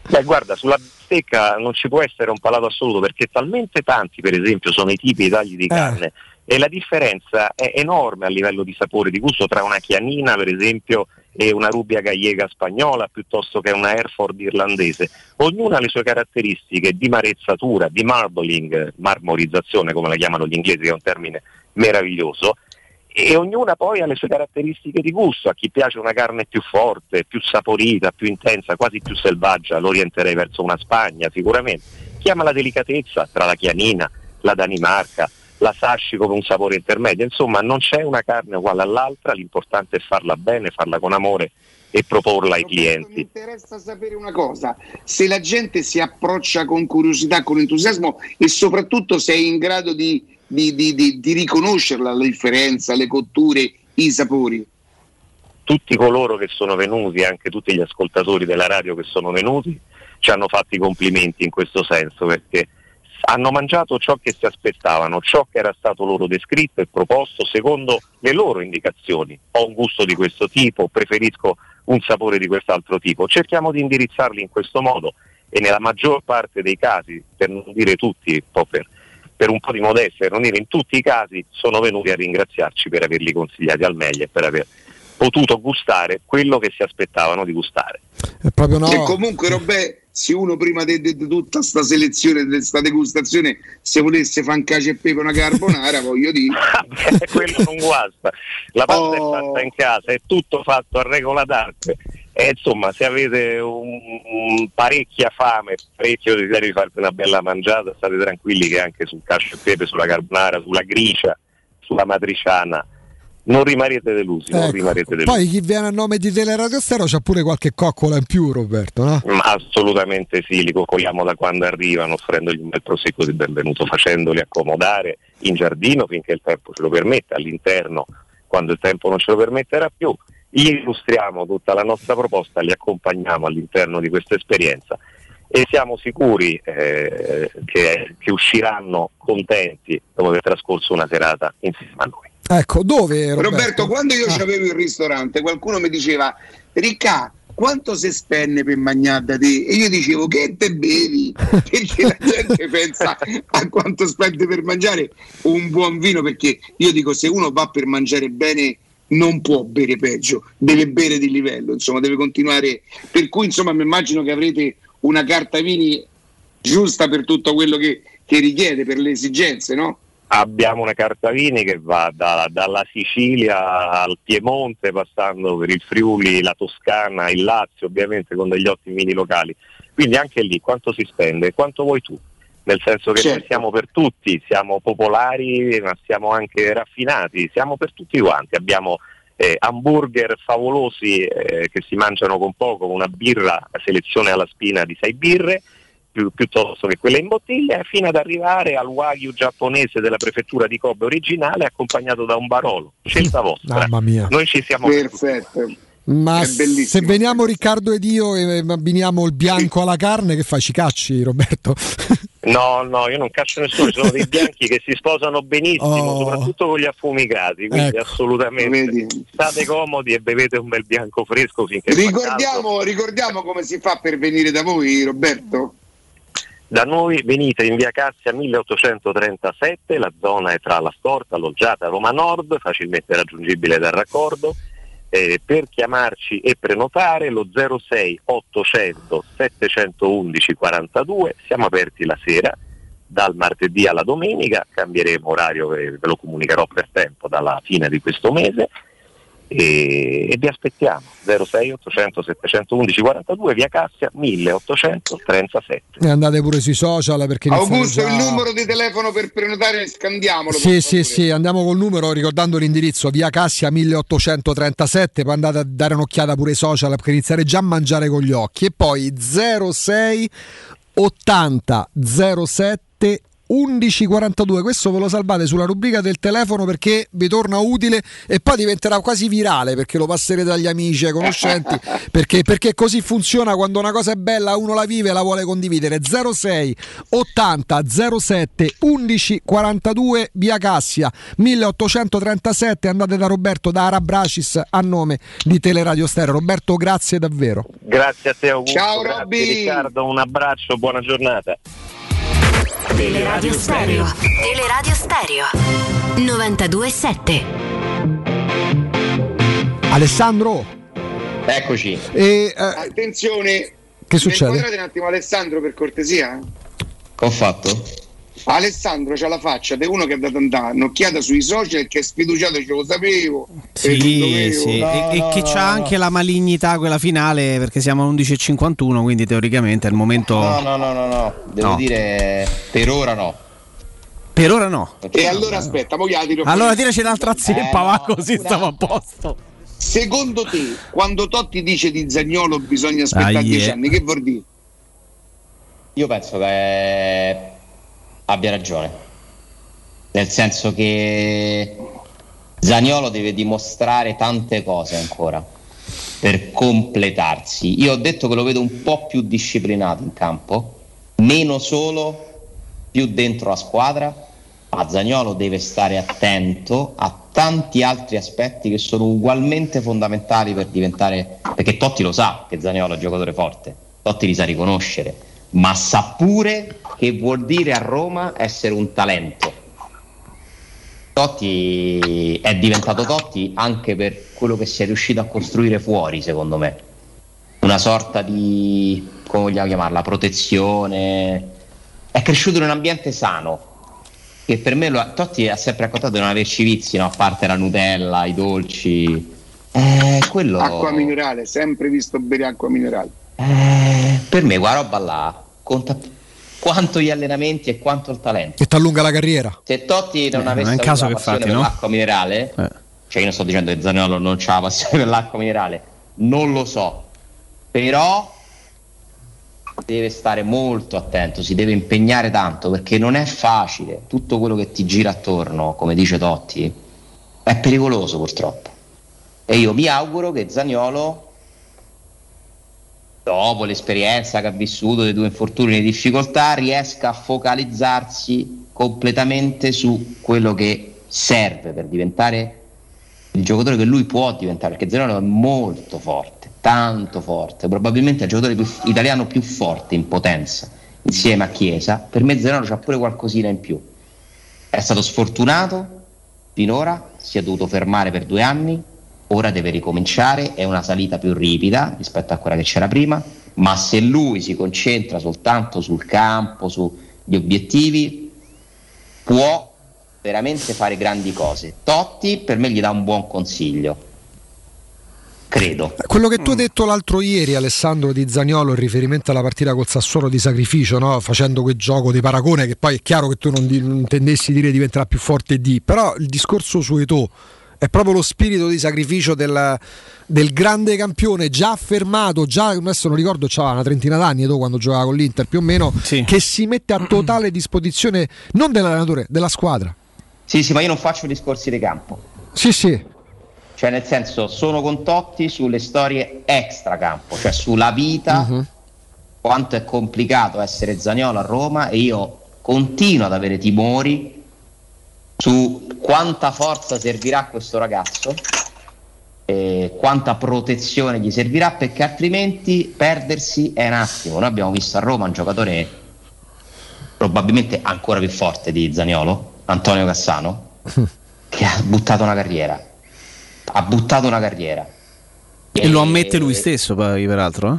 Beh, guarda, sulla bistecca non ci può essere un palato assoluto perché talmente tanti, per esempio, sono i tipi di tagli di eh. carne e la differenza è enorme a livello di sapore, di gusto tra una chianina, per esempio, e una Rubia Gallega spagnola piuttosto che una Hereford irlandese. Ognuna ha le sue caratteristiche di marezzatura, di marbling, marmorizzazione come la chiamano gli inglesi, che è un termine meraviglioso, e ognuna poi ha le sue caratteristiche di gusto. A chi piace una carne più forte, più saporita, più intensa, quasi più selvaggia, lo orienterei verso una Spagna sicuramente. Chi ama la delicatezza tra la chianina, la Danimarca, la sasci come un sapore intermedio. Insomma, non c'è una carne uguale all'altra, l'importante è farla bene, farla con amore e proporla ai clienti. Mi interessa sapere una cosa, se la gente si approccia con curiosità, con entusiasmo e soprattutto se è in grado di, di, di, di riconoscerla la differenza, le cotture, i sapori. Tutti coloro che sono venuti, anche tutti gli ascoltatori della radio che sono venuti, ci hanno fatto i complimenti in questo senso perché hanno mangiato ciò che si aspettavano, ciò che era stato loro descritto e proposto secondo le loro indicazioni. Ho un gusto di questo tipo, preferisco un sapore di quest'altro tipo. Cerchiamo di indirizzarli in questo modo e nella maggior parte dei casi, per non dire tutti, un po' per, per un po' di modestia, per non dire in tutti i casi, sono venuti a ringraziarci per averli consigliati al meglio e per aver potuto gustare quello che si aspettavano di gustare. No. E comunque Robè, se uno prima di tutta questa selezione, di questa degustazione, se volesse fare un cacio e pepe una carbonara, voglio dire. quello non guasta. La pasta oh. è fatta in casa, è tutto fatto a regola d'arte. E insomma, se avete un, un parecchia fame, parecchio desiderio di farvi una bella mangiata, state tranquilli che anche sul cacio e pepe, sulla carbonara, sulla gricia, sulla matriciana non rimarrete delusi, ecco. non rimarrete delusi. Poi chi viene a nome di Teleradio Stereo c'ha pure qualche coccola in più, Roberto, no? Assolutamente sì, li coccoliamo da quando arrivano, offrendogli un bel proseguo di benvenuto, facendoli accomodare in giardino finché il tempo ce lo permette, all'interno quando il tempo non ce lo permetterà più. Gli illustriamo tutta la nostra proposta, li accompagniamo all'interno di questa esperienza e siamo sicuri eh, che, che usciranno contenti dopo aver trascorso una serata insieme a noi. Ecco, dove Roberto? Roberto quando io ah. avevo il ristorante, qualcuno mi diceva Ricca, quanto si spende per mangiare da te? E io dicevo che te bevi? Perché la gente pensa a quanto spende per mangiare un buon vino, perché io dico se uno va per mangiare bene non può bere peggio, deve bere di livello, insomma deve continuare. Per cui insomma mi immagino che avrete una carta vini giusta per tutto quello che, che richiede, per le esigenze, no? Abbiamo una carta vini che va da, dalla Sicilia al Piemonte, passando per il Friuli, la Toscana, il Lazio, ovviamente con degli ottimi vini locali. Quindi anche lì quanto si spende, quanto vuoi tu. nel senso che Certo. noi siamo per tutti, siamo popolari ma siamo anche raffinati, siamo per tutti quanti, abbiamo eh, hamburger favolosi eh, che si mangiano con poco, una birra a selezione alla spina di sei birre, più- piuttosto che quelle in bottiglia, fino ad arrivare al wagyu giapponese della prefettura di Kobe originale accompagnato da un barolo. Scelta vostra. Mamma mia. Noi ci siamo. Perfetto. Ma se veniamo Riccardo ed io e abbiniamo il bianco alla carne, che fai? Ci cacci, Roberto? No, no, io non caccio nessuno, sono dei bianchi che si sposano benissimo, Oh. soprattutto con gli affumicati, quindi Ecco. assolutamente state comodi e bevete un bel bianco fresco finché. Ricordiamo, ricordiamo come si fa per venire da voi, Roberto? Da noi venite in via Cassia 1837, la zona è tra la Storta, Loggiata, Roma Nord, facilmente raggiungibile dal raccordo. Eh, per chiamarci e prenotare lo 06 800 711 42, siamo aperti la sera, dal martedì alla domenica, cambieremo orario, ve lo comunicherò per tempo dalla fine di questo mese e, e vi aspettiamo 06 800 711 42 via Cassia 1837 E andate pure sui social perché Augusto, già- il numero di telefono per prenotare, scandiamolo. Sì, sì, sì, andiamo col numero ricordando l'indirizzo via Cassia 1837, poi andate a dare un'occhiata pure ai social perché iniziare già a mangiare con gli occhi e poi 06 80 07 1142, questo ve lo salvate sulla rubrica del telefono perché vi torna utile e poi diventerà quasi virale perché lo passerete agli amici, ai conoscenti, perché, perché così funziona quando una cosa è bella, uno la vive e la vuole condividere. 06 80 07 11 42 via Cassia 1837, andate da Roberto da Arabracis a nome di Teleradio Stereo. Roberto, grazie davvero. Grazie a te Augusto, Ciao, Robby. Riccardo, un abbraccio, buona giornata. Teleradio Stereo. Teleradio Stereo. 927. Alessandro, Eccoci. e, eh, Attenzione. Che succede? Inquadrate un attimo Alessandro per cortesia? Ho fatto? Alessandro c'ha la faccia di uno che ha dato un'occhiata sui social che è sfiduciato, ce lo sapevo. e Sì, dovevo. sì. e, e che c'ha anche la malignità quella finale perché siamo alle 11.51 quindi teoricamente è il momento No, no, no, no, no. Devo No. dire per ora no. per ora no E allora aspetta, mo gliela tiro allora tiraci un'altra zeppa Eh, va no, così stiamo a posto Secondo te, quando Totti dice di Zagnolo bisogna aspettare Ah, 10 yeah. anni, che vuol dire? Io penso che abbia ragione. Nel senso che Zaniolo deve dimostrare tante cose ancora per completarsi. Io ho detto che lo vedo un po' più disciplinato in campo, meno solo, più dentro la squadra, ma Zaniolo deve stare attento a tanti altri aspetti che sono ugualmente fondamentali per diventare perché Totti lo sa che Zaniolo è un giocatore forte, Totti li sa riconoscere, ma sa pure che vuol dire a Roma essere un talento. Totti è diventato Totti anche per quello che si è riuscito a costruire fuori, secondo me. Una sorta di, come vogliamo chiamarla, protezione. È cresciuto in un ambiente sano, che per me lo ha- Totti ha sempre raccontato di non averci vizi, no? a parte la Nutella, i dolci. Eh, quello... Acqua minerale, sempre visto bere acqua minerale. Eh, per me quella roba là conta quanto gli allenamenti e quanto il talento. che ti allunga la carriera. Se Totti non Eh, avesse non caso la passione per no? l'acqua minerale, Eh. cioè io non sto dicendo che Zaniolo non ha la passione per l'acqua minerale, non lo so, però deve stare molto attento, si deve impegnare tanto perché non è facile, tutto quello che ti gira attorno, come dice Totti, è pericoloso purtroppo. E io mi auguro che Zaniolo dopo l'esperienza che ha vissuto dei due infortuni e le difficoltà, riesca a focalizzarsi completamente su quello che serve per diventare il giocatore che lui può diventare, perché Zaniolo è molto forte, tanto forte, probabilmente è il giocatore più, italiano più forte in potenza, insieme a Chiesa. Per me Zaniolo ha pure qualcosina in più. È stato sfortunato finora, si è dovuto fermare per due anni, ora deve ricominciare, è una salita più ripida rispetto a quella che c'era prima, ma se lui si concentra soltanto sul campo, sugli obiettivi, può veramente fare grandi cose. Totti per me gli dà un buon consiglio. credo. Quello che tu hai detto l'altro ieri, Alessandro Di Zagnolo, in riferimento alla partita col Sassuolo di sacrificio, no? facendo quel gioco di paragone, che poi è chiaro che tu non, di, non intendessi dire diventerà più forte di, però il discorso su Eto è proprio lo spirito di sacrificio del, del grande campione già affermato, già adesso non ricordo, c'aveva una trentina d'anni Eto quando giocava con l'Inter più o meno, Sì. che si mette a totale disposizione non dell'allenatore, della squadra. Sì, sì, ma io non faccio discorsi di campo. Sì, sì. Cioè, nel senso, sono con Totti sulle storie extracampo, cioè sulla vita, Mhm. quanto è complicato essere Zagnolo a Roma e io continuo ad avere timori su quanta forza servirà a questo ragazzo, e quanta protezione gli servirà, perché altrimenti perdersi è un attimo. Noi abbiamo visto a Roma un giocatore probabilmente ancora più forte di Zagnolo, Antonio Cassano, che ha buttato una carriera. Ha buttato una carriera. E lo ammette lui stesso, peraltro. eh?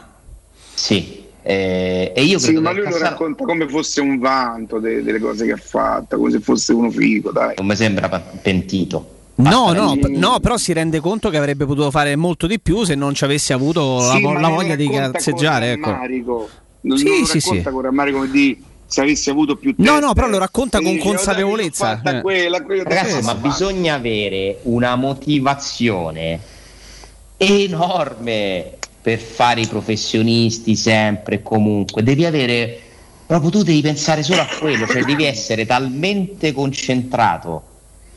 Sì. Eh, e io Sì, credo ma che lui lo Cassano- racconta come fosse un vanto de- delle cose che ha fatto, come se fosse uno figo, dai. non mi sembra pentito. No, no, p- no, però si rende conto che avrebbe potuto fare molto di più se non ci avesse avuto la, Sì, vo- ma la non voglia di cazzeggiare. Ecco. Non, Sì, non lo sì, racconta sì. con rammarico come di se avessi avuto più No, tempo. no, però lo racconta con dice, "Oh, dai, consapevolezza, eh. quella, quella, Ragazzi, quella". ma bisogna avere una motivazione enorme per fare i professionisti sempre e comunque. Devi avere proprio tu devi pensare solo a quello, cioè devi essere talmente concentrato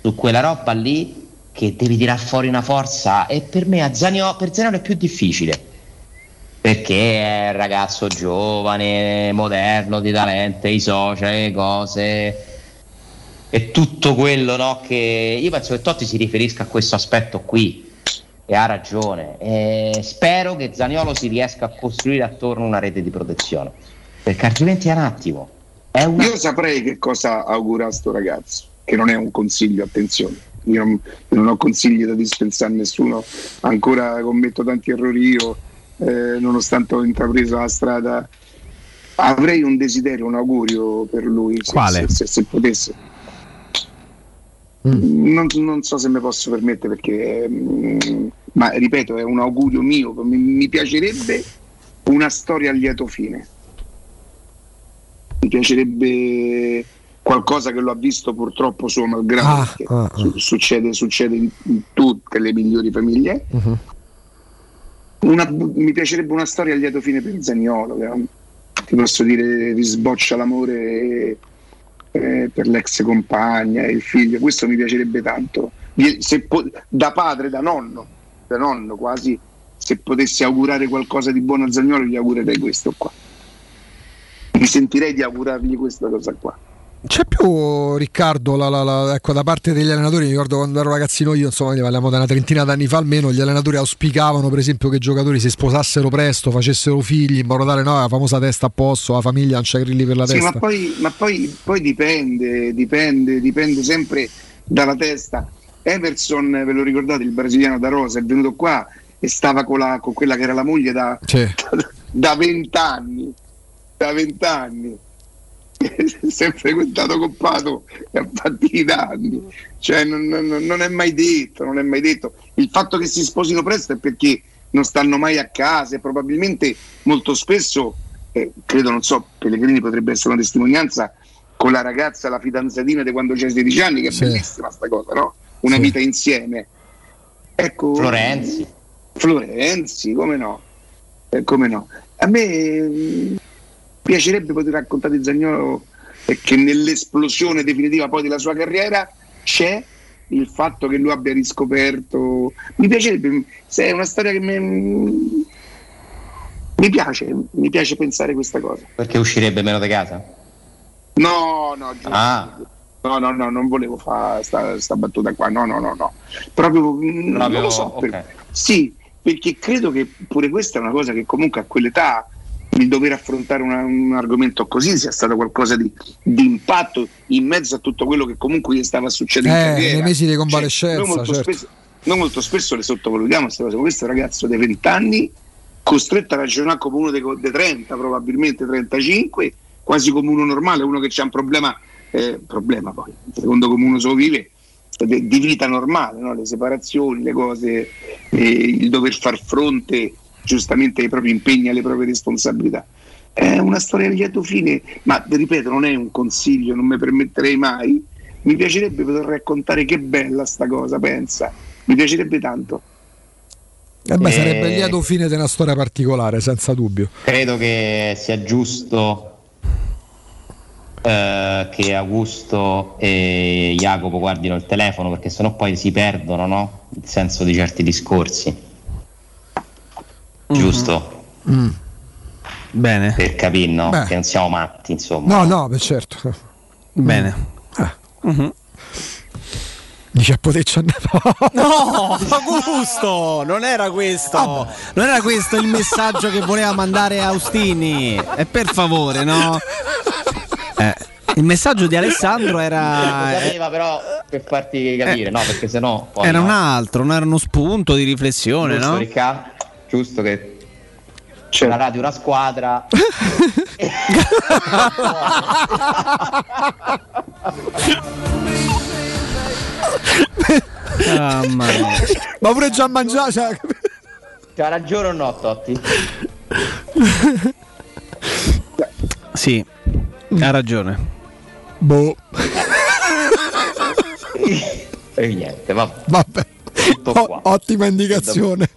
su quella roba lì che devi tirar fuori una forza. E per me a Zanio, per Zaniolo è più difficile perché è un ragazzo giovane, moderno, di talento, i social, le cose. E tutto quello no, che io penso che Totti si riferisca a questo aspetto qui e ha ragione E spero che Zaniolo si riesca a costruire attorno una rete di protezione perché altrimenti è un attimo è una... Io saprei che cosa augura a sto ragazzo, che non è un consiglio, attenzione. Io non, io non ho consigli da dispensare a nessuno, ancora commetto tanti errori io, eh, nonostante ho intrapreso la strada. Avrei un desiderio, un augurio per lui, se, Quale? se- se- se potesse. Non, non so se mi posso permettere perché, mm, ma ripeto, è un augurio mio. Mi, mi piacerebbe una storia a lieto fine. Mi piacerebbe qualcosa che lo ha visto purtroppo suo malgrado. Ah, perché ah, ah. su- succede, succede in, tutte le migliori famiglie. Una- mi piacerebbe una storia a lieto fine per Zaniolo. che, ti posso dire, risboccia l'amore eh, per l'ex compagna il figlio. Questo mi piacerebbe tanto. Po- da padre, da nonno, da nonno quasi, se potessi augurare qualcosa di buono a Zagnolo, gli augurerei questo qua. Mi sentirei di augurargli questa cosa qua. C'è più Riccardo, la- la- la- ecco, da parte degli allenatori, mi ricordo quando ero ragazzino io, insomma, ne parliamo da una trentina d'anni fa almeno, gli allenatori auspicavano per esempio che i giocatori si sposassero presto, facessero figli, in modo tale no, la famosa testa a posto, la famiglia non c'è grilli per la Sì, testa. ma poi, ma poi, poi dipende, dipende, dipende sempre dalla testa. Emerson, ve lo ricordate, il brasiliano da Rosa, è venuto qua e stava con, la- con quella che era la moglie da Sì. da vent'anni. Da vent'anni. si è frequentato con Pato e ha fatti i danni. Cioè, non, non- non è mai detto, non è mai detto. Il fatto che si sposino presto è perché non stanno mai a casa e probabilmente molto spesso, eh, credo, non so, Pellegrini potrebbe essere una testimonianza con la ragazza, la fidanzatina di quando c'è 16 anni, che è Sì. bellissima sta cosa, no? Una Sì. vita insieme. Ecco, Florenzi. Florenzi, come no? Eh, come no? A me piacerebbe poter raccontare di Zagnolo che nell'esplosione definitiva poi della sua carriera c'è il fatto che lui abbia riscoperto. Mi piacerebbe, se è una storia che mi, mi piace, mi piace pensare questa cosa. perché uscirebbe meno di casa No, no, ah No, no, no, non volevo fare sta, sta battuta qua, no, no, no, no. Proprio, mm, non lo so. per- ok. Sì, perché credo che pure questa è una cosa che comunque a quell'età il dover affrontare una- un argomento così sia stato qualcosa di, di impatto in mezzo a tutto quello che comunque gli stava succedendo Eh, nei mesi di Cioè, convalescenza, noi, molto certo. spesso, noi molto spesso le sottovalutiamo queste cose, questo ragazzo dei 20 anni costretto a ragionare come uno dei, dei 30, probabilmente 35, quasi come uno normale, uno che ha un problema, eh, problema poi, secondo come uno se lo vive, di, di vita normale, no? le separazioni, le cose, eh, il dover far fronte giustamente ai propri impegni, alle proprie responsabilità. È una storia a lieto fine, ma ripeto, non è un consiglio, non mi permetterei mai. Mi piacerebbe poter raccontare che bella sta cosa, pensa. Mi piacerebbe tanto. Eh beh, Eh, sarebbe il lieto fine di una storia particolare, senza dubbio. Credo che sia giusto eh, che Augusto e Jacopo guardino il telefono perché sennò poi si perdono no? il senso di certi discorsi. Giusto? Mm. Bene. Per capire, no? Beh. Che non siamo matti, insomma. No, no, beh, certo. Bene. Mm. Dice a poterci andare. No, Augusto, non era questo. Non era questo il messaggio che voleva mandare Austini. E per favore, no? Eh, il messaggio di Alessandro Lo era sapeva però per farti capire, no? Perché sennò poi Eh. era no. un altro, non era uno spunto di riflessione, giusto, no? Ricca? Giusto che la radio una squadra. Mamma mia. Ma pure già mangiato. Cioè... C'ha ragione o no, Totti? Sì, ha ragione. Boh. E niente, vabbè. Vabbè. Tutto O- ottima indicazione.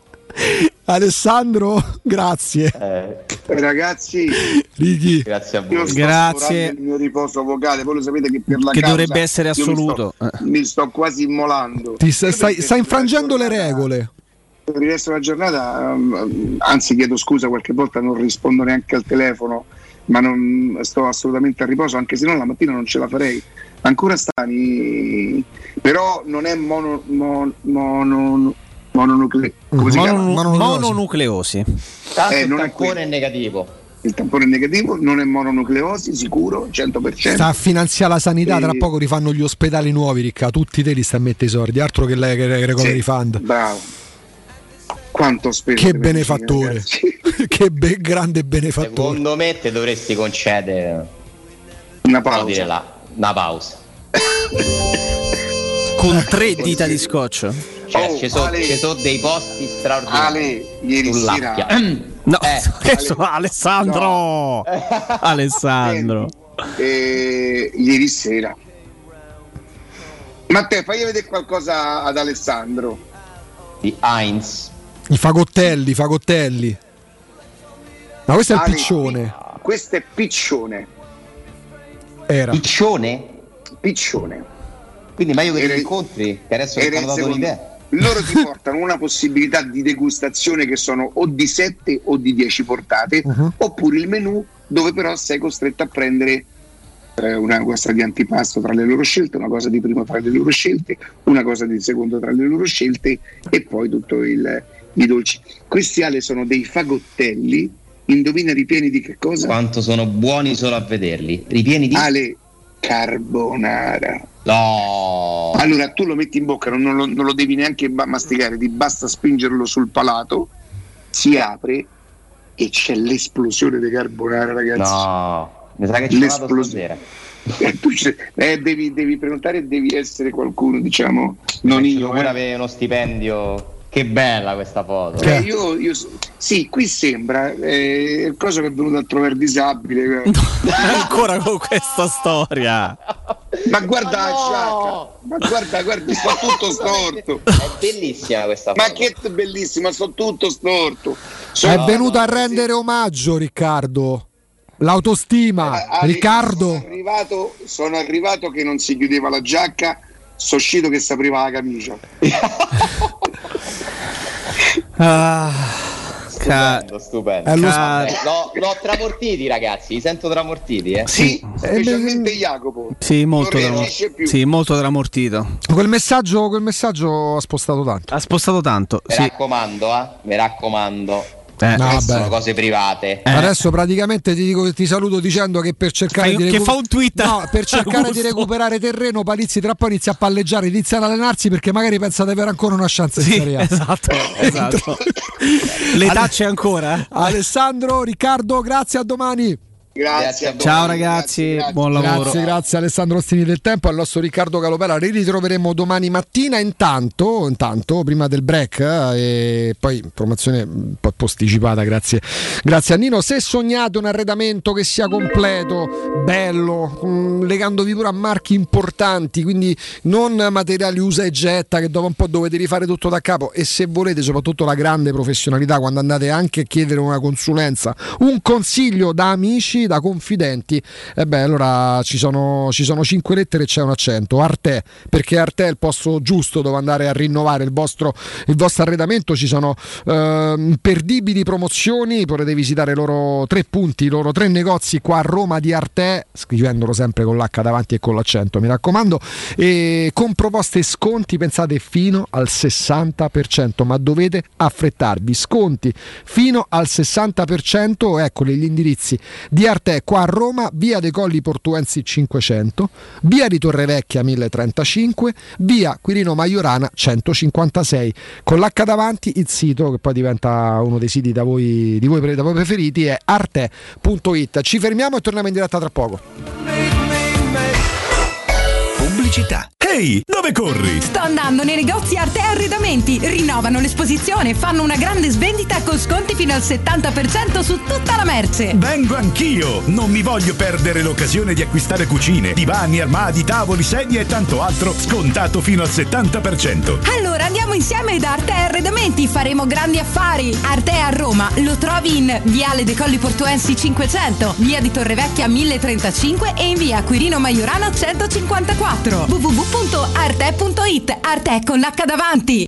Alessandro, grazie. Eh, Ragazzi, Ricky. grazie a io voi. sto Grazie. il mio riposo vocale, voi lo sapete che per la Che dovrebbe essere io mi sto- assoluto. Mi sto, quasi immolando. Ti stai, Io stai, stai infrangendo le regole. Per il resto della giornata, um, anzi chiedo scusa, qualche volta non rispondo neanche al telefono, ma non sto assolutamente a riposo, anche se no la mattina non ce la farei. Ancora stani, però non è mono, mon- mono- mononucle-? Mono- mononucleosi. Tanto Eh, il non è tampone quello. è negativo. Il tampone è negativo, non è mononucleosi, sicuro, 100%. Sta a finanziare la sanità, tra Sì. poco rifanno gli ospedali nuovi, ricca. Tutti te li sta a mettere i soldi, altro che le che le recovery Sì, fund. Bravo. Quanto speso Che benefattore. che be- grande benefattore. Secondo me te dovresti concedere Una pausa. là, una pausa. Con tre dita di scotch. Cioè, Oh, ci sono Ale. dei posti straordinari. Ale, ieri sera No, Eh, che so- Alessandro. Alessandro. eh, ieri sera. Matteo, fagli vedere qualcosa ad Alessandro. Di Heinz. I fagottelli, i fagottelli. Ma questo è il Ale, piccione. Questo è piccione. Era. Piccione? Piccione. Quindi meglio che li incontri, che adesso ti hanno dato un'idea. Loro ti portano una possibilità di degustazione che sono o di 7 o di 10 portate, Mhm. oppure il menù dove però sei costretto a prendere eh, una cosa di antipasto tra le loro scelte, una cosa di primo tra le loro scelte, una cosa di secondo tra le loro scelte e poi tutto il, i dolci. Questi Ale sono dei fagottelli, indovina ripieni di che cosa? Quanto sono buoni solo a vederli. Ripieni di... Ale carbonara. No. Allora tu lo metti in bocca, non, lo, non lo devi neanche masticare, ti basta spingerlo sul palato, si apre e c'è l'esplosione di carbonara, ragazzi. No. Mi sa che c'è una L'esplosione. Eh, ci- eh, devi, devi prenotare e devi essere qualcuno, diciamo, non io. pure eh. avere uno stipendio. Che bella questa foto. Cioè, io, io- sì, qui sembra eh, il coso che è venuto a trovare disabile. eh. Ancora con questa storia. Ma guarda la giacca, ma guarda, guarda, sto tutto storto. È bellissima questa foto. Ma che bellissima, sto tutto storto. È Sono- venuto a rendere omaggio, Riccardo. L'autostima, Ale, Riccardo. Sono arrivato, sono arrivato che non si chiudeva la giacca, sono uscito che si apriva la camicia. Ah, ca- Stupendo, stupendo. È lo- ca- Eh, l'ho, l'ho tramortiti, ragazzi. Li sento tramortiti, eh. sì, Specialmente Jacopo. sì, molto, Non tram- reagisce più. sì, molto tramortito. Quel messaggio, quel messaggio ha spostato tanto. Ha spostato tanto. Mi Sì. raccomando, eh. Mi raccomando. Eh. No, sono cose private. Eh. Adesso praticamente ti dico che ti saluto dicendo che per cercare Fai- di che recu- fa un tweet No, per cercare di recuperare terreno, Palizzi tra poi inizia a palleggiare, inizia ad allenarsi perché magari pensa di avere ancora una chance in Sì, Serie A. esatto, esatto. L'età c'è ancora? Alessandro, Riccardo, grazie a domani. Grazie. Ciao ragazzi, grazie, buon lavoro. Grazie, grazie Alessandro Ostini del Tempo, al nostro Riccardo Calopera. Li ritroveremo domani mattina. Intanto, intanto prima del break, eh, e poi promozione un po' posticipata, grazie. grazie a Nino. Se sognate un arredamento che sia completo, bello, mh, legandovi pure a marchi importanti, quindi non materiali usa e getta che dopo un po' dovete rifare tutto da capo. E se volete, soprattutto la grande professionalità, quando andate anche a chiedere una consulenza, un consiglio da amici, da confidenti, e beh, allora ci sono, ci sono cinque lettere e c'è un accento. Arte, perché Arte è il posto giusto dove andare a rinnovare il vostro, il vostro arredamento. Ci sono eh, imperdibili promozioni. Potete visitare i loro tre punti, i loro tre negozi qua a Roma di Arte, scrivendolo sempre con l'H davanti e con l'accento, mi raccomando. E con proposte e sconti, pensate fino al 60%, ma dovete affrettarvi. Sconti fino al 60%. Eccoli gli indirizzi di Arte qua a Roma, via dei Colli Portuensi 500, via di Torrevecchia 1035, via Quirino Maiorana 156. Con l'H davanti il sito che poi diventa uno dei siti da voi, di voi, da voi preferiti è arte.it. Ci fermiamo e torniamo in diretta tra poco. Pubblicità. Ehi, dove corri? Sto andando nei negozi Arte Arredamenti. Rinnovano l'esposizione, fanno una grande svendita con sconti fino al 70% su tutta la merce. Vengo anch'io! Non mi voglio perdere l'occasione di acquistare cucine, divani, armadi, tavoli, sedie e tanto altro scontato fino al 70%. Allora andiamo insieme da Arte Arredamenti, faremo grandi affari. Arte a Roma lo trovi in Viale dei Colli Portuensi 500, Via di Torrevecchia 1035 e in Via Quirino Maiorano 154. www.arte.it Arte con l'H davanti.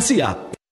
financiar.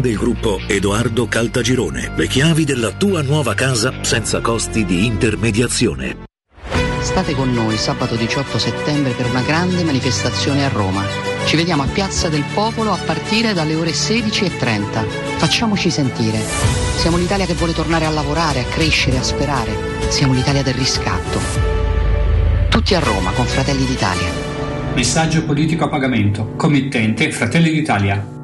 del gruppo Edoardo Caltagirone. Le chiavi della tua nuova casa senza costi di intermediazione. State con noi sabato 18 settembre per una grande manifestazione a Roma. Ci vediamo a Piazza del Popolo a partire dalle ore 16.30. Facciamoci sentire. Siamo l'Italia che vuole tornare a lavorare, a crescere, a sperare. Siamo l'Italia del riscatto. Tutti a Roma con Fratelli d'Italia. Messaggio politico a pagamento. Committente Fratelli d'Italia.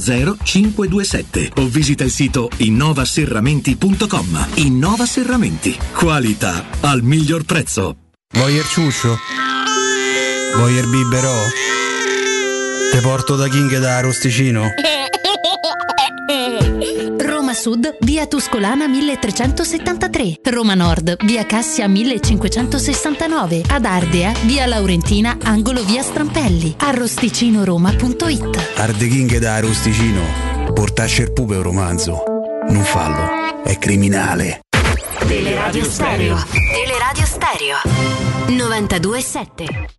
527 o visita il sito innovaserramenti.com. Innova Serramenti. Qualità al miglior prezzo. Vuoi il ciuccio? Vuoi il biberò? Te porto da King da Rosticino? Roma Sud, via Tuscolana 1373. Roma Nord, via Cassia 1569. Ad Ardea, via Laurentina, angolo via Strampelli. Arrosticinoroma.it. Arde King da Rosticino. Portasce il pupe un romanzo. Non fallo, è criminale. Teleradio Stereo. Teleradio Stereo. 92.7.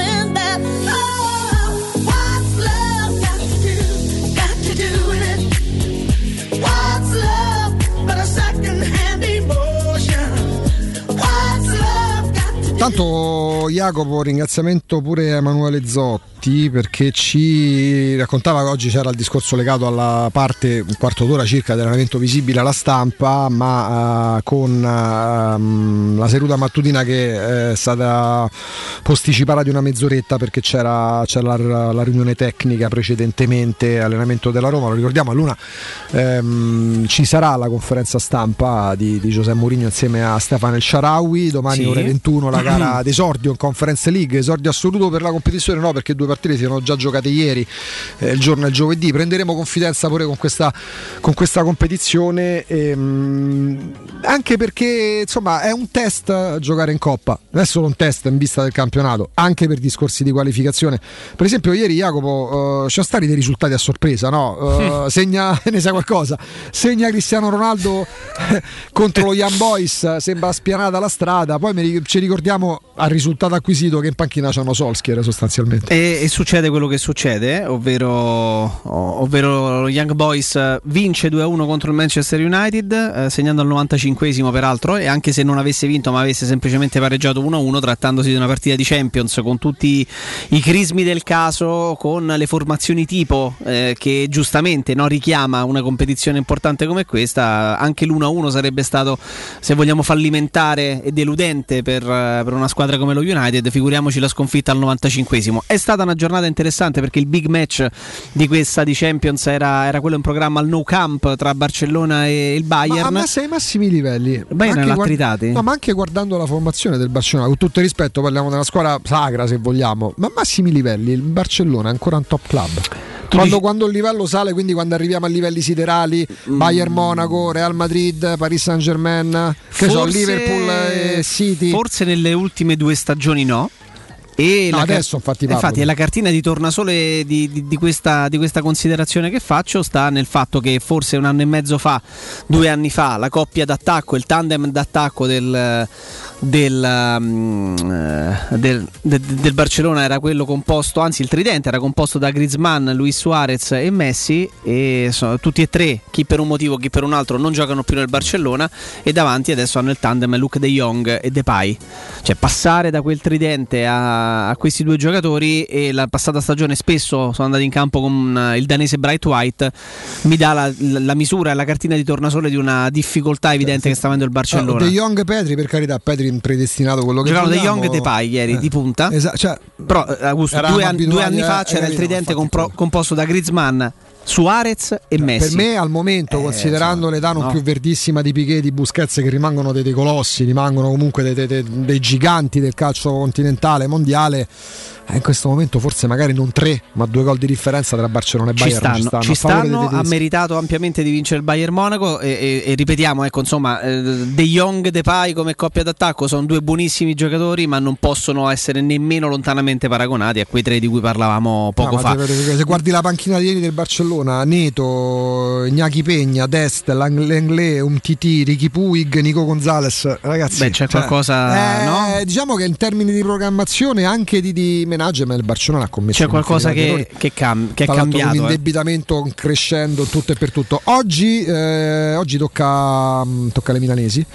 Intanto Jacopo, ringraziamento pure a Emanuele Zotti perché ci raccontava che oggi c'era il discorso legato alla parte, un quarto d'ora circa dell'allenamento visibile alla stampa, ma eh, con ehm, la seduta mattutina che è stata posticipata di una mezz'oretta perché c'era, c'era la, la riunione tecnica precedentemente allenamento della Roma, lo ricordiamo a Luna ehm, ci sarà la conferenza stampa di, di Giuseppe Mourinho insieme a Stefano El Sharawi, domani Sì. ore 21 la gara d'esordio in Conference League, esordio assoluto per la competizione no perché due partite si erano già giocate ieri, eh, il giorno è il giovedì, prenderemo confidenza pure con questa, con questa competizione, ehm, anche perché insomma è un test eh, giocare in Coppa, non è solo un test in vista del campionato, anche per discorsi di qualificazione. Per esempio ieri Jacopo, eh, ci sono stati dei risultati a sorpresa, no? Eh, segna, ne sai qualcosa, segna Cristiano Ronaldo contro lo Young Boys, sembra spianata la strada, poi ci ricordiamo al risultato acquisito che in panchina c'hanno Solskjaer sostanzialmente. E, e succede quello che succede, ovvero, ovvero Young Boys vince 2-1 contro il Manchester United, eh, segnando al 95esimo peraltro, e anche se non avesse vinto ma avesse semplicemente pareggiato 1-1, trattandosi di una partita di Champions con tutti i crismi del caso, con le formazioni tipo eh, che giustamente no, richiama una competizione importante come questa, anche l'1-1 sarebbe stato, se vogliamo, fallimentare e deludente per, eh, per una squadra come lo United, figuriamoci la sconfitta al 95esimo. È stata una giornata interessante perché il big match di questa di Champions era, era quello in programma al No Camp tra Barcellona e il Bayern. Ma, ma sei ai massimi livelli. Bayern Anche l'ha guard- tritati? No, ma anche guardando la formazione del Barcellona, con tutto il rispetto, parliamo della squadra sacra se vogliamo, ma a massimi livelli il Barcellona è ancora un top club. Quando, dici- quando il livello sale, quindi quando arriviamo a livelli siderali, Mm. Bayern Monaco, Real Madrid, Paris Saint Germain, che so, Forse- Liverpool e City. Forse nelle ultime due stagioni no. E No, la car- adesso infatti infatti è la cartina di tornasole di, di- di questa, di questa considerazione che faccio sta nel fatto che forse un anno e mezzo fa, due anni fa, la coppia d'attacco, il tandem d'attacco del, del, um, del- de- del Barcellona era quello composto, anzi il tridente era composto da Griezmann, Luis Suarez e Messi e so- tutti e tre, chi per un motivo, chi per un altro, non giocano più nel Barcellona e davanti adesso hanno il tandem Luke De Jong e Depay. Cioè passare da quel tridente a, a questi due giocatori e la passata stagione spesso sono andati in campo con eh, il danese Bright White mi dà la, la misura e la cartina di tornasole di una difficoltà evidente che sta avendo il Barcellona. De Jong Petri, per carità, Petri predestinato quello che De. Jong e Depay ieri Eh. di punta. Esa- cioè, Però eh, Augusto, due, anni, due anni fa c'era il tridente compro- composto da Griezmann, Suarez e Messi. Per me al momento, considerando l'età non no. più verdissima di Piquet e di Busquets che rimangono dei, dei colossi, rimangono comunque dei, dei- dei- giganti del calcio continentale mondiale, eh, in questo momento forse magari non tre, ma due gol di differenza tra Barcellona e ci Bayern stanno, ci favore dei stanno, ha meritato ampiamente di vincere il Bayern Monaco e, e- e ripetiamo, ecco, insomma, eh, De Jong e Depay come coppia d'attacco sono due buonissimi giocatori, ma non possono essere nemmeno lontanamente paragonati a quei tre di cui parlavamo poco No, fa. se guardi la panchina di ieri del Barcellona Neto, Iñaki Pegna, Dest, Langlais, Umtiti, Ricky Puig, Nico Gonzalez, ragazzi. Beh, c'è qualcosa, eh, no? Diciamo che in termini di programmazione anche di, di management il Barcellona ha commesso C'è qualcosa che, che, cam- che è cambiato. Un eh. indebitamento crescendo tutto e per tutto. Oggi, eh, oggi tocca, mm, tocca alle milanesi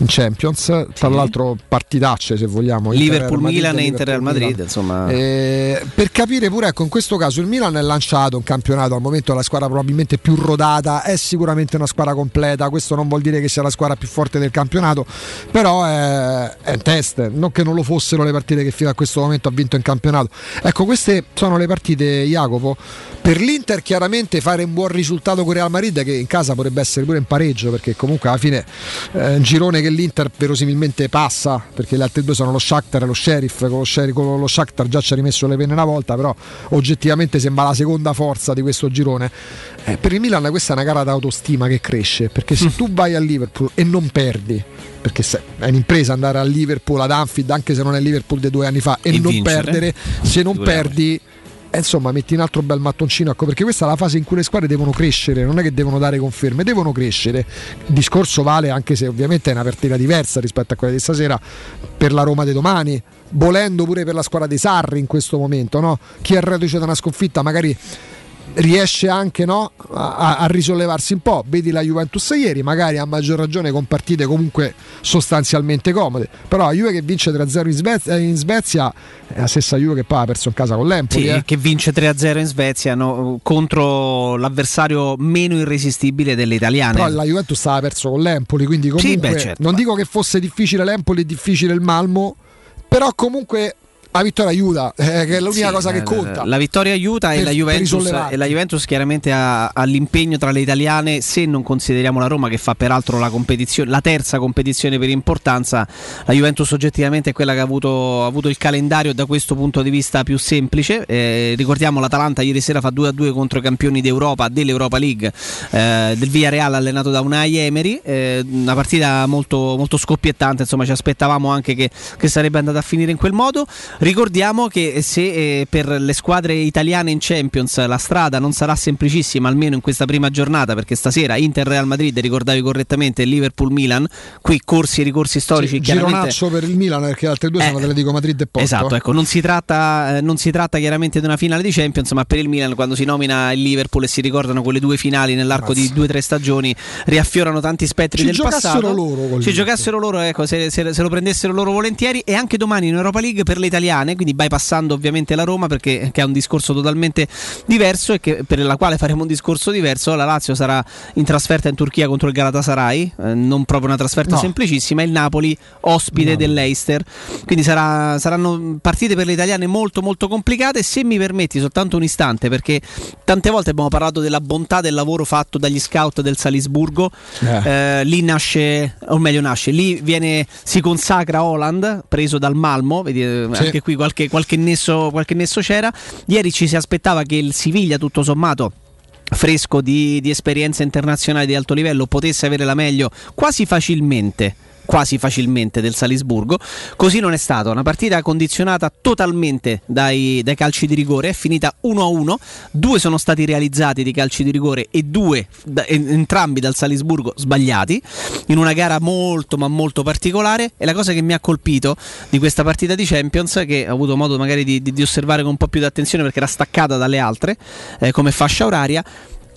in Champions. Tra l'altro, partitacce se vogliamo. Inter Liverpool, Real Madrid Milan e Liverpool, Inter Real Madrid, insomma. Eh, per capire pure, ecco, in questo caso il Milan è lanciato un campionato al momento la squadra probabilmente più rodata, è sicuramente una squadra completa, questo non vuol dire che sia la squadra più forte del campionato, però è, è un test, non che non lo fossero le partite che fino a questo momento ha vinto in campionato. Ecco, queste sono le partite, Jacopo. Per l'Inter chiaramente fare un buon risultato con Real Madrid che in casa potrebbe essere pure in pareggio perché comunque alla fine è un girone che l'Inter verosimilmente passa perché le altre due sono lo Shakhtar e lo Sheriff con lo, Sheriff, con lo Shakhtar già ci ha rimesso le penne una volta però oggettivamente sembra la seconda forza di questo girone. Eh, per il Milan questa è una gara d'autostima che cresce perché se tu vai a Liverpool e non perdi perché se- è un'impresa andare a Liverpool ad Anfield anche se non è Liverpool di due anni fa e, E non vincere. perdere se non Due perdi eh, insomma, metti un altro bel mattoncino, ecco, perché questa è la fase in cui le squadre devono crescere, non è che devono dare conferme, devono crescere. Il discorso vale anche se ovviamente è una partita diversa rispetto a quella di stasera per la Roma di domani, volendo pure per la squadra dei Sarri in questo momento, no? Chi è reduce da una sconfitta magari riesce anche no, a, a risollevarsi un po'. Vedi la Juventus ieri, magari a maggior ragione con partite comunque sostanzialmente comode. Però la Juve che vince 3-0 in Svezia, in Svezia è la stessa Juve che poi ha perso in casa con l'Empoli. Sì, eh. che vince 3-0 in Svezia no, contro l'avversario meno irresistibile delle italiane. Però la Juventus aveva perso con l'Empoli, quindi comunque Sì, beh, certo. non dico che fosse difficile l'Empoli e difficile il Malmo, però comunque la vittoria aiuta, eh, che è l'unica Sì, cosa che eh, conta. La vittoria aiuta e, Per- la per Juventus, e la Juventus chiaramente ha, ha l'impegno tra le italiane, se non consideriamo la Roma che fa peraltro la, competizione, la terza competizione per importanza, la Juventus oggettivamente è quella che ha avuto, ha avuto il calendario da questo punto di vista più semplice. Eh, ricordiamo l'Atalanta ieri sera fa 2-2 contro i campioni d'Europa dell'Europa League eh, del Villarreal allenato da Unai Emery, eh, una partita molto, molto scoppiettante, insomma ci aspettavamo anche che, che sarebbe andata a finire in quel modo. Ricordiamo che se eh, per le squadre italiane in Champions la strada non sarà semplicissima, almeno in questa prima giornata, perché stasera Inter Real Madrid, ricordavi correttamente, Liverpool Milan, qui corsi e ricorsi storici. Sì, gironaccio per il Milan perché le altre due sono Atletico Madrid e Porto. Esatto, ecco, non si, tratta, eh, non si tratta chiaramente di una finale di Champions, ma per il Milan quando si nomina il Liverpool e si ricordano quelle due finali nell'arco di due o tre stagioni, riaffiorano tanti spettri Ci del passato. loro Liverpool. giocassero loro, ecco, se, se- se lo prendessero loro volentieri e anche domani in Europa League per le italiane, quindi bypassando ovviamente la Roma perché che ha un discorso totalmente diverso e che- per la quale faremo un discorso diverso. La Lazio sarà in trasferta in Turchia contro il Galatasaray, eh, non proprio una trasferta No. semplicissima, il Napoli ospite dell'Eister. Quindi sarà- saranno partite per le italiane molto molto complicate. Se mi permetti soltanto un istante, perché tante volte abbiamo parlato della bontà del lavoro fatto dagli scout del Salisburgo. Eh, lì nasce, o meglio nasce, lì viene, si consacra Holland, preso dal Malmo, vedi, eh, Sì. anche qui qualche, qualche nesso, qualche nesso c'era. Ieri ci si aspettava che il Siviglia, tutto sommato, fresco di, di esperienze internazionali di alto livello, potesse avere la meglio quasi facilmente quasi facilmente del Salisburgo. Così non è stato. Una partita condizionata totalmente dai, dai calci di rigore. È finita 1-1. Due sono stati realizzati di calci di rigore e due, da- en- entrambi dal Salisburgo, sbagliati. In una gara molto, ma molto particolare. E la cosa che mi ha colpito di questa partita di Champions, che ho avuto modo magari di, di- di osservare con un po' più di attenzione perché era staccata dalle altre, eh, come fascia oraria.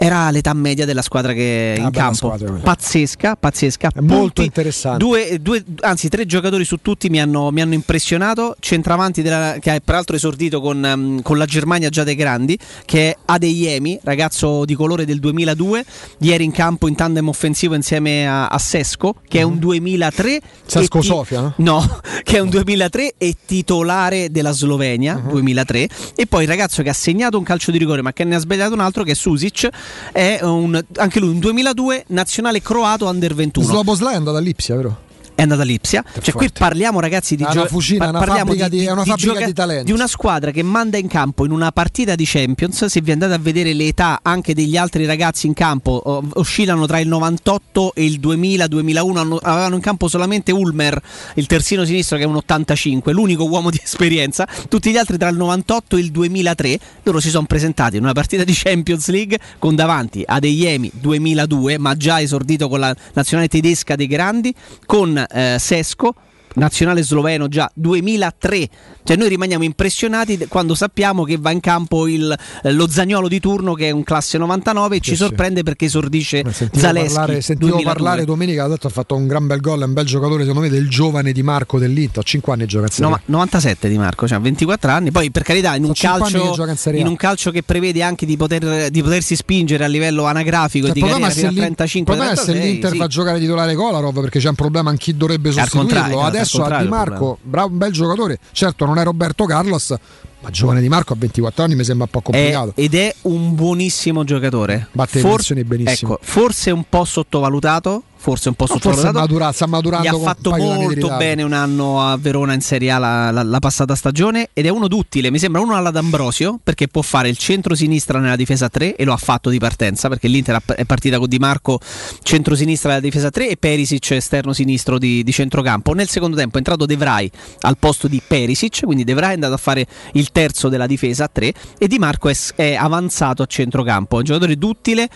Era l'età media della squadra che è in Ah, bella campo. squadra. Pazzesca, pazzesca. molto Punti- interessante. Due, due- anzi, tre giocatori su tutti mi hanno, mi hanno impressionato. Centravanti della- che ha peraltro esordito con, ehm, con la Germania già dei grandi, che è Adeyemi, ragazzo di colore del 2002, ieri in campo in tandem offensivo insieme a, a Sesco, che è un 2003. Sesco e ti- Sofia, no? No, che è un 2003 e titolare della Slovenia, 2003. E poi il ragazzo che ha segnato un calcio di rigore ma che ne ha sbagliato un altro, che è Susic, è un- anche lui un 2002 nazionale croato under 21. Sloboslai è andato all'Ipsia, vero? È andato a Lipsia. Cioè, qui parliamo, ragazzi, di È una gio- fucina, pa- parliamo di- una gioca- di talenti. di una squadra che manda in campo in una partita di Champions. Se vi andate a vedere le età anche degli altri ragazzi in campo, o- oscillano tra il 98 e il 2000-2001. Hanno- avevano in campo solamente Ulmer, il terzino sinistro, che è un 85, l'unico uomo di esperienza. Tutti gli altri tra il 98 e il 2003. Loro si sono presentati in una partita di Champions League con davanti Adeyemi 2002, ma già esordito con la nazionale tedesca dei grandi, con eh, Sesco nazionale sloveno già 2003 cioè noi rimaniamo impressionati quando sappiamo che va in campo il, eh, lo Zagnolo di turno che è un classe 99 e ci Sì, sì. sorprende perché esordisce Sentivo Zaleschi parlare, sentivo 2002. parlare domenica, ha detto ha fatto un gran bel gol, è un bel giocatore secondo me del giovane di Marco dell'Inter, a 5 anni gioca in Serie A. No, ma 97 di Marco, cioè 24 anni. Poi per carità, in un, calcio, in A. in un calcio che prevede anche di, poter, di potersi spingere a livello anagrafico Cioè, e di carriera fino a l'In- 35 il problema è se 36, l'Inter sì. fa giocare titolare Kolarov perché c'è un problema in chi dovrebbe contrario, sostituirlo. al Adesso a Di Marco, bravo, un bel giocatore. Certo, non è Roberto Carlos, ma giovane Di Marco a 24 anni mi sembra un po' È- complicato. ed è un buonissimo giocatore. Batte le For- mansioni benissimo. ecco, forse un po' sottovalutato. Forse un po' sottovalutato. matura- sta maturando Gli ha fatto molto bene un anno a Verona in Serie A la, la- la passata stagione ed è uno duttile. Mi sembra uno alla D'Ambrosio perché può fare il centro-sinistra nella difesa 3 e lo ha fatto di partenza perché l'Inter è partita con Di Marco centro-sinistra nella difesa 3 e Perisic esterno-sinistro di, di centrocampo. Nel secondo tempo è entrato De Vrij al posto di Perisic, quindi De Vrij è andato a fare il terzo della difesa a 3 e Di Marco è, è avanzato a centrocampo. Un giocatore duttile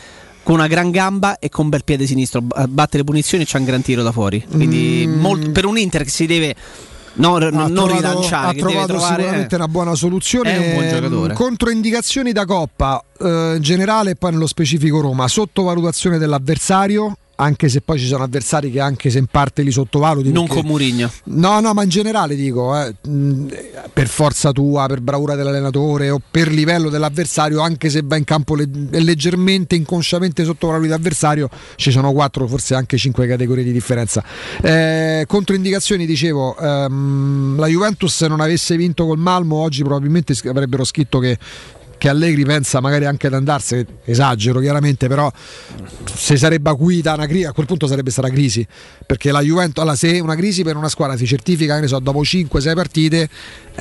con una gran gamba e con bel piede sinistro, batte le punizioni e c'ha un gran tiro da fuori. Quindi Mm. molt- per un Inter che si deve no, r- ha non trovato, rilanciare, ha trovato trovare sicuramente una buona soluzione. È un buon giocatore. Controindicazioni da Coppa eh, in generale e poi nello specifico Roma. Sottovalutazione dell'avversario. Anche se poi ci sono avversari che anche se in parte li sottovaluti. non perché- con Murigno. No, no, ma in generale dico, eh, per forza tua, per bravura dell'allenatore o per livello dell'avversario, anche se va in campo le- leggermente, inconsciamente sottovaluti l'avversario, ci sono quattro, forse anche cinque categorie di differenza. Eh, controindicazioni, dicevo, ehm, la Juventus se non avesse vinto col Malmo oggi probabilmente avrebbero scritto che che Allegri pensa magari anche ad andarsene, esagero chiaramente, però se sarebbe acuita una crisi, a quel punto sarebbe stata crisi, perché la Juventus, allora, se una crisi per una squadra si certifica, ne so, dopo 5-6 partite,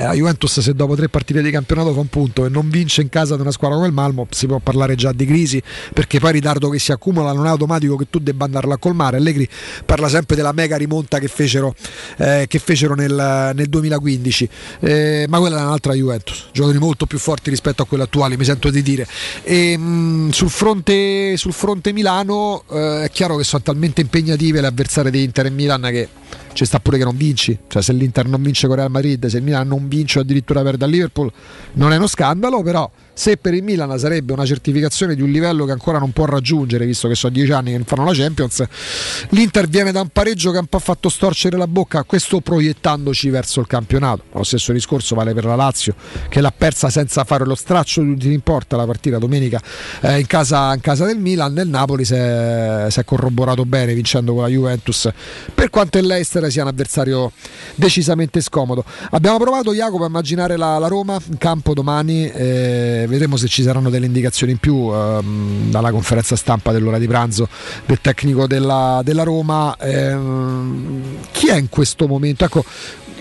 la Juventus se dopo 3 partite di campionato fa un punto e non vince in casa di una squadra come il Malmo, si può parlare già di crisi, perché poi il ritardo che si accumula non è automatico che tu debba andarla a colmare. Allegri parla sempre della mega rimonta che fecero, eh, che fecero nel, nel 2015, eh, ma quella è un'altra Juventus, giocatori molto più forti rispetto a quelle attuali, mi sento di dire. E, mh, sul, fronte, sul fronte Milano eh, è chiaro che sono talmente impegnative le avversarie di Inter e Milan che ci sta pure che non vinci, cioè se l'Inter non vince con Real Madrid, se il Milan non vince o addirittura perde a Liverpool, non è uno scandalo, però se per il Milan sarebbe una certificazione di un livello che ancora non può raggiungere, visto che sono dieci anni che non fanno la Champions, l'Inter viene da un pareggio che ha un po' fatto storcere la bocca, questo proiettandoci verso il campionato. Lo stesso discorso vale per la Lazio, che l'ha persa senza fare lo straccio di in porta la partita domenica eh, in, casa, in casa del Milan, nel Napoli si è, si è corroborato bene vincendo con la Juventus, per quanto il Leicester sia un avversario decisamente scomodo. Abbiamo provato Jacopo a immaginare la, la Roma in campo domani, eh, vedremo se ci saranno delle indicazioni in più ehm, dalla conferenza stampa dell'ora di pranzo del tecnico della, della Roma. Ehm, chi è in questo momento? Ecco,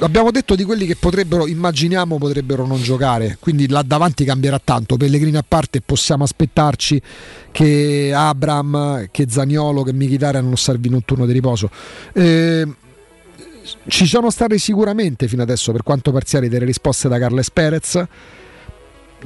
abbiamo detto di quelli che potrebbero, immaginiamo, potrebbero non giocare, quindi là davanti cambierà tanto. Pellegrini a parte, possiamo aspettarci che Abram, che Zagnolo, che Michitarian non servino un turno di riposo. Ehm, ci sono state sicuramente fino adesso, per quanto parziali, delle risposte da Carles Perez.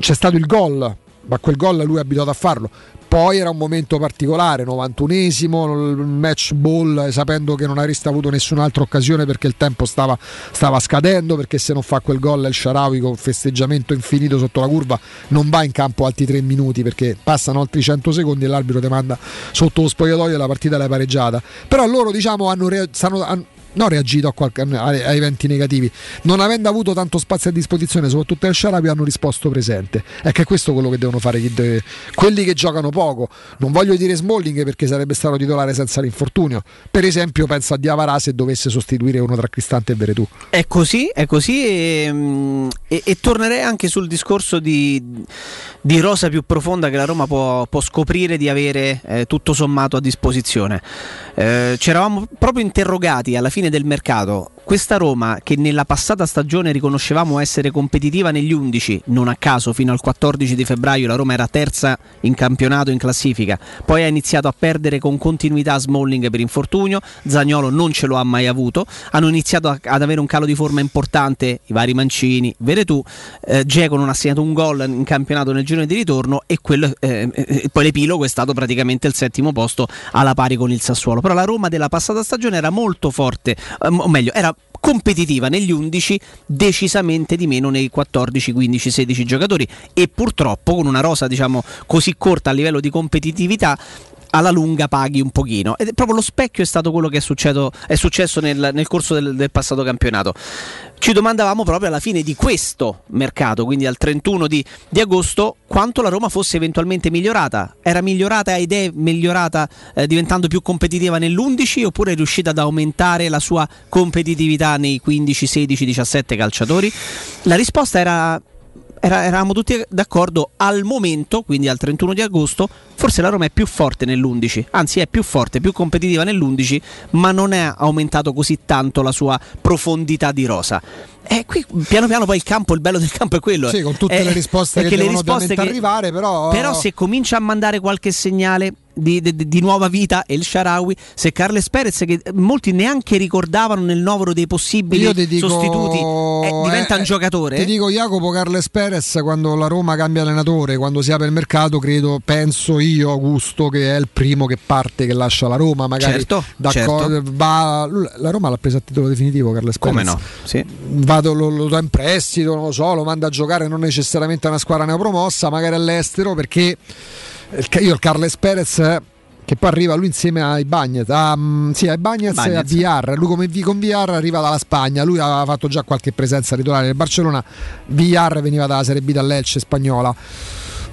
C'è stato il gol, ma quel gol lui è abituato a farlo. Poi era un momento particolare, 91esimo, il match ball, eh, sapendo che non avresti avuto nessun'altra occasione perché il tempo stava, stava scadendo, perché se non fa quel gol il Sharawi con festeggiamento infinito sotto la curva non va in campo altri tre minuti perché passano altri 100 secondi e l'arbitro ti manda sotto lo spogliatoio e la partita l'hai pareggiata. Però loro diciamo hanno, rea- stanno- han- non reagito a qualche- a, a eventi negativi, non avendo avuto tanto spazio a disposizione, soprattutto al Sharawi, hanno risposto presente. È che è questo quello che devono fare deve- quelli che giocano poco. Non voglio dire Smalling perché sarebbe stato titolare senza l'infortunio. Per esempio, penso a Diavara se dovesse sostituire uno tra Cristante e Veretù. È così, è così e, e- e tornerei anche sul discorso di, di rosa più profonda che la Roma può, può scoprire di avere eh, tutto sommato a disposizione. Eh, ci eravamo proprio interrogati alla fine fine del mercato, questa Roma che nella passata stagione riconoscevamo essere competitiva negli 11, non a caso fino al 14 di febbraio la Roma era terza in campionato in classifica, poi ha iniziato a perdere con continuità Smalling per infortunio, Zagnolo non ce lo ha mai avuto, hanno iniziato a- ad avere un calo di forma importante i vari Mancini, Veretù, eh, non ha segnato un gol in campionato nel girone di ritorno e quello, eh, eh, poi l'epilogo è stato praticamente il settimo posto alla pari con il Sassuolo, però la Roma della passata stagione era molto forte, ehm, o meglio era competitiva negli 11, decisamente di meno nei 14, 15, 16 giocatori. E purtroppo con una rosa diciamo così corta a livello di competitività alla lunga paghi un pochino ed è proprio lo specchio è stato quello che è successo, è successo nel, nel corso del, del passato campionato ci domandavamo proprio alla fine di questo mercato, quindi al 31 di, di agosto, quanto la Roma fosse eventualmente migliorata. Era migliorata ed è migliorata eh, diventando più competitiva nell'11 oppure è riuscita ad aumentare la sua competitività nei 15, 16, 17 calciatori? La risposta era era- eravamo tutti d'accordo al momento, quindi al 31 di agosto, forse la Roma è più forte nell'11, anzi è più forte, più competitiva nell'11, ma non è aumentato così tanto la sua profondità di rosa. E qui piano piano poi il campo, il bello del campo è quello. Sì, con tutte Eh, le risposte è che le devono risposte ovviamente arrivare, però- Però se comincia a mandare qualche segnale di, di- di nuova vita El Sharawi, se Carles Perez, che molti neanche ricordavano nel novero dei possibili dico, sostituti, eh, diventa eh, un giocatore. Ti dico Jacopo Carles Perez quando la Roma cambia allenatore, quando si apre il mercato, credo, penso io Augusto che è il primo che parte, che lascia la Roma, magari Certo, d'accordo, certo. va- la Roma l'ha presa a titolo definitivo Carles Perez. Come no? Sì. Vado, lo, lo do in prestito, non lo so, lo manda a giocare non necessariamente a una squadra neopromossa, magari all'estero, perché il- io il Carles Perez eh, che poi arriva lui insieme ai Bagnez, a, mm, sì, ai Bagnez e a. Villar. Lui come con Villar arriva dalla Spagna, lui aveva fatto già qualche presenza titolare nel Barcellona, Villar veniva dalla Serie B dall'Elce spagnola.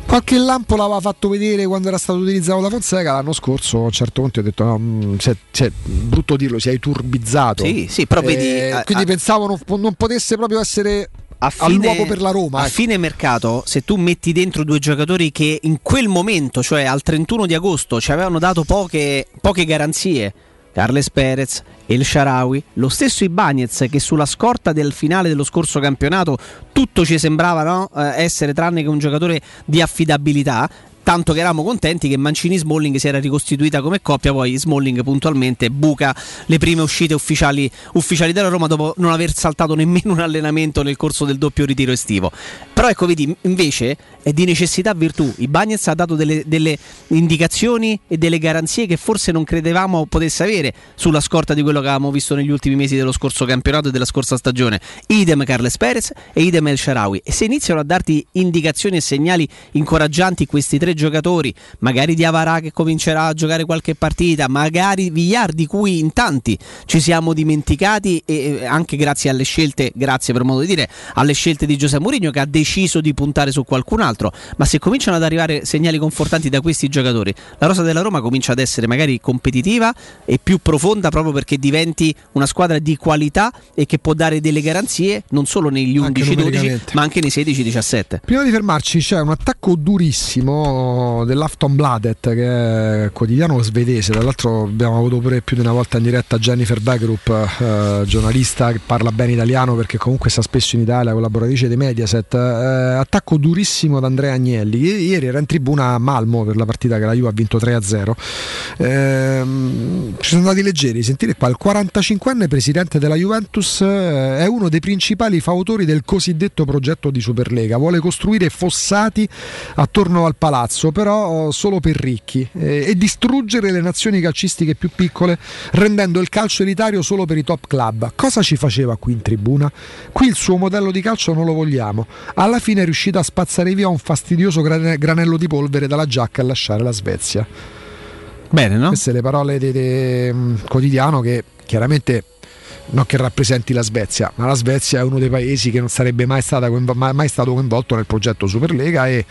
Qualche lampo l'aveva fatto vedere quando era stato utilizzato da Fonseca l'anno scorso. A un certo punto ho detto: no, se- se- brutto dirlo, si è turbizzato. Sì, sì, però vedi, a- quindi a- pensavo non, non potesse proprio essere a all'uopo per la Roma. A ecco. fine mercato, se tu metti dentro due giocatori che in quel momento, cioè al 31 di agosto, ci avevano dato poche, poche garanzie, Carles Perez, El Sharawi, lo stesso Ibagnez che sulla scorta del finale dello scorso campionato tutto ci sembrava no, eh, essere tranne che un giocatore di affidabilità. Tanto che eravamo contenti che Mancini Smalling si era ricostituita come coppia, poi Smalling puntualmente buca le prime uscite ufficiali, ufficiali della Roma dopo non aver saltato nemmeno un allenamento nel corso del doppio ritiro estivo. Però ecco, vedi, invece è di necessità virtù. I Bagnets ha dato delle, delle indicazioni e delle garanzie che forse non credevamo potesse avere sulla scorta di quello che avevamo visto negli ultimi mesi dello scorso campionato e della scorsa stagione. Idem Carles Perez e idem El Sharawi. E se iniziano a darti indicazioni e segnali incoraggianti questi tre giocatori, magari di Avarà che comincerà a giocare qualche partita, magari Villar di cui in tanti ci siamo dimenticati e anche grazie alle scelte, grazie per modo di dire, alle scelte di Giuseppe Mourinho che ha deciso di puntare su qualcun altro, ma se cominciano ad arrivare segnali confortanti da questi giocatori, la rosa della Roma comincia ad essere magari competitiva e più profonda proprio perché diventi una squadra di qualità e che può dare delle garanzie non solo negli Anche 11-12 numericamente. ma anche nei 16-17. Prima di fermarci c'è un attacco durissimo dell'Aftonbladet che è quotidiano svedese, tra l'altro abbiamo avuto pure più di una volta in diretta Jennifer Dagerup, eh, giornalista che parla bene italiano perché comunque sta spesso in Italia, collaboratrice di Mediaset, eh, attacco durissimo da Andrea Agnelli, I- ieri era in tribuna a Malmo per la partita che la Juve ha vinto 3-0, Ehm, ci sono andati leggeri, sentite qua, il 45enne presidente della Juventus eh, è uno dei principali fautori del cosiddetto progetto di Superlega, vuole costruire fossati attorno al palazzo, però solo per ricchi, eh, e distruggere le nazioni calcistiche più piccole, rendendo il calcio elitario solo per i top club. Cosa ci faceva qui in tribuna? Qui il suo modello di calcio non lo vogliamo. Alla fine è riuscito a spazzare via un fastidioso grane- granello di polvere dalla giacca e lasciare la Svezia. Bene, no? Queste le parole di, di, mm, quotidiano che chiaramente non che rappresenti la Svezia, ma la Svezia è uno dei paesi che non sarebbe mai, stata coinvo- mai, stato coinvolto nel progetto Superlega e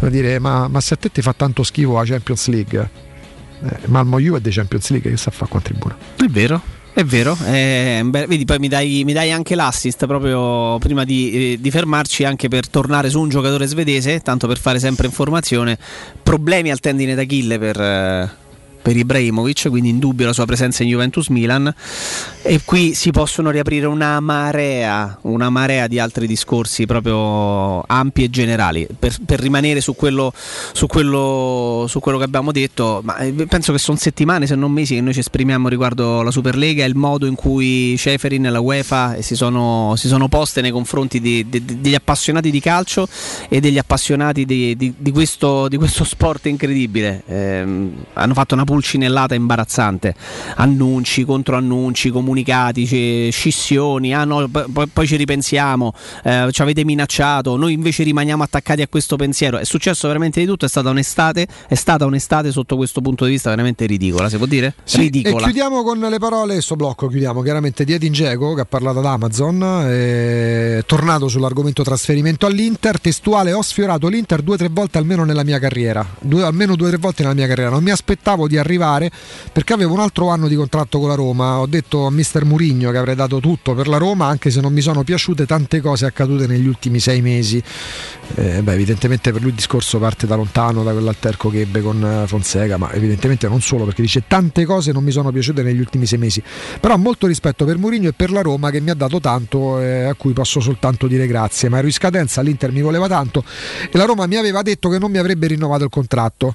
dire, ma, ma se a te ti fa tanto schifo la Champions League, eh, Malmo Juve è dei Champions League, che sta a fare qua in tribuna? È vero. È vero, un bel- vedi poi mi dai, mi dai anche l'assist proprio prima di, eh, di fermarci anche per tornare su un giocatore svedese, tanto per fare sempre informazione, problemi al tendine d'Achille per, eh, per Ibrahimovic, quindi in dubbio la sua presenza in Juventus Milan e qui si possono riaprire una marea, una marea di altri discorsi proprio ampi e generali. Per, per rimanere su quello, su, quello, su quello, che abbiamo detto, eh, penso che sono settimane, se non mesi, che noi ci esprimiamo riguardo la Superlega e il modo in cui Ceferin e la UEFA si sono, si sono poste nei confronti di, di, degli appassionati di calcio e degli appassionati di, di questo, questo, sport incredibile. Eh, hanno fatto una pulcinellata imbarazzante, annunci, controannunci, comunicati, scissioni, ah no, poi, poi ci ripensiamo, eh, ci avete minacciato, noi invece rimaniamo attaccati a questo pensiero. È successo veramente di tutto, è stata un'estate, è stata un'estate sotto questo punto di vista veramente ridicola, si può dire? Sì, ridicola. E chiudiamo con le parole, sto blocco chiudiamo chiaramente di Edin Dzeko che ha parlato ad Amazon, è tornato sull'argomento trasferimento all'Inter, testuale ho sfiorato l'Inter due o tre volte almeno nella mia carriera, due, almeno due o tre volte nella mia carriera, non mi aspettavo di arrivare perché avevo un altro anno di contratto con la Roma. Ho detto a mister Murigno che avrei dato tutto per la Roma, anche se non mi sono piaciute tante cose accadute negli ultimi sei mesi. Eh, beh, evidentemente per lui il discorso parte da lontano, da quell'alterco che ebbe con eh, Fonseca, ma evidentemente non solo perché dice tante cose non mi sono piaciute negli ultimi sei mesi. Però molto rispetto per Murigno e per la Roma che mi ha dato tanto e a cui posso soltanto dire grazie. Ma ero in scadenza, l'Inter mi voleva tanto e la Roma mi aveva detto che non mi avrebbe rinnovato il contratto.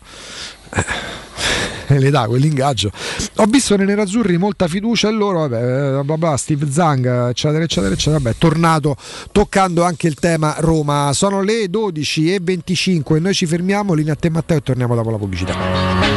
Eh le dà quell'ingaggio. Ho visto nei nerazzurri molta fiducia in loro, vabbè, bla bla, Steve Zang, eccetera, eccetera, eccetera. Vabbè, tornato toccando anche il tema Roma. Sono le 12 e 25 e noi ci fermiamo, linea a te Matteo e torniamo dopo la pubblicità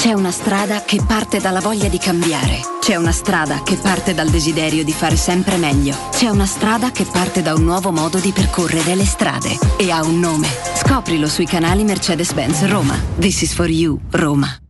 c'è una strada che parte dalla voglia di cambiare. C'è una strada che parte dal desiderio di fare sempre meglio. C'è una strada che parte da un nuovo modo di percorrere le strade. E ha un nome. Scoprilo sui canali Mercedes-Benz Roma. This is for you, Roma.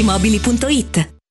Mobili.it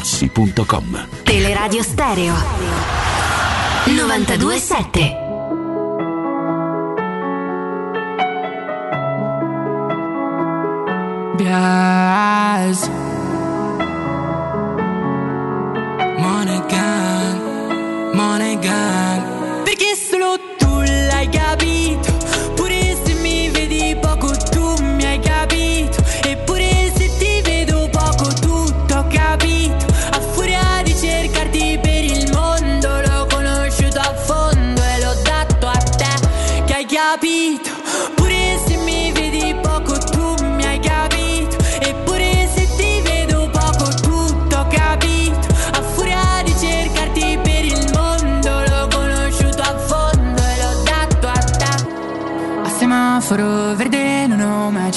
artigianamaterassi.com. Teleradio Stereo. 927 Bias Money gang, money gang. Perché solo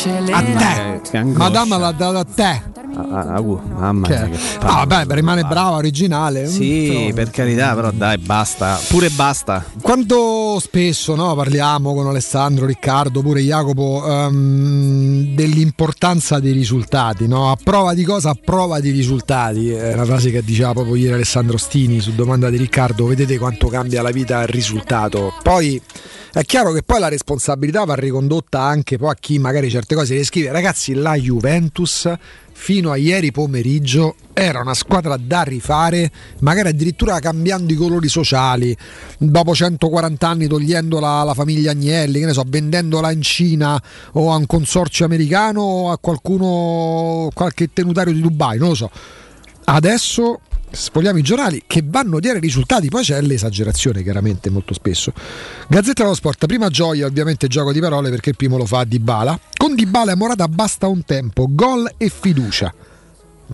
A te. Madama l'ha data a te. Ah, ah, uh, mamma Che- mia, che No, vabbè, rimane brava, originale. Sì, Mm, per carità, però dai, basta. Pure basta. Quanto spesso no, parliamo con Alessandro, Riccardo, pure Jacopo ehm, dell'importanza dei risultati, no? a prova di cosa? A prova di risultati, è una frase che diceva proprio ieri Alessandro Stini su domanda di Riccardo, vedete quanto cambia la vita il risultato. Poi è chiaro che poi la responsabilità va ricondotta anche poi a chi magari certe cose le scrive. Ragazzi, la Juventus fino a ieri pomeriggio era una squadra da rifare, magari addirittura cambiando i colori sociali, dopo 140 anni togliendola alla famiglia Agnelli, che ne so, vendendola in Cina o a un consorzio americano o a qualcuno, qualche tenutario di Dubai, non lo so. Adesso spogliamo i giornali che vanno a dire risultati, poi c'è l'esagerazione chiaramente molto spesso. Gazzetta dello Sport, prima gioia ovviamente gioco di parole perché il primo lo fa Dybala. Con Dybala e Morata basta un tempo, gol e fiducia.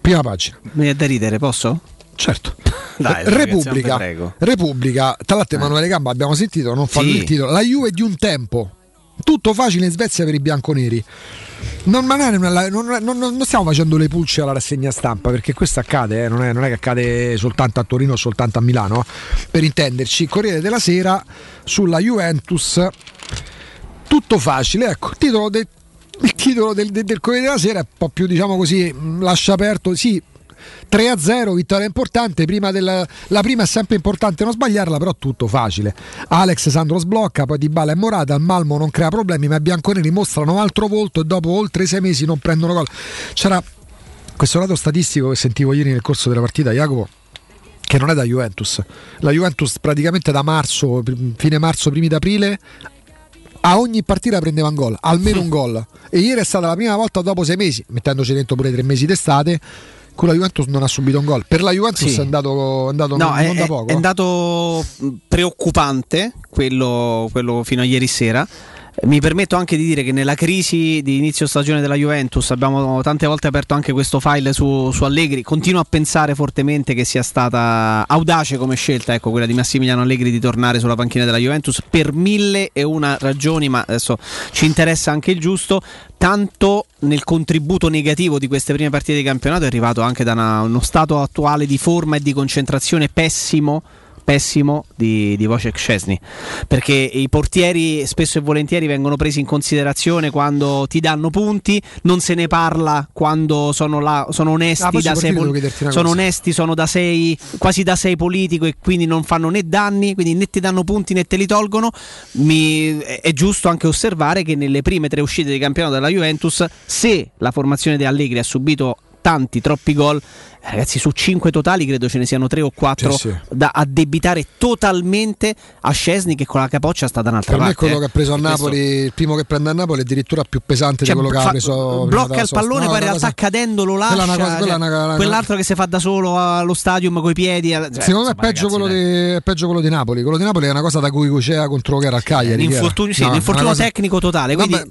Prima pagina. Mi viene da ridere, posso? Certo. Dai, Repubblica. Repubblica, tra l'altro Emanuele Gamba abbiamo sentito, non fa Sì. il titolo, la Juve di un tempo, tutto facile in Svezia per i bianconeri. Non, ma non, non- non- stiamo facendo le pulce alla rassegna stampa perché questo accade, eh, non, è, non è che accade soltanto a Torino o soltanto a Milano. Per intenderci, Corriere della Sera sulla Juventus, tutto facile. Ecco, il titolo, del- il titolo del, del- del Corriere della Sera è un po' più, diciamo così, mh, lascia aperto, sì. 3-0, vittoria importante. Prima del, la prima è sempre importante non sbagliarla, però tutto facile. Alex Sandro sblocca, poi Dybala e Morata. Il Malmo non crea problemi, ma i bianconeri mostrano altro volto e dopo oltre sei mesi non prendono gol. C'era questo lato statistico che sentivo ieri nel corso della partita, Jacopo. Che non è da Juventus, la Juventus praticamente da marzo, fine marzo, primi d'aprile a ogni partita prendeva un gol, almeno un gol. E ieri è stata la prima volta dopo sei mesi, mettendoci dentro pure tre mesi d'estate, con la Juventus non ha subito un gol. Per la Juventus Sì. è andato, è andato No, non, è, non da poco. è andato preoccupante quello, quello fino a ieri sera. Mi permetto anche di dire che nella crisi di inizio stagione della Juventus abbiamo tante volte aperto anche questo file su, su Allegri. Continuo a pensare fortemente che sia stata audace come scelta, ecco, quella di Massimiliano Allegri di tornare sulla panchina della Juventus per mille e una ragioni, ma adesso ci interessa anche il giusto. Tanto nel contributo negativo di queste prime partite di campionato è arrivato anche da una- uno stato attuale di forma e di concentrazione pessimo pessimo di, di Wojciech Szczesny. Perché i portieri spesso e volentieri vengono presi in considerazione quando ti danno punti non se ne parla quando sono, là, sono onesti Ah, da sei pol- sono onesti sono da sei quasi da sei politico e quindi non fanno né danni quindi né ti danno punti né te li tolgono. Mi- è è giusto anche osservare che nelle prime tre uscite di campionato della Juventus se la formazione di Allegri ha subito tanti, troppi gol. Ragazzi, su 5 totali credo ce ne siano 3 o 4 Sì, sì. da addebitare totalmente a Scesni che con la capoccia sta da un'altra Per me parte. quello eh. che ha preso a E questo- Napoli, il primo che prende a Napoli è addirittura più pesante Cioè, di quello che fa- ha preso. blocca il pallone, No, poi in realtà cosa- cadendo lo è lascia. cosa- quella è cioè, una- una- quell'altro che si fa da solo allo stadium coi piedi. eh, cioè, Secondo me è peggio, ragazzi, quello di, è peggio quello di Napoli. Quello di Napoli è una cosa da cui cuceva contro che era il Cagliari. Un che era. infortunio, sì, No, un una infortunio cosa- tecnico totale. Quindi Vabbè,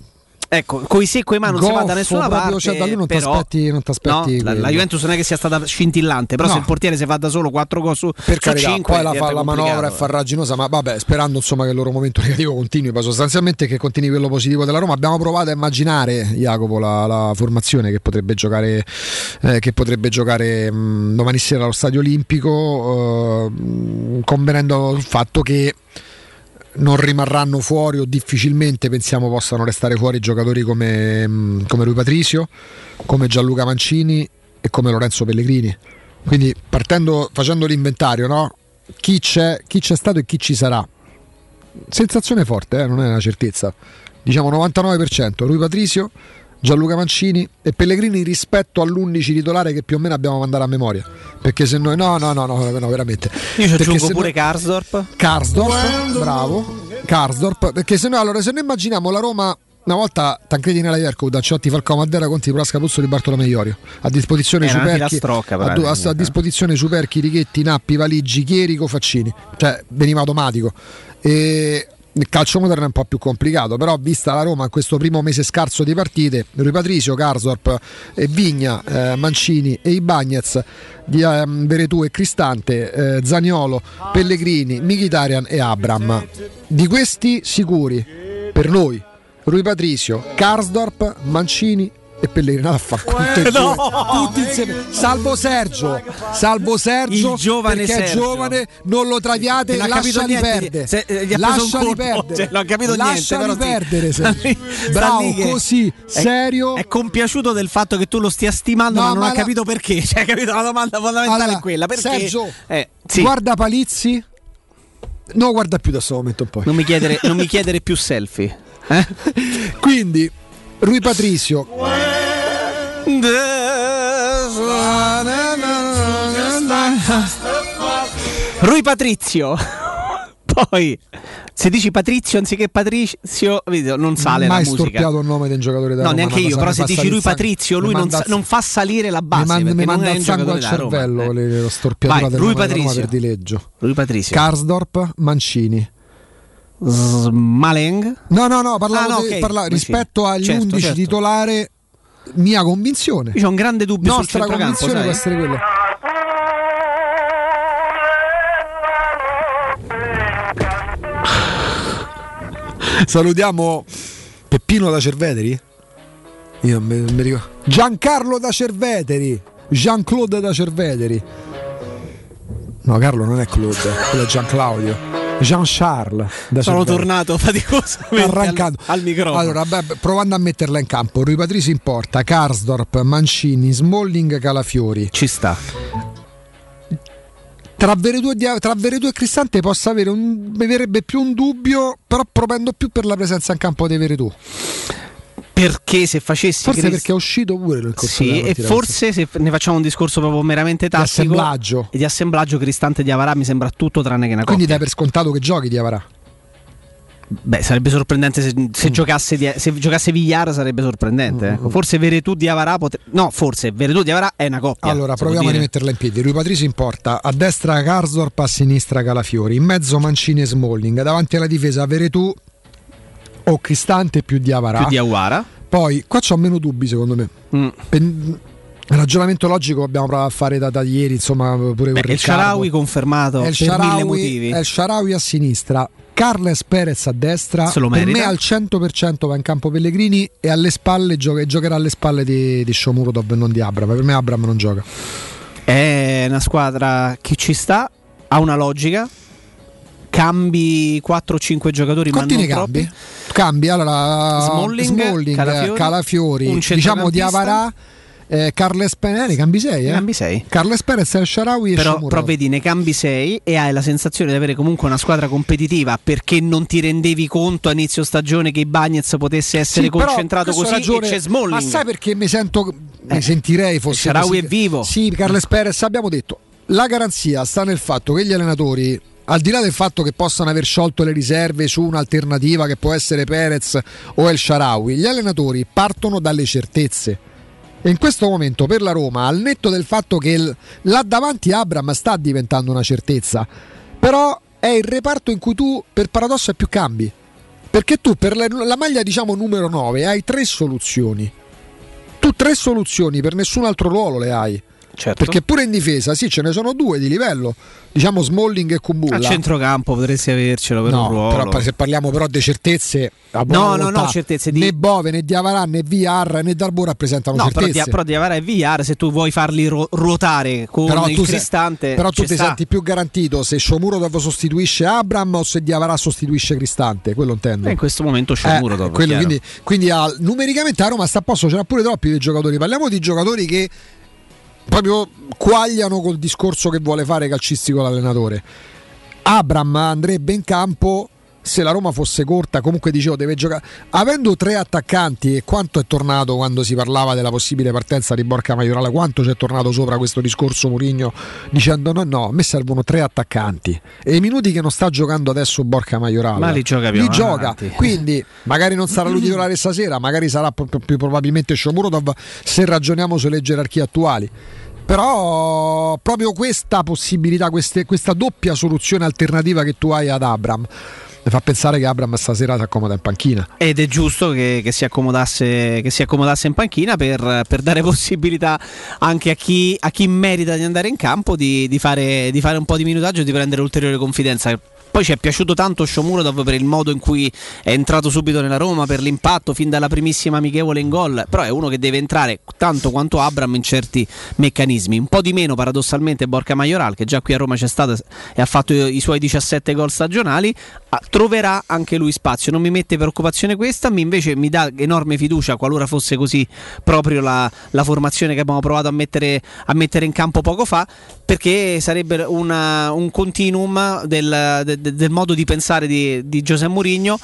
ecco, coi se e coi ma non si va da Goffo nessuna proprio, parte. cioè, da lui non però- t'aspetti- non t'aspetti no, la, la Juventus non è che sia stata scintillante, però No. se il portiere si fa da solo 4 gol su, per su carità, 5 poi la, fa, la manovra è farraginosa, ma vabbè, sperando insomma che il loro momento negativo continui, ma sostanzialmente che continui quello positivo della Roma. Abbiamo provato a immaginare, Jacopo, la, la formazione che potrebbe giocare, eh, che potrebbe giocare mh, domani sera allo Stadio Olimpico, eh, mh, convenendo sul fatto che non rimarranno fuori o difficilmente pensiamo possano restare fuori giocatori come, mh, come Rui Patricio, come Gianluca Mancini e come Lorenzo Pellegrini. Quindi partendo, facendo l'inventario, no? chi, c'è, chi c'è stato e chi ci sarà. Sensazione forte, eh? non è una certezza. Diciamo 99%, Rui Patricio, Gianluca Mancini e Pellegrini rispetto all'11 titolare che più o meno abbiamo mandato a memoria. Perché se noi... No, no, no, no, no veramente. Io ci aggiungo pure noi- Karsdorp. Karsdorp, bravo. Karsdorp, perché se noi, allora, se noi immaginiamo la Roma una volta Tancredi nella Ierco, Dacciotti, Falcao, Maddera, Conti, Prasca, Puzzo di Bartolomeo Iorio a disposizione una Superchi a, a- a disposizione Superchi, Righetti, Nappi, Valigi, Chierico, Faccini cioè veniva automatico e il calcio moderno è un po' più complicato però vista la Roma in questo primo mese scarso di partite Rui Patricio, Karsdorp, e Vigna, eh, Mancini e Ibagnez di ehm, Veretù e Cristante, eh, Zaniolo, Pellegrini, Mkhitaryan e Abram. Di questi sicuri per noi Rui Patricio, Karsdorp, Mancini e Pellegrini. Ah, fa tutti, e No! tutti insieme. Salvo Sergio, salvo Sergio, Il giovane perché è Sergio. giovane, non lo traviate, Non ha lasciali niente, perdere. se- eh, ha lasciali perdere. cioè, non ha capito niente, Lasciali sì. perdere, Sta Sergio. lì- sta Bravo, così, è- serio. È compiaciuto del fatto che tu lo stia stimando, No, ma non ma ha la- capito perché. Cioè, capito? La domanda fondamentale Allora, è quella. Perché? Sergio, Eh, sì. guarda Palizzi. No, guarda più da questo momento poi. Non mi chiedere, non mi chiedere più selfie. Eh? Quindi, Rui Patricio. Rui Patrizio. Poi, se dici Patrizio anziché Patrizio, non sale mai la musica. storpiato il nome di un giocatore da No, Roma, neanche io, però se dici lui. Patrizio, lui non, sa- non fa salire la base mi manda, mi non manda il un sangue al della Roma, cervello eh. lo storpiatura Vai, del Rui nome della Roma Patrizio. per dileggio. Rui Patrizio. Karsdorp, Mancini. Maleng? No, no, no, parlavo Ah, no, di- parla- rispetto agli Certo, 11 certo. titolare, mia convinzione. Io ho un grande dubbio Nostra sul centrocampo, convinzione può essere quello. Salutiamo Peppino da Cerveteri. Io non mi, non mi ricordo. Giancarlo da Cerveteri. Jean-Claude da Cerveteri. No, Carlo non è Claude, quello è Gian Claudio. Jean Charles da Sono Cerveteri. tornato faticosamente arrancando al, al microfono. Allora, beh, provando a metterla in campo, Rui Patricio in porta, Karsdorp, Mancini, Smalling, Calafiori. Ci sta. Tra Veretù e, e Cristante posso avere un, mi verrebbe più un dubbio, però propendo più per la presenza in campo dei Veretù. Perché se facessi Forse Chris- perché è uscito pure nel corso Sì, e forse se ne facciamo un discorso proprio meramente tattico assemblaggio. e di assemblaggio Cristante di Avarà mi sembra tutto tranne che una Quindi coppia. dai per scontato che giochi di Avarà. Beh, sarebbe sorprendente se, Mm. se giocasse, di- se giocasse Villar sarebbe sorprendente. ecco. Forse Veretù di Avarà potre- No, forse Veretù di Avarà è una coppia. Allora, proviamo a rimetterla in piedi. Rui Patricio in porta, a destra Karsdorp, a sinistra Calafiori, in mezzo Mancini e Smalling, davanti alla difesa Veretù o Cristante più di Avarà. Più di Aguara. Poi qua c'ho meno dubbi secondo me. Mm. Pen- ragionamento logico abbiamo provato a fare da, da ieri, insomma, pure Beh, con il. Sharawi confermato El per mille motivi. El Sharawi a sinistra, Carles Perez a destra. Se lo per merita. me al 100% va in campo Pellegrini e alle spalle gioca- giocherà alle spalle di, di Shomurodov e non di Abram. Per me Abram non gioca. È una squadra che ci sta, ha una logica. Cambi 4-5 giocatori, Quanti ma ne non cambi? troppi. Cambi allora Smalling, Smalling, Calafiori, Calafiori, un diciamo di. Avarà, eh, Carles Perez, ne cambi 6 eh? Cambi sei. Carles Perez, El Sharawi Però, però vedi, ne cambi 6 e hai la sensazione di avere comunque una squadra competitiva perché non ti rendevi conto a inizio stagione che Bagnez potesse essere Sì, concentrato così ragione, e c'è Smalling. Ma sai perché mi sento mi sentirei fosse Eh, così? è vivo. Sì, Carles Perez abbiamo detto la garanzia sta nel fatto che gli allenatori al di là del fatto che possano aver sciolto le riserve su un'alternativa che può essere Perez o El Sharawi, gli allenatori partono dalle certezze. E in questo momento per la Roma, al netto del fatto che il- là davanti Abram sta diventando una certezza, però è il reparto in cui tu per paradosso è più cambi. Perché tu per la, la maglia diciamo numero 9 hai tre soluzioni. Tu tre soluzioni per nessun altro ruolo le hai. Certo. Perché pure in difesa, sì, ce ne sono due di livello, diciamo Smalling e Kumbulla. A centrocampo potresti avercelo per no, un ruolo. però se parliamo però di certezze, No, no, volontà, no, certezze di- né Bove né Diavarà né VR né Darbo rappresentano No, però, certezze. di, però Diavara e Villar, se tu vuoi farli ru- ruotare con Però il tu, sei- Cristante, però tu ti sta. senti più garantito se Shomurodov sostituisce Abram o se Diavarà sostituisce Cristante, quello intendo. Eh, in questo momento Shomurodov, Eh, quello, quindi, quindi ha- numericamente a Roma sta a posto, ce n'ha pure troppi dei giocatori. Parliamo di giocatori che proprio quagliano col discorso che vuole fare calcistico l'allenatore. Abram andrebbe in campo se la Roma fosse corta, comunque dicevo deve giocare. Avendo tre attaccanti e quanto è tornato quando si parlava della possibile partenza di Borca Maiorala, quanto c'è tornato sopra questo discorso Murigno dicendo no, no, a me servono tre attaccanti. E i minuti che non sta giocando adesso Borca Maiorala, Ma li gioca più li gioca. Quindi magari non sarà lui titolare stasera, magari sarà più, più probabilmente Shomurodov se ragioniamo sulle gerarchie attuali. Però proprio questa possibilità, queste- questa doppia soluzione alternativa che tu hai ad Abram, mi fa pensare che Abram stasera si accomoda in panchina. Ed è giusto che, che si, accomodasse, che si accomodasse in panchina per, per dare possibilità anche a chi, a chi merita di andare in campo di, di fare, di fare un po' di minutaggio e di prendere ulteriore confidenza. Poi ci è piaciuto tanto Shomurodov per il modo in cui è entrato subito nella Roma, per l'impatto fin dalla primissima amichevole in gol, però è uno che deve entrare tanto quanto Abram in certi meccanismi. Un po' di meno paradossalmente Borca Majoral, che già qui a Roma c'è stato e ha fatto i, suoi 17 gol stagionali, troverà anche lui spazio. Non mi mette preoccupazione questa, mi invece mi dà enorme fiducia qualora fosse così proprio la, la formazione che abbiamo provato a mettere, a mettere in campo poco fa, perché sarebbe una- un continuum del, de- de- del modo di pensare di, di Giuseppe Mourinho.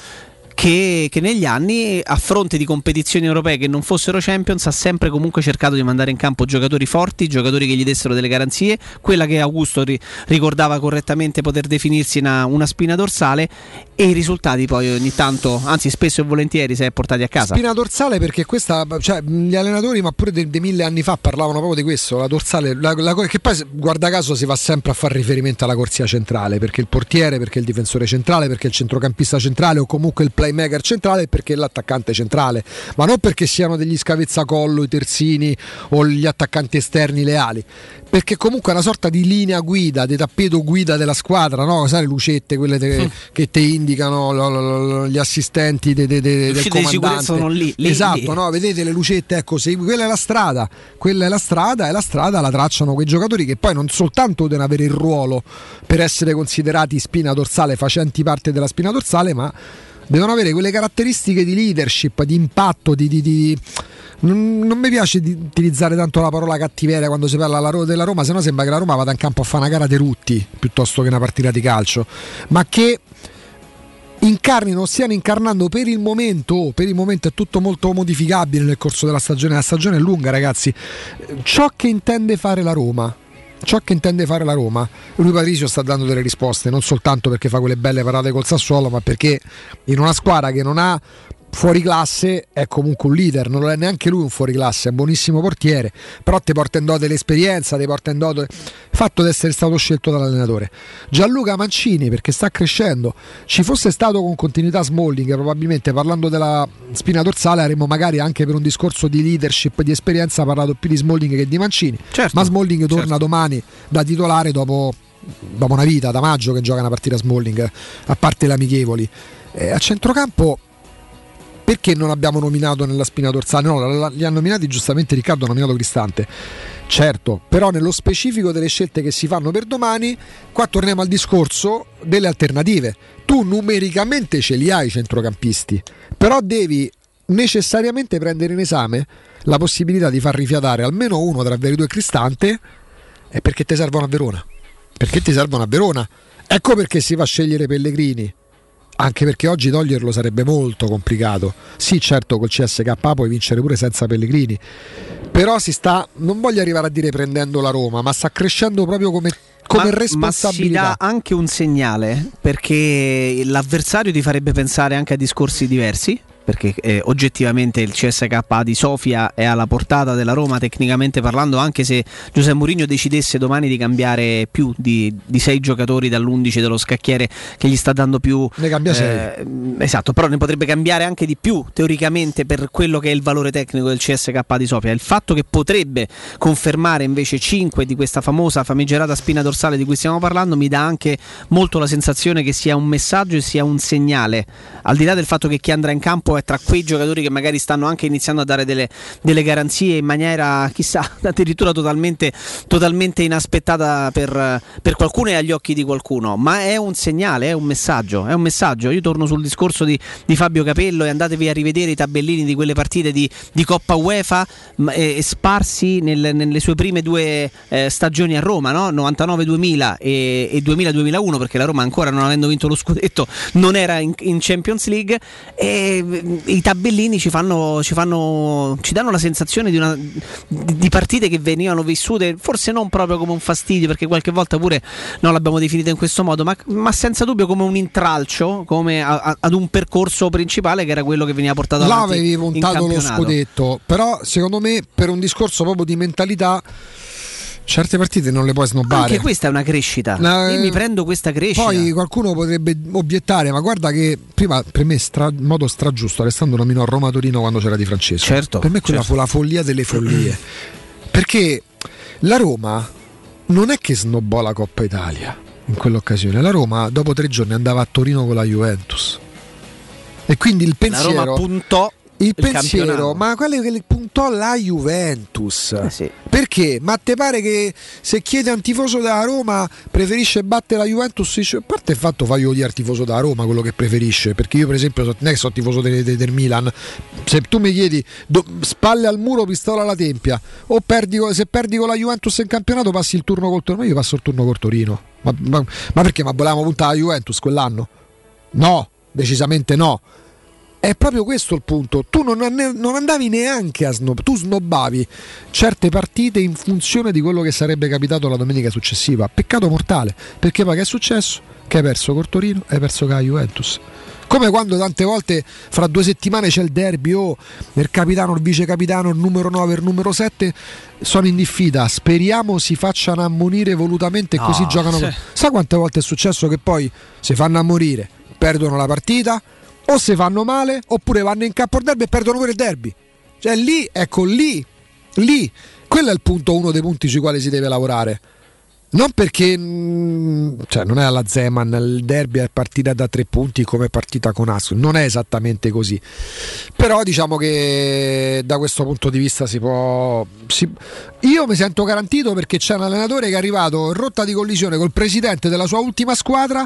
Che, che negli anni, a fronte di competizioni europee che non fossero Champions, ha sempre comunque cercato di mandare in campo giocatori forti, giocatori che gli dessero delle garanzie. Quella che Augusto ri- ricordava correttamente poter definirsi una, una spina dorsale, e i risultati poi ogni tanto, anzi spesso e volentieri, si è portati a casa. Spina dorsale perché questa, cioè, gli allenatori, ma pure dei, dei mille anni fa parlavano proprio di questo, la dorsale, la- la- che poi guarda caso si va sempre a fare riferimento alla corsia centrale, perché il portiere, perché il difensore centrale, perché il centrocampista centrale o comunque il playmaker centrale, perché l'attaccante centrale, ma non perché siano degli scavezzacollo, i terzini o gli attaccanti esterni leali, perché comunque è una sorta di linea guida, di tappeto guida della squadra, no? Sai le lucette, quelle te- che ti indicano lo- lo- lo- gli assistenti de- de- de- del comandante. sono lì, lì, esatto, lì. no? vedete le lucette, ecco, segui, quella è la strada, quella è la strada e la strada la tracciano quei giocatori che poi non soltanto devono avere il ruolo per essere considerati spina dorsale, facenti parte della spina dorsale, ma devono avere quelle caratteristiche di leadership, di impatto, di... di- di- Non, non mi piace utilizzare tanto la parola cattiveria quando si parla della Ro- della Roma, se no sembra che la Roma vada in campo a fare una gara dei rutti piuttosto che una partita di calcio, ma che incarnino, stiano incarnando per il momento, per il momento è tutto molto modificabile nel corso della stagione, la stagione è lunga ragazzi, ciò che intende fare la Roma. Ciò che intende fare la Roma, lui Patrizio sta dando delle risposte, non soltanto perché fa quelle belle parate col Sassuolo, ma perché in una squadra che non ha fuori classe è comunque un leader, non lo è neanche lui un fuori classe, è un buonissimo portiere, però ti porta in dote l'esperienza, ti porta in dote il fatto di essere stato scelto dall'allenatore. Gianluca Mancini perché sta crescendo, ci fosse stato con continuità Smalling, probabilmente parlando della spina dorsale avremmo magari anche per un discorso di leadership, di esperienza parlato più di Smalling che di Mancini, ma Smalling torna domani da titolare dopo dopo una vita, da maggio che gioca una partita Smalling, a parte le amichevoli. Eh, a centrocampo perché non abbiamo nominato nella spina dorsale? No, li ha nominati giustamente Riccardo, ha nominato Cristante. Certo, però nello specifico delle scelte che si fanno per domani, qua torniamo al discorso delle alternative. Tu numericamente ce li hai i centrocampisti, però devi necessariamente prendere in esame la possibilità di far rifiatare almeno uno tra Veritù e Cristante e perché ti servono a Verona. Perché ti servono a Verona. Ecco perché si va a scegliere Pellegrini. Anche perché oggi toglierlo sarebbe molto complicato. Sì, certo, col CSK puoi vincere pure senza Pellegrini. Però si sta, non voglio arrivare a dire prendendo la Roma, ma sta crescendo proprio come, come ma, ma si responsabilità. dà anche un segnale perché l'avversario ti farebbe pensare anche a discorsi diversi perché eh, oggettivamente il CSK di Sofia è alla portata della Roma tecnicamente parlando, anche se Giuseppe Mourinho decidesse domani di cambiare più di, di sei giocatori dall'11 dello scacchiere che gli sta dando più... Ne cambia eh, esatto, però ne potrebbe cambiare anche di più teoricamente per quello che è il valore tecnico del CSK di Sofia. Il fatto che potrebbe confermare invece 5 di questa famosa famigerata spina dorsale di cui stiamo parlando mi dà anche molto la sensazione che sia un messaggio e sia un segnale, al di là del fatto che chi andrà in campo è tra quei giocatori che magari stanno anche iniziando a dare delle, delle garanzie in maniera, chissà, addirittura totalmente, totalmente inaspettata per, per qualcuno e agli occhi di qualcuno, ma è un segnale, è un messaggio, è un messaggio. Io torno sul discorso di, di Fabio Capello e andatevi a rivedere i tabellini di quelle partite di, di Coppa UEFA m- e, e sparsi nel- nelle sue prime due eh, stagioni a Roma, no? 99-2000 e, e 2000-2001, perché la Roma ancora non avendo vinto lo scudetto non era in, in Champions League e i tabellini ci fanno, ci fanno ci danno la sensazione di, una, di, partite che venivano vissute forse non proprio come un fastidio, perché qualche volta pure non l'abbiamo definita in questo modo, ma, ma senza dubbio come un intralcio, come a- a- ad un percorso principale che era quello che veniva portato Là avanti. avevi in puntato lo scudetto, però secondo me per un discorso proprio di mentalità certe partite non le puoi snobbare. Anche questa è una crescita. Eh, Io mi prendo questa crescita. Poi qualcuno potrebbe obiettare, ma guarda che prima per me stra- in modo stragiusto Alessandro nominò Roma Torino quando c'era Di Francesco. Certo, per me quella certo. fu la follia delle follie. Perché la Roma non è che snobbò la Coppa Italia in quell'occasione. La Roma dopo tre giorni andava a Torino con la Juventus. E quindi il la pensiero Roma puntò il, il pensiero, campionato. ma quello che puntò la Juventus. Eh Perché? Ma te pare che se chiede a un tifoso della Roma preferisce battere la Juventus? Dice, a parte il fatto faglio dire al tifoso della Roma quello che preferisce, perché io per esempio non è che sono tifoso de- de- del Milan, se tu mi chiedi do- spalle al muro, pistola alla tempia, o perdi, se perdi con la Juventus in campionato passi il turno col Torino, io passo il turno col Torino. Ma, ma- ma perché? Ma volevamo puntare alla Juventus quell'anno? No, decisamente no. È proprio questo il punto. Tu non, non andavi neanche a snob, tu snobbavi certe partite in funzione di quello che sarebbe capitato la domenica successiva. Peccato mortale, perché poi che è successo? Che hai perso col Torino, hai perso con la Juventus. Come quando tante volte fra due settimane c'è il derby, oh, il capitano, il vice capitano, il numero 9, il numero 7 sono in diffida. Speriamo si facciano ammonire volutamente e No, così giocano. sì. Sa quante volte è successo che poi si fanno ammorire, perdono la partita, o si fanno male, oppure vanno in campo al derby e perdono pure il derby. Cioè lì, ecco, lì, lì, quello è il punto, uno dei punti sui quali si deve lavorare. Non perché mm, cioè, non è alla Zeman, il derby è partita da tre punti come partita con Ascoli, non è esattamente così. Però diciamo che da questo punto di vista si può. si- Io mi sento garantito perché c'è un allenatore che è arrivato in rotta di collisione col presidente della sua ultima squadra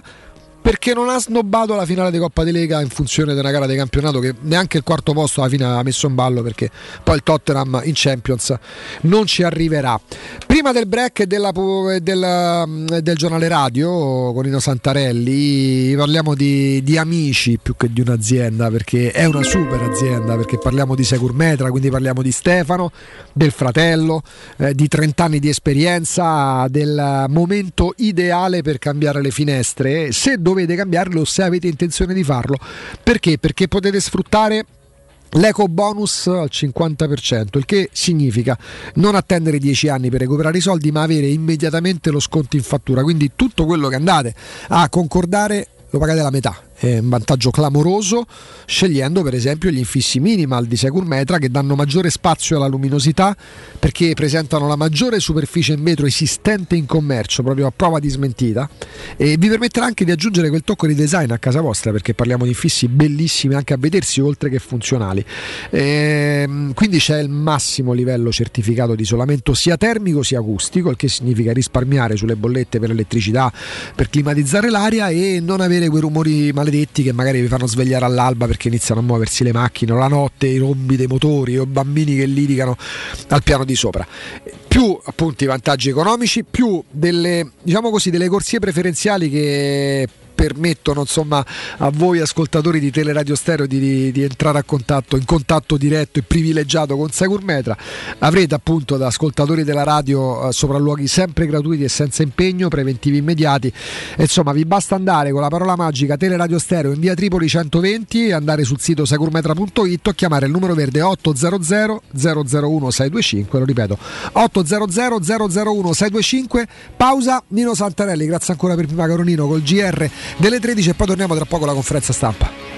perché non ha snobbato la finale di Coppa di Lega in funzione di una gara di campionato che neanche il quarto posto alla fine ha messo in ballo perché poi il Tottenham in Champions non ci arriverà. Prima del break della pu- e del, giornale radio con Ino Santarelli parliamo di, di amici più che di un'azienda perché è una super azienda perché parliamo di Securmetra, quindi parliamo di Stefano, del fratello, eh, di 30 anni di esperienza, del momento ideale per cambiare le finestre, se dovete cambiarlo, se avete intenzione di farlo. Perché? Perché potete sfruttare L'eco bonus al 50%, il che significa non attendere 10 anni per recuperare i soldi, ma avere immediatamente lo sconto in fattura. Quindi tutto quello che andate a concordare lo pagate la metà. Un vantaggio clamoroso scegliendo per esempio gli infissi minimal di Securmetra che danno maggiore spazio alla luminosità perché presentano la maggiore superficie in vetro esistente in commercio proprio a prova di smentita. E vi permetterà anche di aggiungere quel tocco di design a casa vostra perché parliamo di infissi bellissimi anche a vedersi oltre che funzionali. Ehm, quindi c'è il massimo livello certificato di isolamento sia termico sia acustico il che significa risparmiare sulle bollette per elettricità per climatizzare l'aria e non avere quei rumori maledetti che magari vi fanno svegliare all'alba perché iniziano a muoversi le macchine o la notte i rombi dei motori o bambini che litigano al piano di sopra. Più appunto i vantaggi economici più delle diciamo così delle corsie preferenziali che permettono insomma, a voi ascoltatori di Teleradio Stereo di, di, entrare contatto, in contatto diretto e privilegiato con Securmetra. Avrete appunto da ascoltatori della radio eh, sopralluoghi sempre gratuiti e senza impegno, preventivi immediati. E, insomma, vi basta andare con la parola magica Teleradio Stereo in via Tripoli 120, andare sul sito securmetra.it o chiamare il numero verde 800 001 625, lo ripeto, 800 001 625, pausa Nino Santarelli, grazie ancora per prima Caronino col GR delle 13 e poi torniamo tra poco alla conferenza stampa.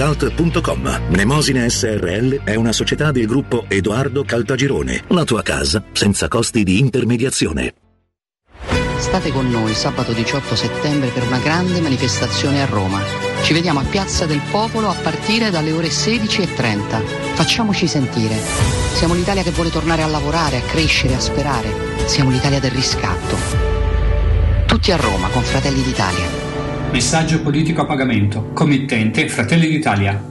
www.kcalt.com. Mnemosine SRL è una società del gruppo Edoardo Caltagirone. La tua casa senza costi di intermediazione. State con noi sabato 18 settembre per una grande manifestazione a Roma. Ci vediamo a Piazza del Popolo a partire dalle ore 16.30. Facciamoci sentire. Siamo l'Italia che vuole tornare a lavorare, a crescere, a sperare. Siamo l'Italia del riscatto. Tutti a Roma con Fratelli d'Italia. Messaggio politico a pagamento. Committente Fratelli d'Italia.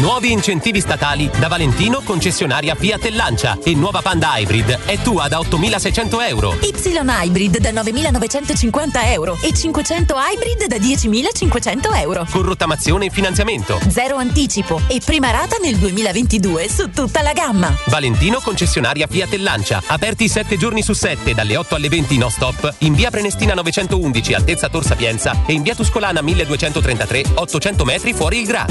Nuovi incentivi statali da Valentino concessionaria Fiat e Lancia e nuova Panda Hybrid è tua da 8.600 euro. Y Hybrid da 9.950 euro e 500 Hybrid da 10.500 euro. Con rottamazione e finanziamento. Zero anticipo e prima rata nel 2022 su tutta la gamma. Valentino concessionaria Fiat e Lancia. Aperti 7 giorni su 7 dalle 8 alle 20 no stop in via Prenestina 911 altezza Tor Sapienza e in via Tuscolana 1233 800 metri fuori il Gra.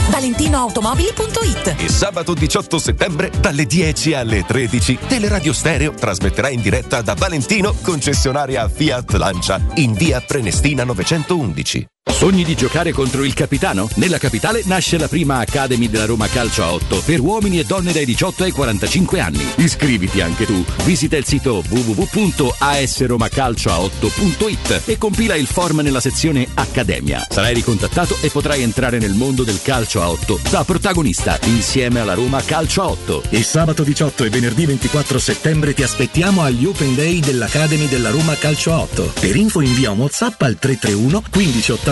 ValentinoAutomobili.it E sabato 18 settembre dalle 10 alle 13 Teleradio Stereo trasmetterà in diretta da Valentino, concessionaria Fiat Lancia, in via Prenestina 911. Sogni di giocare contro il capitano? Nella capitale nasce la prima Academy della Roma Calcio a 8 per uomini e donne dai 18 ai 45 anni. Iscriviti anche tu. Visita il sito www.asromacalcioa8.it e compila il form nella sezione Accademia. Sarai ricontattato e potrai entrare nel mondo del calcio a 8 da protagonista insieme alla Roma Calcio a 8. E sabato 18 e venerdì 24 settembre ti aspettiamo agli Open Day dell'Academy della Roma Calcio a 8. Per info invia un WhatsApp al 331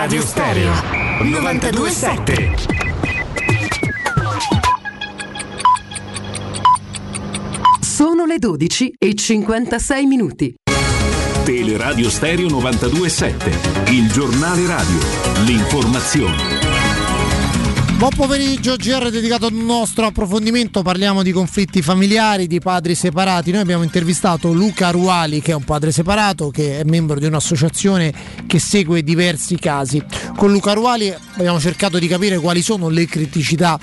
Teleradio Stereo 927 Sono le 12 e 56 minuti. Teleradio Stereo 927, il giornale radio, l'informazione. Buon pomeriggio, GR dedicato al nostro approfondimento, parliamo di conflitti familiari, di padri separati. Noi abbiamo intervistato Luca Ruali che è un padre separato, che è membro di un'associazione che segue diversi casi. Con Luca Ruali abbiamo cercato di capire quali sono le criticità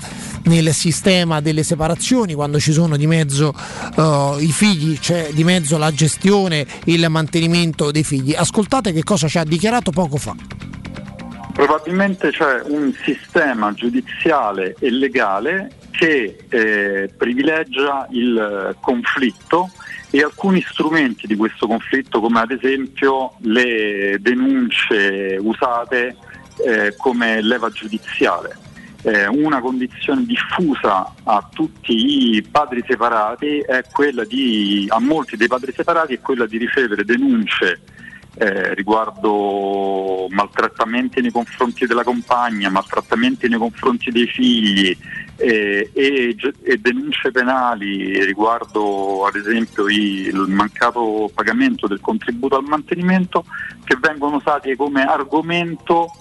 nel sistema delle separazioni, quando ci sono di mezzo uh, i figli, c'è di mezzo la gestione, il mantenimento dei figli. Ascoltate che cosa ci ha dichiarato poco fa. Probabilmente c'è un sistema giudiziale e legale che eh, privilegia il conflitto e alcuni strumenti di questo conflitto come ad esempio le denunce usate eh, come leva giudiziale. Eh, una condizione diffusa a tutti i padri separati è quella di, a molti dei padri separati è quella di ricevere denunce eh, riguardo maltrattamenti nei confronti della compagna, maltrattamenti nei confronti dei figli eh, e, e, denunce penali riguardo ad esempio il mancato pagamento del contributo al mantenimento che vengono usati come argomento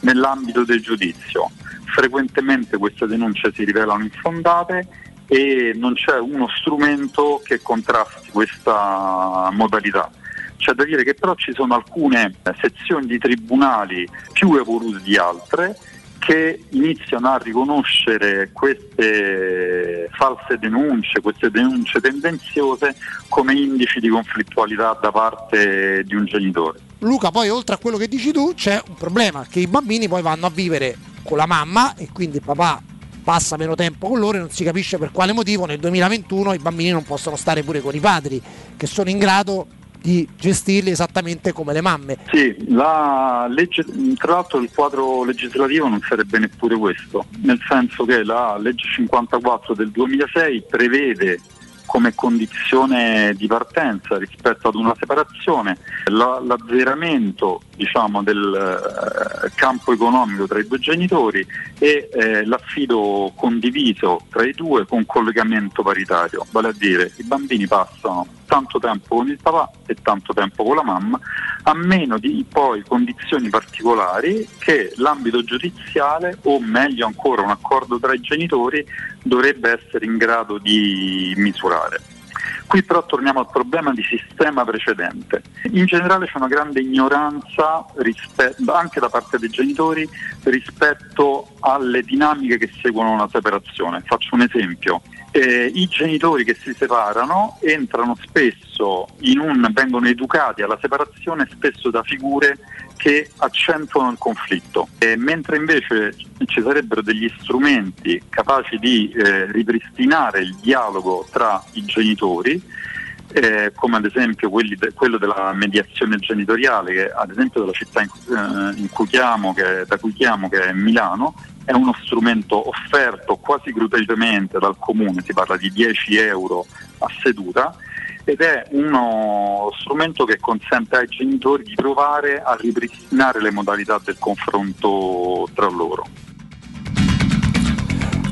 nell'ambito del giudizio. Frequentemente queste denunce si rivelano infondate e non c'è uno strumento che contrasti questa modalità. C'è da dire che però ci sono alcune sezioni di tribunali più evolute di altre che iniziano a riconoscere queste false denunce, queste denunce tendenziose come indici di conflittualità da parte di un genitore. Luca, poi oltre a quello che dici tu c'è un problema, che i bambini poi vanno a vivere con la mamma e quindi il papà passa meno tempo con loro e non si capisce per quale motivo nel 2021 i bambini non possono stare pure con i padri che sono in grado di gestirli esattamente come le mamme. Sì, legge, tra l'altro il quadro legislativo non sarebbe neppure questo, nel senso che la legge 54 del 2006 prevede come condizione di partenza rispetto ad una separazione la, l'azzeramento diciamo, del eh, campo economico tra i due genitori e eh, l'affido condiviso tra i due con collegamento paritario, vale a dire i bambini passano tanto tempo con il papà e tanto tempo con la mamma, a meno di poi condizioni particolari che l'ambito giudiziale o meglio ancora un accordo tra i genitori dovrebbe essere in grado di misurare. Qui però torniamo al problema di sistema precedente. In generale c'è una grande ignoranza rispetto, anche da parte dei genitori rispetto alle dinamiche che seguono una separazione. Faccio un esempio eh, i genitori che si separano entrano spesso in un, vengono educati alla separazione spesso da figure che accentuano il conflitto, eh, mentre invece ci sarebbero degli strumenti capaci di eh, ripristinare il dialogo tra i genitori, eh, come ad esempio de- quello della mediazione genitoriale, che ad esempio della città in, eh, in cui chiamo, che, da cui chiamo, che è Milano, è uno strumento offerto quasi gratuitamente dal comune, si parla di 10 euro a seduta ed è uno strumento che consente ai genitori di provare a ripristinare le modalità del confronto tra loro.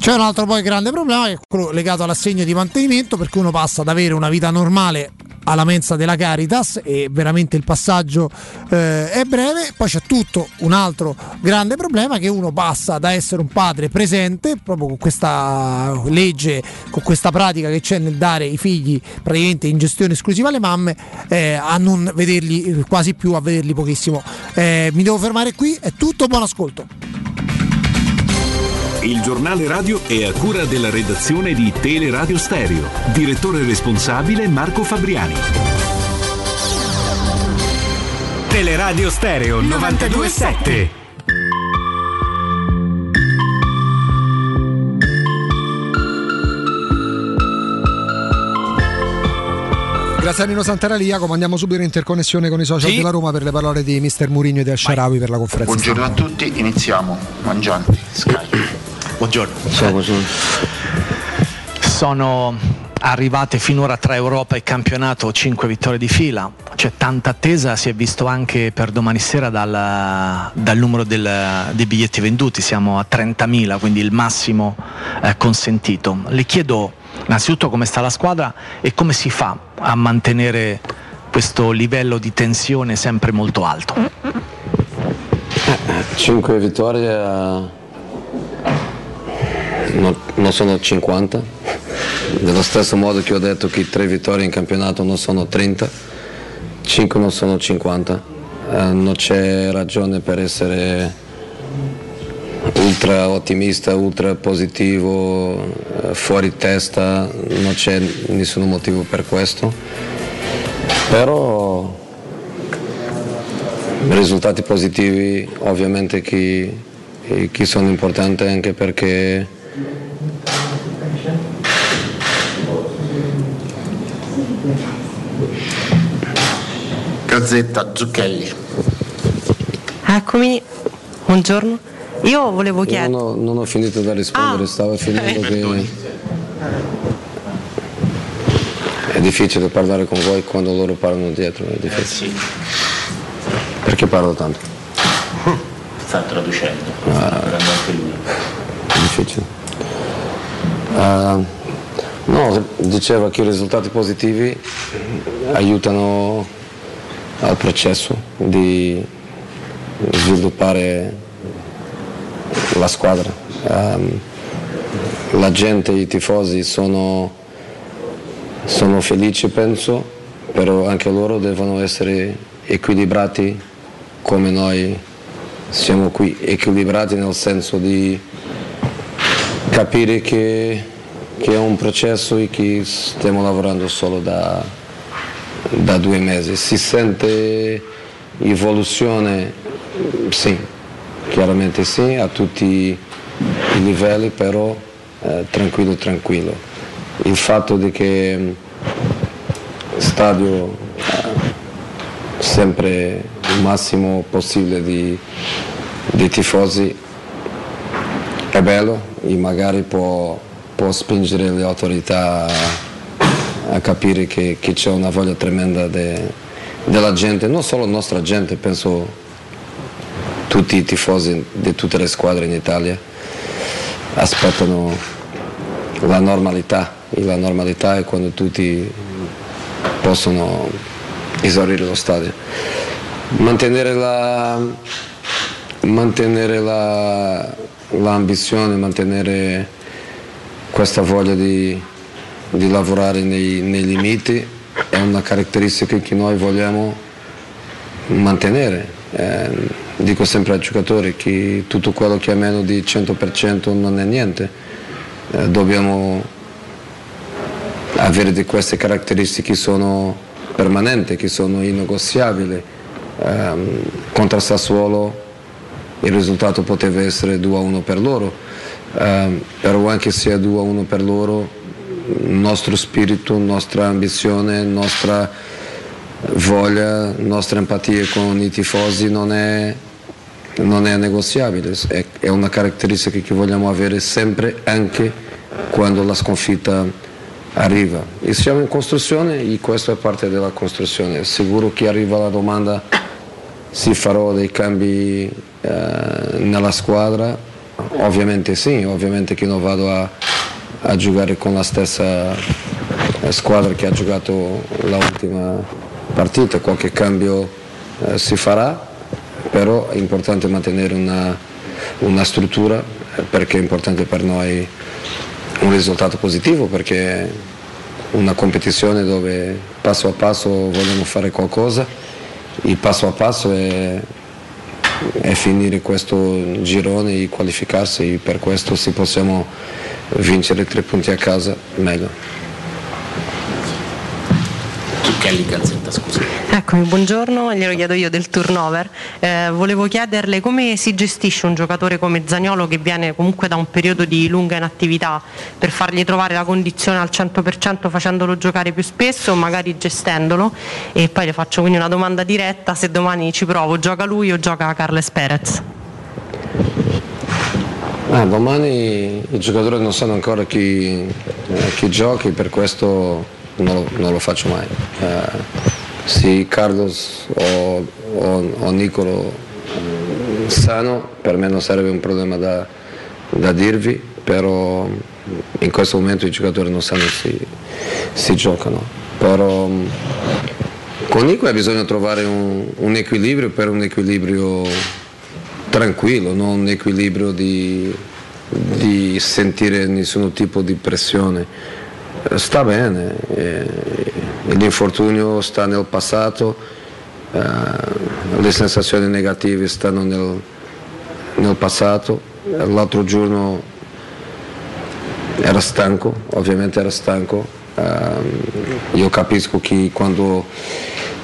C'è un altro poi grande problema che è quello legato all'assegno di mantenimento perché uno passa ad avere una vita normale alla mensa della Caritas e veramente il passaggio eh, è breve. Poi c'è tutto un altro grande problema che uno passa da essere un padre presente proprio con questa legge, con questa pratica che c'è nel dare i figli praticamente in gestione esclusiva alle mamme eh, a non vederli quasi più, a vederli pochissimo. Eh, mi devo fermare qui, è tutto, buon ascolto. Il giornale radio è a cura della redazione di Teleradio Stereo. Direttore responsabile Marco Fabriani. Teleradio Stereo 927. Grazie a Nino Santaralia, comandiamo subito l'interconnessione con i social sì. della Roma per le parole di Mister Murigno e di Asharawi per la conferenza. Buongiorno a tutti, iniziamo. Mangianti, Sky. Buongiorno. Sono arrivate finora tra Europa e campionato 5 vittorie di fila, c'è tanta attesa, si è visto anche per domani sera dal, dal numero del, dei biglietti venduti, siamo a 30.000, quindi il massimo eh, consentito. Le chiedo innanzitutto come sta la squadra e come si fa a mantenere questo livello di tensione sempre molto alto. 5 vittorie non, non sono 50, dello stesso modo che ho detto che tre vittorie in campionato non sono 30, 5 non sono 50, eh, non c'è ragione per essere ultra ottimista, ultra positivo, eh, fuori testa, non c'è nessun motivo per questo, però risultati positivi ovviamente che, che sono importanti anche perché Gazzetta Zucchelli. Eccomi, buongiorno. Io volevo chiedere. Non ho, non ho finito da rispondere, Ah, stavo finendo che è difficile parlare con voi quando loro parlano dietro, è difficile. Perché parlo tanto? Sta traducendo. Ah. Prende anche lui. È difficile. Ah, no, diceva che i risultati positivi aiutano al processo di sviluppare la squadra. Ehm, la gente, i tifosi sono, sono felici penso, però anche loro devono essere equilibrati come noi siamo qui, equilibrati nel senso di capire che, che è un processo e che stiamo lavorando solo da, da due mesi. Si sente evoluzione? Sì, chiaramente sì, a tutti i livelli, però eh, tranquillo, tranquillo. Il fatto di che mh, stadio eh, sempre il massimo possibile di, di tifosi è bello e magari può, può spingere le autorità a, capire che, che c'è una voglia tremenda de- della gente, non solo nostra gente, penso tutti i tifosi di tutte le squadre in Italia aspettano la normalità e la normalità è quando tutti possono esaurire lo stadio. Mantenere la, mantenere la, l'ambizione, mantenere questa voglia di, di lavorare nei, nei limiti è una caratteristica che noi vogliamo mantenere. Eh, dico sempre ai giocatori che tutto quello che è meno di 100% non è niente. Eh, dobbiamo avere di queste caratteristiche che sono permanenti, che sono innegoziabili. Ehm, contro Sassuolo il risultato poteva essere 2-1 per loro, Ehm, però anche se è 2-1 per loro, nostro spirito, nostra ambizione, nostra voglia, nostra empatia con i tifosi non è, non è negoziabile, è, è una caratteristica che vogliamo avere sempre anche quando la sconfitta arriva. E siamo in costruzione e questo è parte della costruzione. Sicuro che arriva la domanda se farò dei cambi eh, nella squadra, ovviamente sì, ovviamente che non vado a, a giocare con la stessa squadra che ha giocato l'ultima partita, qualche cambio eh, si farà, però è importante mantenere una, una struttura eh, perché è importante per noi un risultato positivo perché è una competizione dove passo a passo vogliamo fare qualcosa, il passo a passo è, è finire questo girone e qualificarsi. Per questo se possiamo vincere tre punti a casa meglio. Gazzetta, scusa. Eccomi, buongiorno, glielo chiedo io del turnover. Eh, volevo chiederle come si gestisce un giocatore come Zagnolo che viene comunque da un periodo di lunga inattività per fargli trovare la condizione al 100% facendolo giocare più spesso o magari gestendolo e poi le faccio quindi una domanda diretta, se domani ci provo, gioca lui o gioca Carles Perez? Ah, domani i giocatori non sanno ancora chi, chi giochi, per questo non lo, non lo faccio mai. Eh, se Carlos o, o, o Nicolo eh, sanno, per me non sarebbe un problema da, da dirvi, però in questo momento i giocatori non sanno se si giocano. Però mm, con Nico bisogna trovare un, un equilibrio per un equilibrio tranquillo, non equilibrio di, di sentire nessun tipo di pressione. Eh, sta bene, eh, l'infortunio sta nel passato, eh, le sensazioni negative stanno nel, nel passato. L'altro giorno era stanco, ovviamente era stanco. Io capisco che quando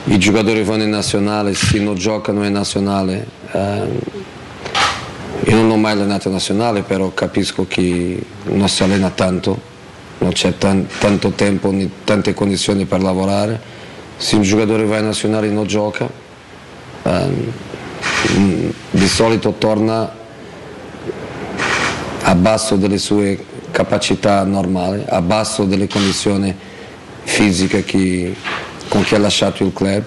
i giocatori vanno in nazionale, se non giocano in nazionale, io non ho mai allenato nazionale, però capisco che non si allena tanto, non c'è tan- tanto tempo né tante condizioni per lavorare. Se un giocatore va in nazionale e non gioca, ehm, di solito torna a basso delle sue capacità normali, a basso delle condizioni fisiche che, con chi ha lasciato il club.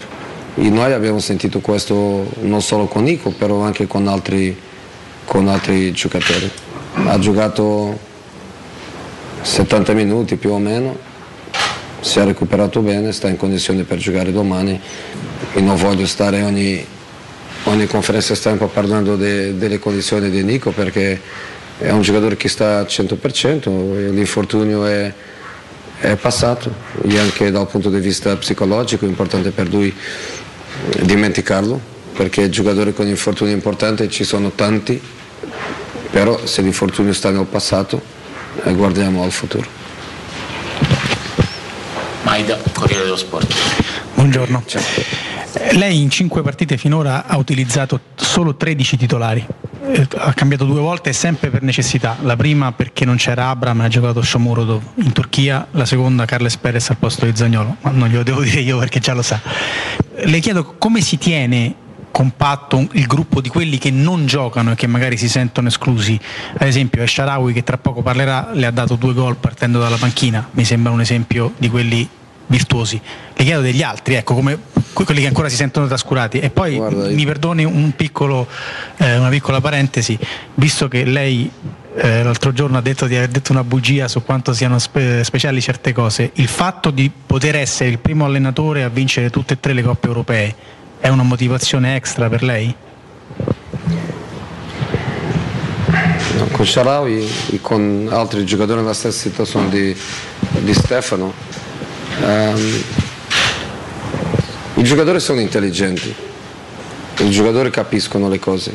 E noi abbiamo sentito questo non solo con Nico, però anche con altri, con altri giocatori. Ha giocato 70 minuti più o meno, si è recuperato bene, sta in condizione per giocare domani. E non voglio stare ogni, ogni conferenza stampa parlando de, delle condizioni di Nico perché è un giocatore che sta al 100%, l'infortunio è, è passato. E anche dal punto di vista psicologico è importante per lui dimenticarlo perché giocatori con infortuni importanti ci sono tanti, però se l'infortunio sta nel passato eh, guardiamo al futuro. Maida, Corriere dello Sport. Buongiorno. Lei in cinque partite finora ha utilizzato solo 13 titolari. Eh, Ha cambiato due volte sempre per necessità. La prima perché non c'era Abram e ha giocato Shomurodov in Turchia, la seconda Carles Perez al posto di Zagnolo, ma non glielo devo dire io perché già lo sa. Le chiedo come si tiene compatto il gruppo di quelli che non giocano e che magari si sentono esclusi. Ad esempio Esharawi che tra poco parlerà le ha dato due gol partendo dalla panchina, mi sembra un esempio di quelli virtuosi. Le chiedo degli altri, ecco, come que- quelli che ancora si sentono trascurati. E poi mi perdoni un piccolo, eh, una piccola parentesi, visto che lei eh, l'altro giorno ha detto di aver detto una bugia su quanto siano spe- speciali certe cose, il fatto di poter essere il primo allenatore a vincere tutte e tre le coppe europee è una motivazione extra per lei? No, con Sharawi e con altri giocatori nella stessa situazione di, di Stefano. ehm, I giocatori sono intelligenti, i giocatori capiscono le cose.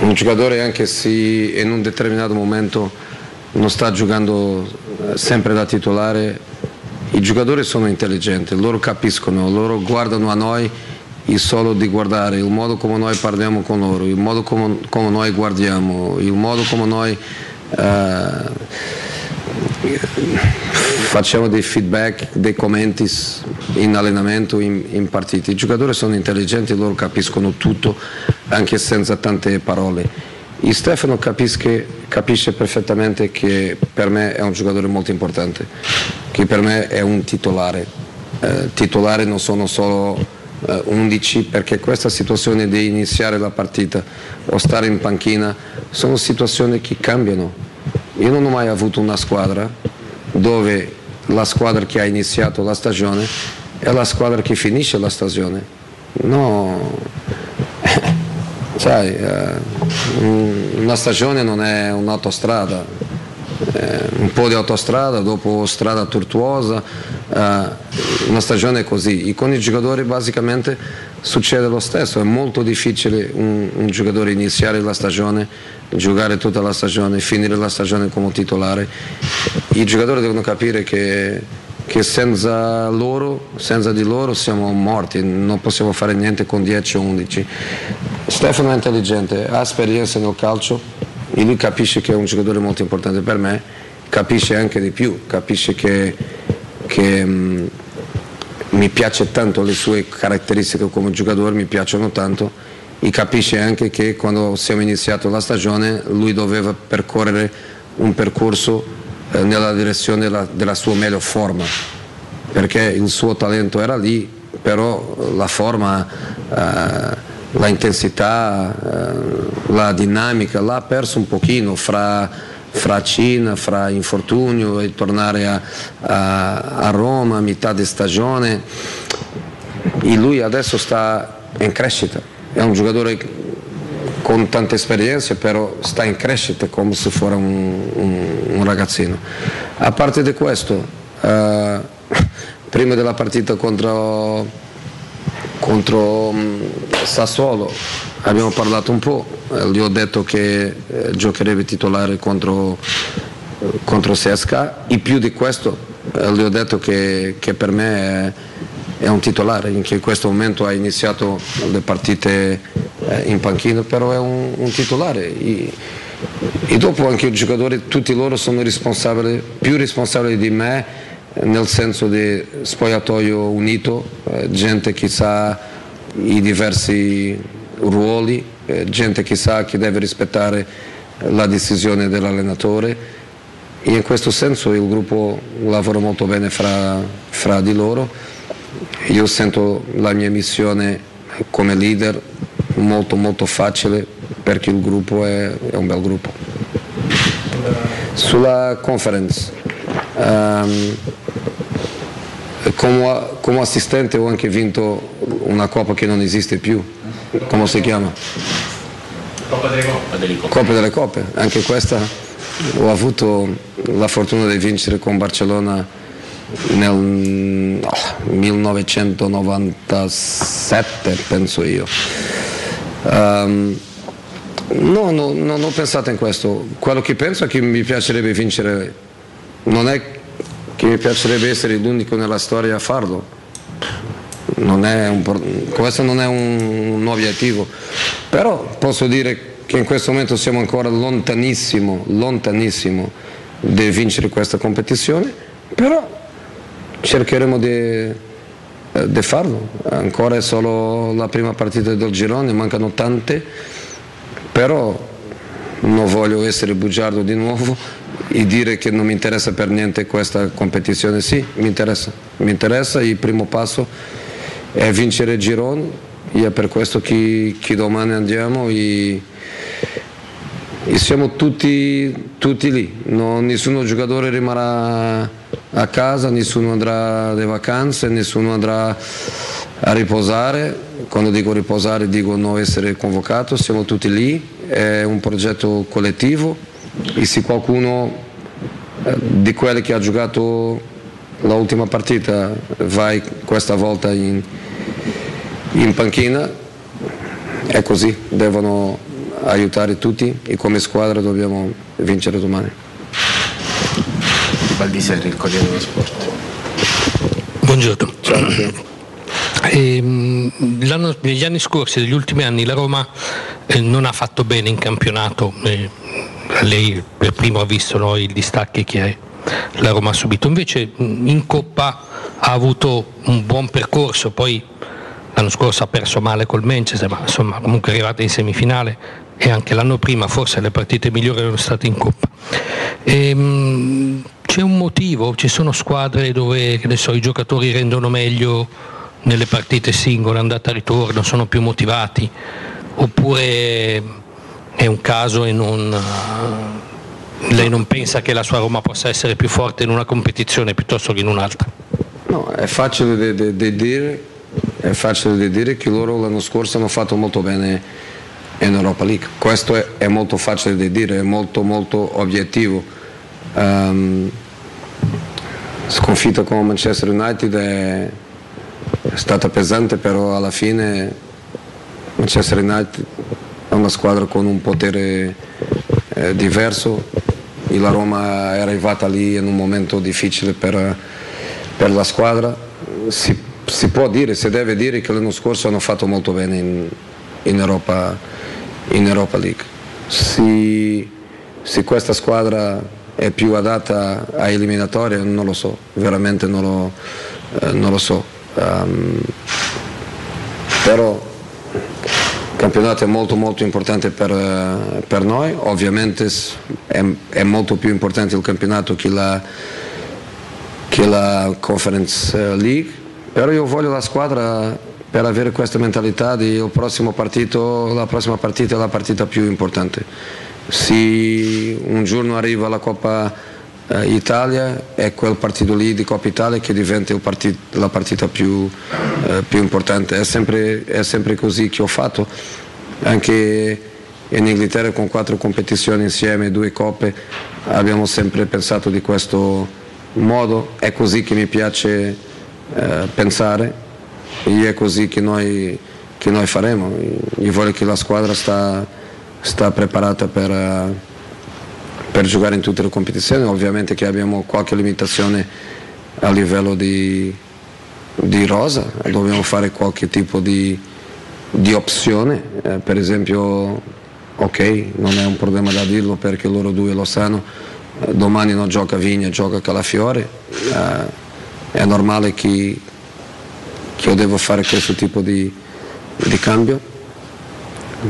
Un giocatore anche se in un determinato momento non sta giocando eh, sempre da titolare, i giocatori sono intelligenti, loro capiscono, loro guardano a noi il solo di guardare, il modo come noi parliamo con loro, il modo come, come noi guardiamo, il modo come noi eh, facciamo dei feedback, dei commenti in allenamento, in, in partite. I giocatori sono intelligenti, loro capiscono tutto anche senza tante parole. E Stefano capisce, capisce perfettamente che per me è un giocatore molto importante, che per me è un titolare. Eh, titolare non sono solo eh, 11 perché questa situazione di iniziare la partita o stare in panchina sono situazioni che cambiano. Io non ho mai avuto una squadra dove la squadra che ha iniziato la stagione è la squadra che finisce la stagione. No, sai, eh, un- una stagione non è un'autostrada, eh, un po' di autostrada, dopo strada tortuosa, eh, una stagione è così. E con i giocatori basicamente succede lo stesso, è molto difficile un, un giocatore iniziare la stagione, giocare tutta la stagione, finire la stagione come titolare. I giocatori devono capire che, che senza loro, senza di loro siamo morti, non possiamo fare niente con 10 o 11. Stefano è intelligente, ha esperienza nel calcio e lui capisce che è un giocatore molto importante per me, capisce anche di più, capisce che, che, mm, mi piace tanto le sue caratteristiche come giocatore, mi piacciono tanto e capisce anche che quando siamo iniziato la stagione lui doveva percorrere un percorso nella direzione della, della sua meglio forma, perché il suo talento era lì, però la forma, eh, la intensità, eh, la dinamica l'ha perso un pochino fra, fra Cina, fra infortunio e tornare a, a- a Roma a metà di stagione. E lui adesso sta in crescita, è un giocatore con tante esperienze, però sta in crescita come se fosse un, un, un ragazzino. A parte di questo, eh, prima della partita contro, contro mm, Sassuolo abbiamo parlato un po', eh, gli ho detto che eh, giocherebbe titolare contro, contro CSK e più di questo eh, gli ho detto che, che per me è, è un titolare, in, questo momento ha iniziato le partite eh, in panchina, però è un, un titolare. E, e, dopo anche i giocatori, tutti loro sono responsabili, più responsabili di me, nel senso di spogliatoio unito, eh, gente che sa i diversi ruoli, eh, gente che sa che deve rispettare la decisione dell'allenatore e in questo senso il gruppo lavora molto bene fra, fra di loro. Io sento la mia missione come leader molto molto facile perché il gruppo è, è un bel gruppo. Sulla conference, um, come, come, assistente ho anche vinto una coppa che non esiste più, come si chiama? Coppa delle Coppe. Coppa delle Coppe, anche questa ho avuto la fortuna di vincere con Barcellona nel no, 1997 penso io. Um, no, no, non ho pensato in questo. Quello che penso è che mi piacerebbe vincere, non è che mi piacerebbe essere l'unico nella storia a farlo. Non un, questo non è un, un obiettivo, però posso dire che in questo momento siamo ancora lontanissimo, lontanissimo di vincere questa competizione, però cercheremo di, eh, di farlo. Ancora è solo la prima partita del girone, mancano tante, però non voglio essere bugiardo di nuovo e dire che non mi interessa per niente questa competizione. Sì, mi interessa, mi interessa, il primo passo è vincere il girone e è per questo che, che domani andiamo e e siamo tutti, tutti lì, no, nessuno giocatore rimarrà a casa, nessuno andrà alle vacanze, nessuno andrà a riposare, quando dico riposare dico non essere convocato, siamo tutti lì, è un progetto collettivo. E se qualcuno eh, di quelli che ha giocato l'ultima partita vai questa volta in, in panchina, è così, devono aiutare tutti e come squadra dobbiamo vincere domani. Baldiseri, il Corriere dello Sport. Buongiorno. E, ehm, negli anni scorsi, negli ultimi anni, la Roma eh, non ha fatto bene in campionato. Eh, lei per primo ha visto no, i distacchi che la Roma ha subito. Invece in Coppa ha avuto un buon percorso, poi l'anno scorso ha perso male col Manchester, ma insomma comunque è arrivata in semifinale, e anche l'anno prima forse le partite migliori erano state in Coppa. E, ehm, c'è un motivo, ci sono squadre dove so, i giocatori rendono meglio nelle partite singole, andata e ritorno, sono più motivati, oppure è un caso e non, lei non pensa che la sua Roma possa essere più forte in una competizione piuttosto che in un'altra? No, è facile di dire, dire che loro l'anno scorso hanno fatto molto bene in Europa League. Questo è, è molto facile da dire, è molto molto obiettivo. Um, sconfitta con Manchester United è, è stata pesante, però alla fine Manchester United è una squadra con un potere eh, diverso e la Roma è arrivata lì in un momento difficile per, per la squadra. Si, si, può dire, si deve dire che l'anno scorso hanno fatto molto bene in, in Europa in Europa League. Se, se questa squadra è più adatta a eliminatorie non lo so, veramente non lo, eh, non lo so. Um, però il campionato è molto molto importante per, uh, per noi, ovviamente è, è, molto più importante il campionato che la, che la Conference eh, League, però io voglio la squadra per avere questa mentalità di il prossimo partito, la prossima partita è la partita più importante. Se un giorno arriva la Coppa eh, Italia è quel partito lì di Coppa Italia che diventa partito, la partita più, eh, più importante. È sempre, è sempre, così che ho fatto. Anche in Inghilterra con quattro competizioni insieme, due coppe, abbiamo sempre pensato di questo modo, è così che mi piace eh, pensare e è così che noi, che noi faremo. Io voglio che la squadra sta, sta preparata per, per giocare in tutte le competizioni, ovviamente che abbiamo qualche limitazione a livello di, di rosa, dobbiamo fare qualche tipo di, di opzione, eh, per esempio ok, non è un problema da dirlo perché loro due lo sanno, domani non gioca Vigna, gioca Calafiore, eh, è normale che, che, io devo fare questo tipo di, di cambio,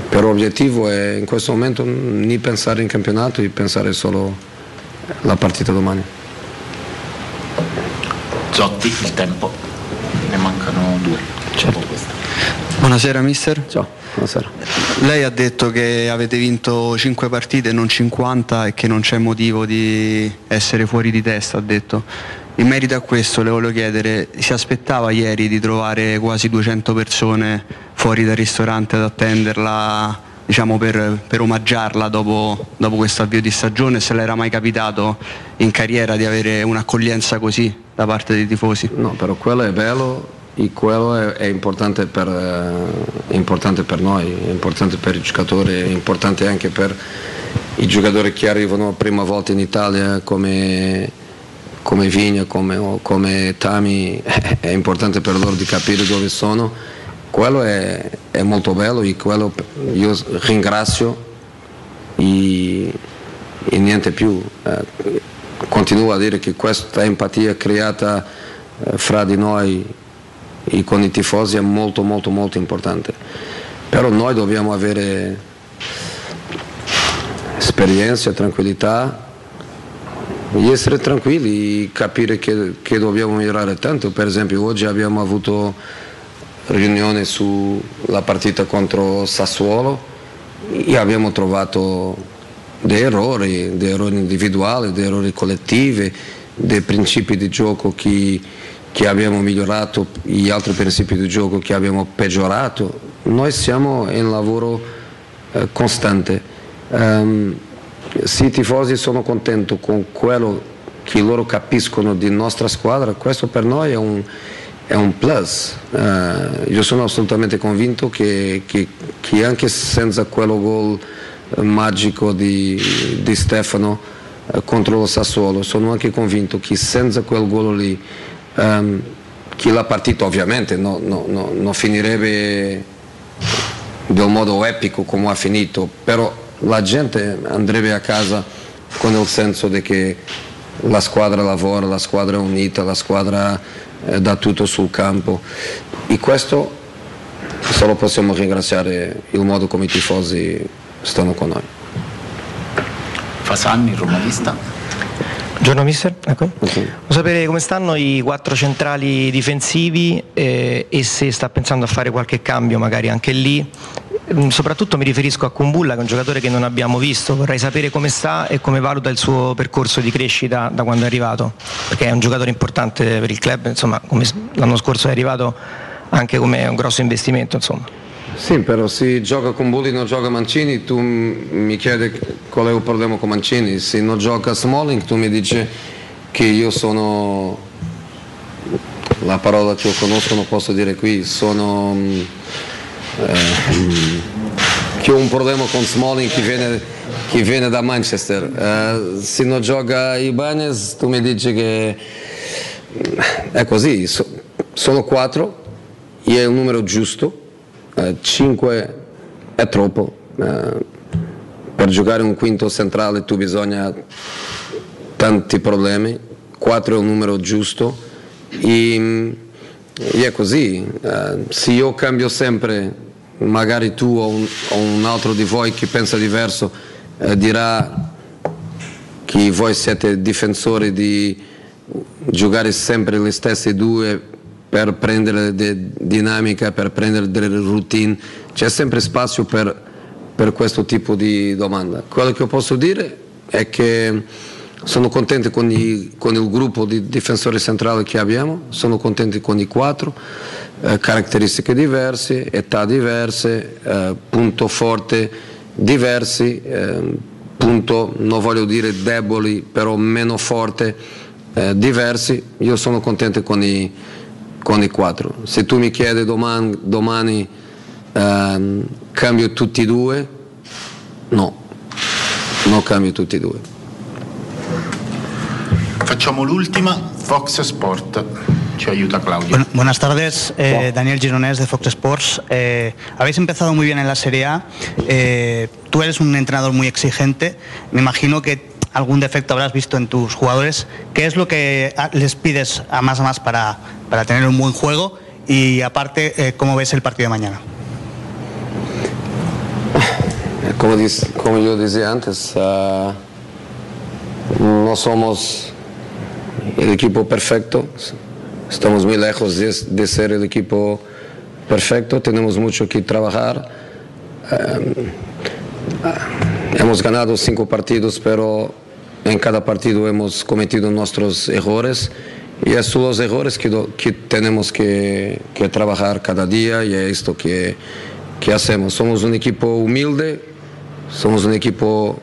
però l'obiettivo è in questo momento non pensare in campionato e pensare solo alla partita domani. Zotti, il tempo, ne mancano due. Certo. Buonasera mister. Ciao, buonasera. Lei ha detto che avete vinto 5 partite e non 50 e che non c'è motivo di essere fuori di testa, ha detto. In merito a questo le voglio chiedere, si aspettava ieri di trovare quasi 200 persone fuori dal ristorante ad attenderla diciamo, per, per, omaggiarla dopo, dopo questo avvio di stagione, se le era mai capitato in carriera di avere un'accoglienza così da parte dei tifosi? No, però quello è bello e quello è, è, importante, per, è importante, per, noi, è importante per i giocatori, è importante anche per i giocatori che arrivano la prima volta in Italia come come Vigna, come, come Tami, è importante per loro di capire dove sono. Quello è, è molto bello e quello io ringrazio e, e niente più. Eh, continuo a dire che questa empatia creata eh, fra di noi e con i tifosi è molto molto molto importante. Però noi dobbiamo avere esperienza, tranquillità essere tranquilli capire che, che, dobbiamo migliorare tanto. Per esempio oggi abbiamo avuto riunione sulla partita contro Sassuolo e abbiamo trovato dei errori, dei errori individuali, dei errori collettivi, dei principi di gioco che, che abbiamo migliorato e altri principi di gioco che abbiamo peggiorato. Noi siamo in lavoro eh, costante. Um, se i tifosi sono contenti con quello che loro capiscono di nostra squadra, questo per noi è un, è un plus. Uh, io sono assolutamente convinto che, che, che, anche senza quello gol magico di, di Stefano uh, contro lo Sassuolo, sono anche convinto che senza quel gol lì, um, che la partita ovviamente non no, no, no finirebbe del modo epico come ha finito, però la gente andrebbe a casa con il senso di che la squadra lavora, la squadra è unita, la squadra eh, dà tutto sul campo e questo solo possiamo ringraziare il modo come i tifosi stanno con noi. Fasanni, romanista. Buongiorno mister, ecco. okay. Voglio sapere come stanno i quattro centrali difensivi eh, e se sta pensando a fare qualche cambio magari anche lì soprattutto mi riferisco a Kumbulla che è un giocatore che non abbiamo visto, vorrei sapere come sta e come valuta il suo percorso di crescita da quando è arrivato, perché è un giocatore importante per il club, insomma, l'anno scorso è arrivato anche come un grosso investimento. Insomma. Sì, però se gioca con Bulli non gioca Mancini, tu mi chiedi qual è il problema con Mancini, se non gioca Smalling tu mi dici che io sono, la parola che io conosco non posso dire qui, sono mm, eh, un problema con Smalling che viene, che viene da Manchester. Eh, se non gioca Ibanez tu mi dici che è così, so, sono quattro, è il numero giusto, eh, cinque è troppo. Eh, per giocare un quinto centrale tu bisogna tanti problemi, quattro è il numero giusto e, e è così. Se io cambio sempre magari tu o un, o un, altro di voi che pensa diverso eh, dirà che voi siete difensori di giocare sempre le stesse due per prendere dinamica, per prendere delle routine, c'è sempre spazio per, per questo tipo di domanda. Quello che posso dire è che sono contento con, i, con il gruppo di difensori centrali che abbiamo, sono contento con i quattro eh, caratteristiche diverse, età diverse, eh, punto forte diversi, eh, punto, non voglio dire deboli, però meno forti, eh, diversi. Io sono contento con i, con i quattro. Se tu mi chiedi domani, domani ehm, cambio tutti e due, no, non cambio tutti e due. Facciamo l'ultima, Fox Sport. Ayuda Claudio. Bueno, buenas tardes, eh, Daniel Gironés de Fox Sports. Eh, habéis empezado muy bien en la Serie A. Eh, tú eres un entrenador muy exigente. Me imagino que algún defecto habrás visto en tus jugadores. ¿Qué es lo que ah, les pides a más a más para, para tener un buen juego? Y aparte, eh, ¿cómo ves el partido de mañana? Como, dice- como yo decía antes, ah, no somos el equipo perfecto, estamos muy lejos de, ser el equipo perfecto, tenemos mucho que trabajar. Eh, hemos ganado cinco partidos, pero en cada partido hemos cometido nuestros errores y esos son los errores que, tenemos que, trabajar cada día y es esto que, hacemos. Somos un equipo humilde, somos un equipo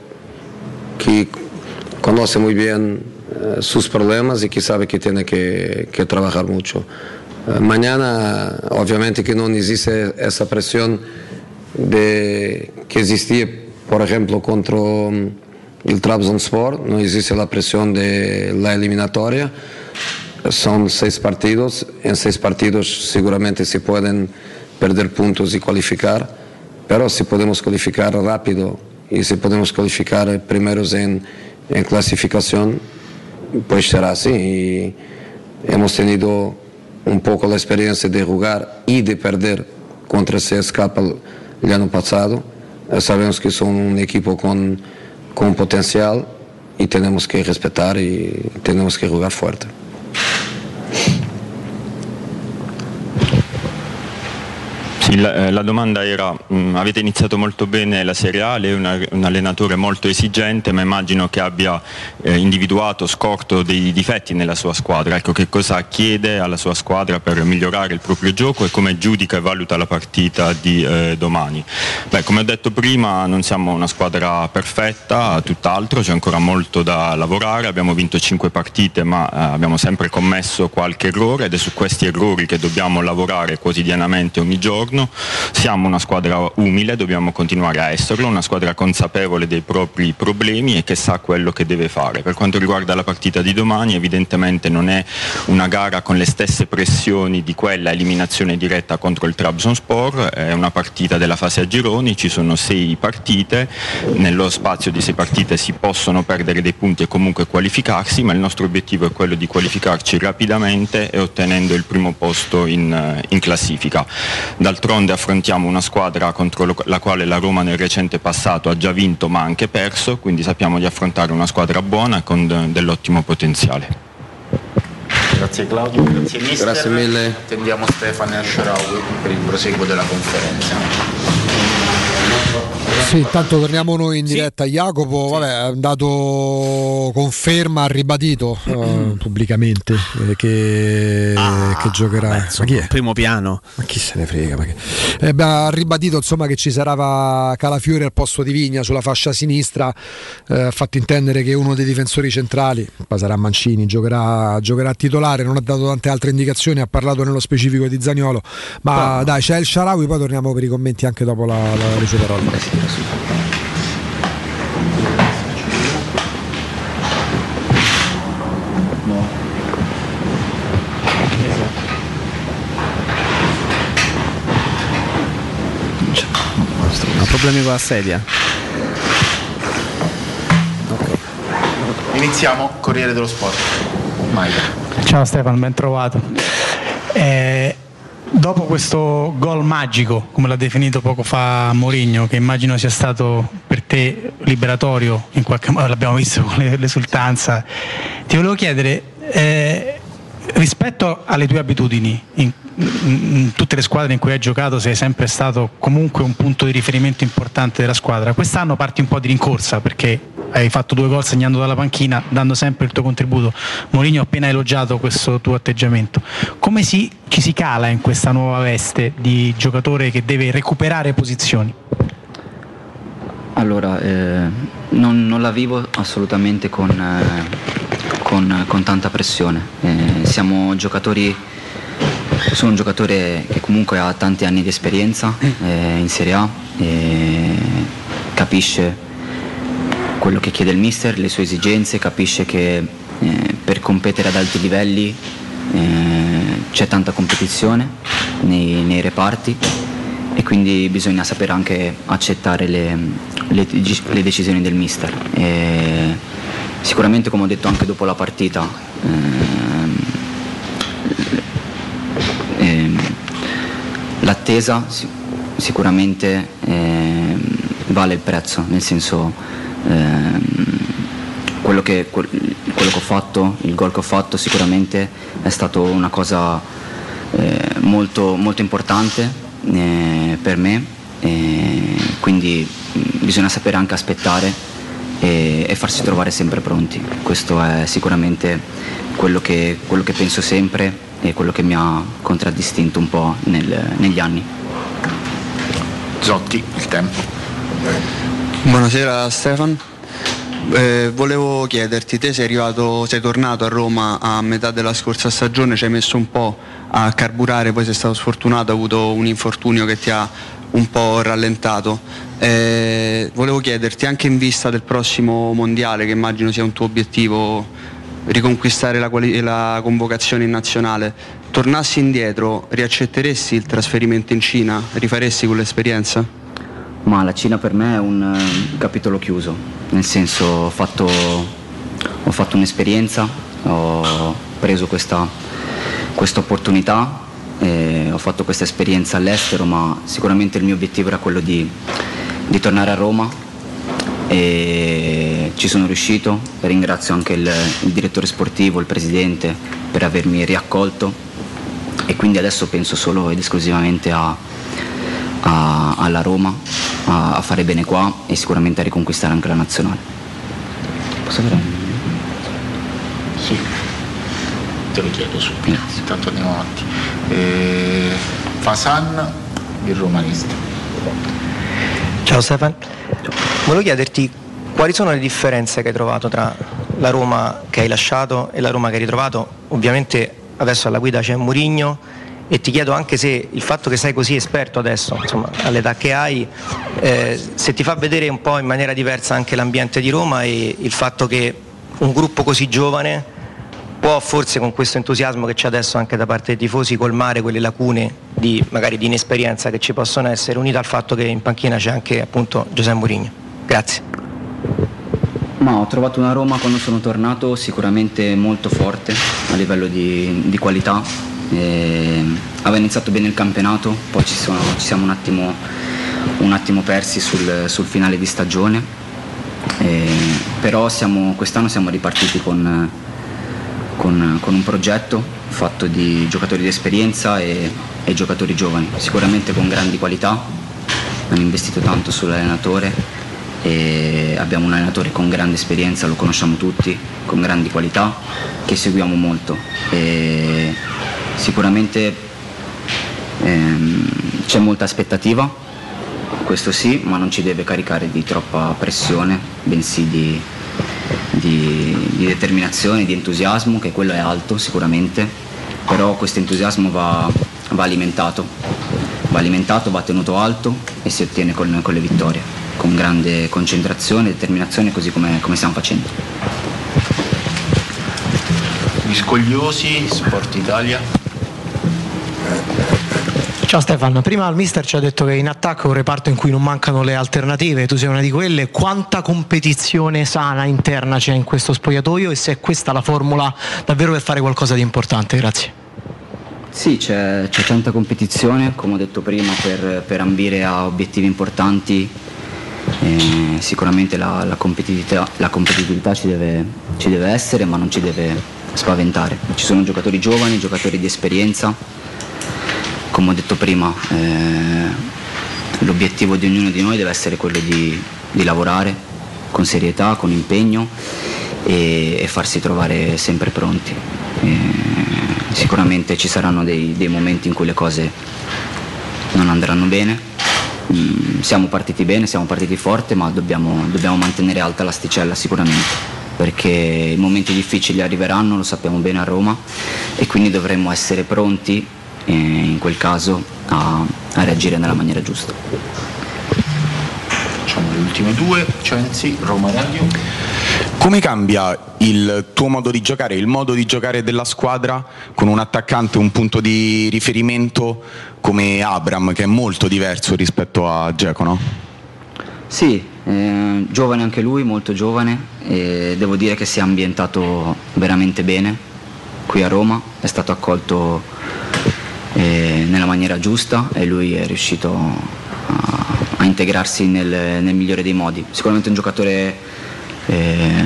que conoce muy bien sus problemas y que sabe que tiene que, que trabajar mucho. Eh, mañana, obviamente que no existe esa presión de, que existía, por ejemplo, contra mm, el Trabzonspor, no existe la presión de la eliminatoria. Son seis partidos, en seis partidos seguramente se pueden perder puntos y cualificar, pero si podemos cualificar rápido y si podemos cualificar primeros en, en clasificación, pues será así. Y hemos tenido un poco la experiencia de jugar y de perder contra CSKA el, el año pasado. Eh, Sabemos que son un equipo con, con potencial y tenemos que respetar y tenemos que jugar fuerte. La, eh, la domanda era, mh, avete iniziato molto bene la Serie A, lei è una- un allenatore molto esigente, ma immagino che abbia eh, individuato, scorto dei difetti nella sua squadra. Ecco, che cosa chiede alla sua squadra per migliorare il proprio gioco e come giudica e valuta la partita di eh, domani? Beh, come ho detto prima, non siamo una squadra perfetta, tutt'altro, c'è ancora molto da lavorare, abbiamo vinto cinque partite, ma eh, abbiamo sempre commesso qualche errore ed è su questi errori che dobbiamo lavorare quotidianamente ogni giorno. Siamo una squadra umile, dobbiamo continuare a esserlo, una squadra consapevole dei propri problemi e che sa quello che deve fare. Per quanto riguarda la partita di domani, evidentemente non è una gara con le stesse pressioni di quella eliminazione diretta contro il Trabzonspor, è una partita della fase a gironi, ci sono sei partite, nello spazio di sei partite si possono perdere dei punti e comunque qualificarsi, ma il nostro obiettivo è quello di qualificarci rapidamente e ottenendo il primo posto in, eh, in classifica. D'altronde affrontiamo una squadra contro la quale la Roma nel recente passato ha già vinto ma anche perso, quindi sappiamo di affrontare una squadra buona e con de- dell'ottimo potenziale. Grazie Claudio, grazie mister. Grazie mille. Attendiamo Stefano e Ashrawi per il proseguo della conferenza. Sì, intanto torniamo noi in diretta. Jacopo, vabbè, ha dato conferma, ha ribadito eh, pubblicamente eh, che, che giocherà. beh, Ma chi è? primo piano. Ma chi se ne frega? ma che- Eh, beh, ha ribadito insomma, che ci sarà Calafiori al posto di Vigna sulla fascia sinistra. eh, ha fatto intendere che uno dei difensori centrali, poi sarà Mancini, giocherà, giocherà titolare. Non ha dato tante altre indicazioni, ha parlato nello specifico di Zagnolo. Ma dai, c'è il Sharawi, poi torniamo per i commenti anche dopo la, la, le sue parole. Ha problemi con la sedia? Iniziamo, Corriere dello Sport. Maica. Ciao Stefano, ben trovato. Eh, dopo questo gol magico, come l'ha definito poco fa Mourinho, che immagino sia stato per te liberatorio, in qualche modo l'abbiamo visto con le- l'esultanza, ti volevo chiedere, eh, rispetto alle tue abitudini, in, in tutte le squadre in cui hai giocato sei sempre stato comunque un punto di riferimento importante della squadra, quest'anno parti un po' di rincorsa perché hai fatto due gol segnando dalla panchina, dando sempre il tuo contributo. Mourinho ha appena elogiato questo tuo atteggiamento. Come si, ci si cala in questa nuova veste di giocatore che deve recuperare posizioni? Allora, eh, non, non la vivo assolutamente con, eh, con- con tanta pressione. Eh, siamo giocatori, sono un giocatore che comunque ha tanti anni di esperienza eh, in Serie A, capisce quello che chiede il mister, le sue esigenze, capisce che eh, per competere ad alti livelli eh, c'è tanta competizione nei, nei reparti e quindi bisogna sapere anche accettare le, le- le decisioni del mister. E sicuramente come ho detto anche dopo la partita, ehm, ehm, l'attesa si- sicuramente ehm, vale il prezzo, nel senso ehm, quello, che, quel- quello che ho fatto, il gol che ho fatto sicuramente è stato una cosa eh, molto, molto importante eh, per me, quindi mh, bisogna sapere anche aspettare e, e farsi trovare sempre pronti. Questo è sicuramente quello che, quello che penso sempre e quello che mi ha contraddistinto un po' nel- negli anni. Zotti, il tempo. Buonasera Stefan. Eh, volevo chiederti, te sei arrivato, sei tornato a Roma a metà della scorsa stagione, ci hai messo un po' a carburare, poi sei stato sfortunato, hai avuto un infortunio che ti ha un po' rallentato. Eh, volevo chiederti, anche in vista del prossimo mondiale, che immagino sia un tuo obiettivo, riconquistare la, quali- la convocazione in nazionale, tornassi indietro, riaccetteresti il trasferimento in Cina? Rifaresti quell'esperienza? Ma la Cina per me è un eh, capitolo chiuso, nel senso ho fatto, ho fatto un'esperienza, ho preso questa, opportunità, ho fatto questa esperienza all'estero, ma sicuramente il mio obiettivo era quello di, di tornare a Roma e ci sono riuscito, ringrazio anche il, il direttore sportivo, il presidente per avermi riaccolto e quindi adesso penso solo ed esclusivamente a, a- alla Roma, a, a fare bene qua e sicuramente a riconquistare anche la nazionale. Posso avere? Sì. Te lo chiedo su. Intanto andiamo avanti. Eh, Fasan, il romanista. Ciao Stefan, volevo chiederti quali sono le differenze che hai trovato tra la Roma che hai lasciato e la Roma che hai ritrovato? Ovviamente adesso alla guida c'è Murigno e ti chiedo anche se il fatto che sei così esperto adesso, insomma, all'età che hai, eh, se ti fa vedere un po' in maniera diversa anche l'ambiente di Roma e il fatto che un gruppo così giovane può forse con questo entusiasmo che c'è adesso anche da parte dei tifosi colmare quelle lacune di, magari di inesperienza che ci possono essere, unita al fatto che in panchina c'è anche appunto Giuseppe Mourinho. Grazie. Ma ho trovato una Roma quando sono tornato sicuramente molto forte a livello di, di qualità. E aveva iniziato bene il campionato, poi ci, sono- ci siamo un attimo, un attimo persi sul, sul finale di stagione. E- però siamo- quest'anno siamo ripartiti con, con- con un progetto fatto di giocatori di esperienza e, e giocatori giovani, sicuramente con grandi qualità. Hanno investito tanto sull'allenatore e abbiamo un allenatore con grande esperienza, lo conosciamo tutti, con grandi qualità, che seguiamo molto. E sicuramente ehm, c'è molta aspettativa, questo sì, ma non ci deve caricare di troppa pressione, bensì di, di- di determinazione, di entusiasmo, che quello è alto sicuramente, però questo entusiasmo va, va alimentato, va alimentato, va tenuto alto e si ottiene con, con le vittorie, con grande concentrazione, determinazione, così come, come stiamo facendo. Gli scogliosi, Sport Italia. Ciao Stefano, prima il mister ci ha detto che in attacco è un reparto in cui non mancano le alternative, tu sei una di quelle, quanta competizione sana interna c'è in questo spogliatoio e se è questa la formula davvero per fare qualcosa di importante? Grazie. Sì, c'è, tanta competizione, come ho detto prima, per, per ambire a obiettivi importanti. Eh, sicuramente la, la competitività, la competitività ci, deve, ci deve essere, ma non ci deve spaventare. Ci sono giocatori giovani, giocatori di esperienza. Come ho detto prima, eh, l'obiettivo di ognuno di noi deve essere quello di, di lavorare con serietà, con impegno e, e farsi trovare sempre pronti. Eh, sicuramente ci saranno dei, dei momenti in cui le cose non andranno bene, mm, siamo partiti bene, siamo partiti forte, ma dobbiamo, dobbiamo mantenere alta l'asticella sicuramente perché i momenti difficili arriveranno, lo sappiamo bene a Roma e quindi dovremmo essere pronti eh, in quel caso a, a reagire nella maniera giusta. Facciamo le ultime due, Censi, Roma Radio. Come cambia il tuo modo di giocare, il modo di giocare della squadra con un attaccante, un punto di riferimento come Abram, che è molto diverso rispetto a Geco, no? Sì, eh, giovane anche lui, molto giovane, e devo dire che si è ambientato veramente bene qui a Roma, è stato accolto eh, nella maniera giusta e lui è riuscito a, a integrarsi nel, nel, migliore dei modi. Sicuramente un giocatore eh,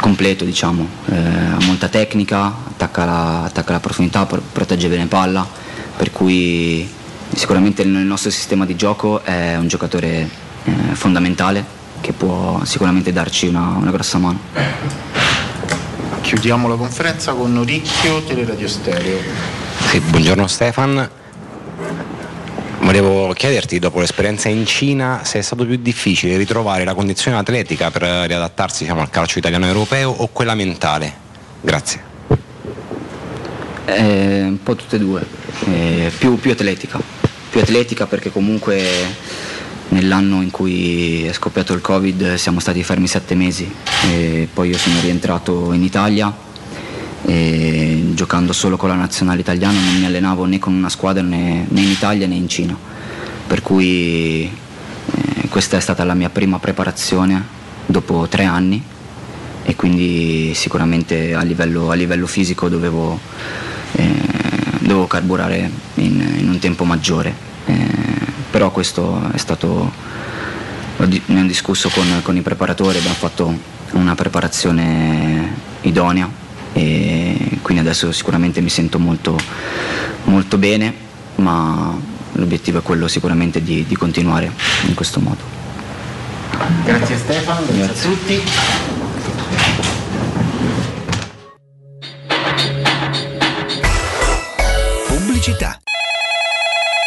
completo, diciamo, eh, ha molta tecnica, attacca la, attacca la profondità, protegge bene palla, per cui sicuramente nel nostro sistema di gioco è un giocatore eh, fondamentale che può sicuramente darci una, una grossa mano. Chiudiamo la conferenza con Noricchio, Teleradio Stereo. Sì, buongiorno Stefan. Volevo chiederti, dopo l'esperienza in Cina, se è stato più difficile ritrovare la condizione atletica per riadattarsi diciamo, al calcio italiano europeo o quella mentale? Grazie. Eh, un po' tutte e due, eh, più, più atletica, più atletica perché comunque Nell'anno in cui è scoppiato il Covid siamo stati fermi sette mesi e poi io sono rientrato in Italia e giocando solo con la nazionale italiana non mi allenavo né con una squadra né, né in Italia né in Cina. Per cui eh, questa è stata la mia prima preparazione dopo tre anni e quindi sicuramente a livello, a livello fisico dovevo, eh, dovevo carburare in, in, un tempo maggiore. Eh, però questo è stato, ne ho discusso con, con i preparatori, abbiamo fatto una preparazione idonea e quindi adesso sicuramente mi sento molto, molto bene, ma l'obiettivo è quello sicuramente di, di continuare in questo modo. Grazie Stefano, grazie, grazie. a tutti. Pubblicità.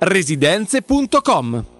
residenze.com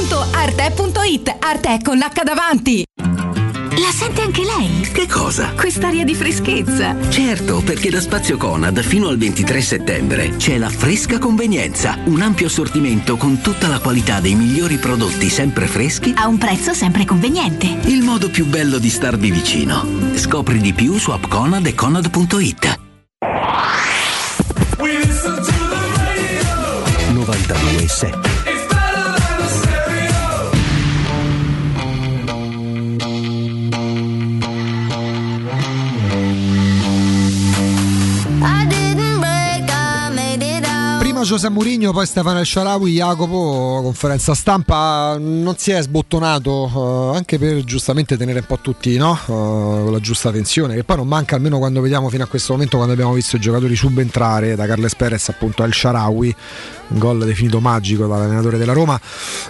www.arte.it Arte con l'H davanti. La sente anche lei? Che cosa? Quest'aria di freschezza. Certo, perché da Spazio Conad fino al 23 settembre c'è la fresca convenienza, un ampio assortimento con tutta la qualità dei migliori prodotti sempre freschi A un prezzo sempre conveniente. Il modo più bello di starvi vicino. Scopri di più su appconad e conad.it. 92.7 José Mourinho, poi Stefano El Sharawi, Jacopo, conferenza stampa, non si è sbottonato eh, anche per giustamente tenere un po' tutti no? Eh, con la giusta tensione, che poi non manca almeno quando vediamo fino a questo momento, quando abbiamo visto i giocatori subentrare da Carles Perez appunto al Sharawi, un gol definito magico dall'allenatore della Roma,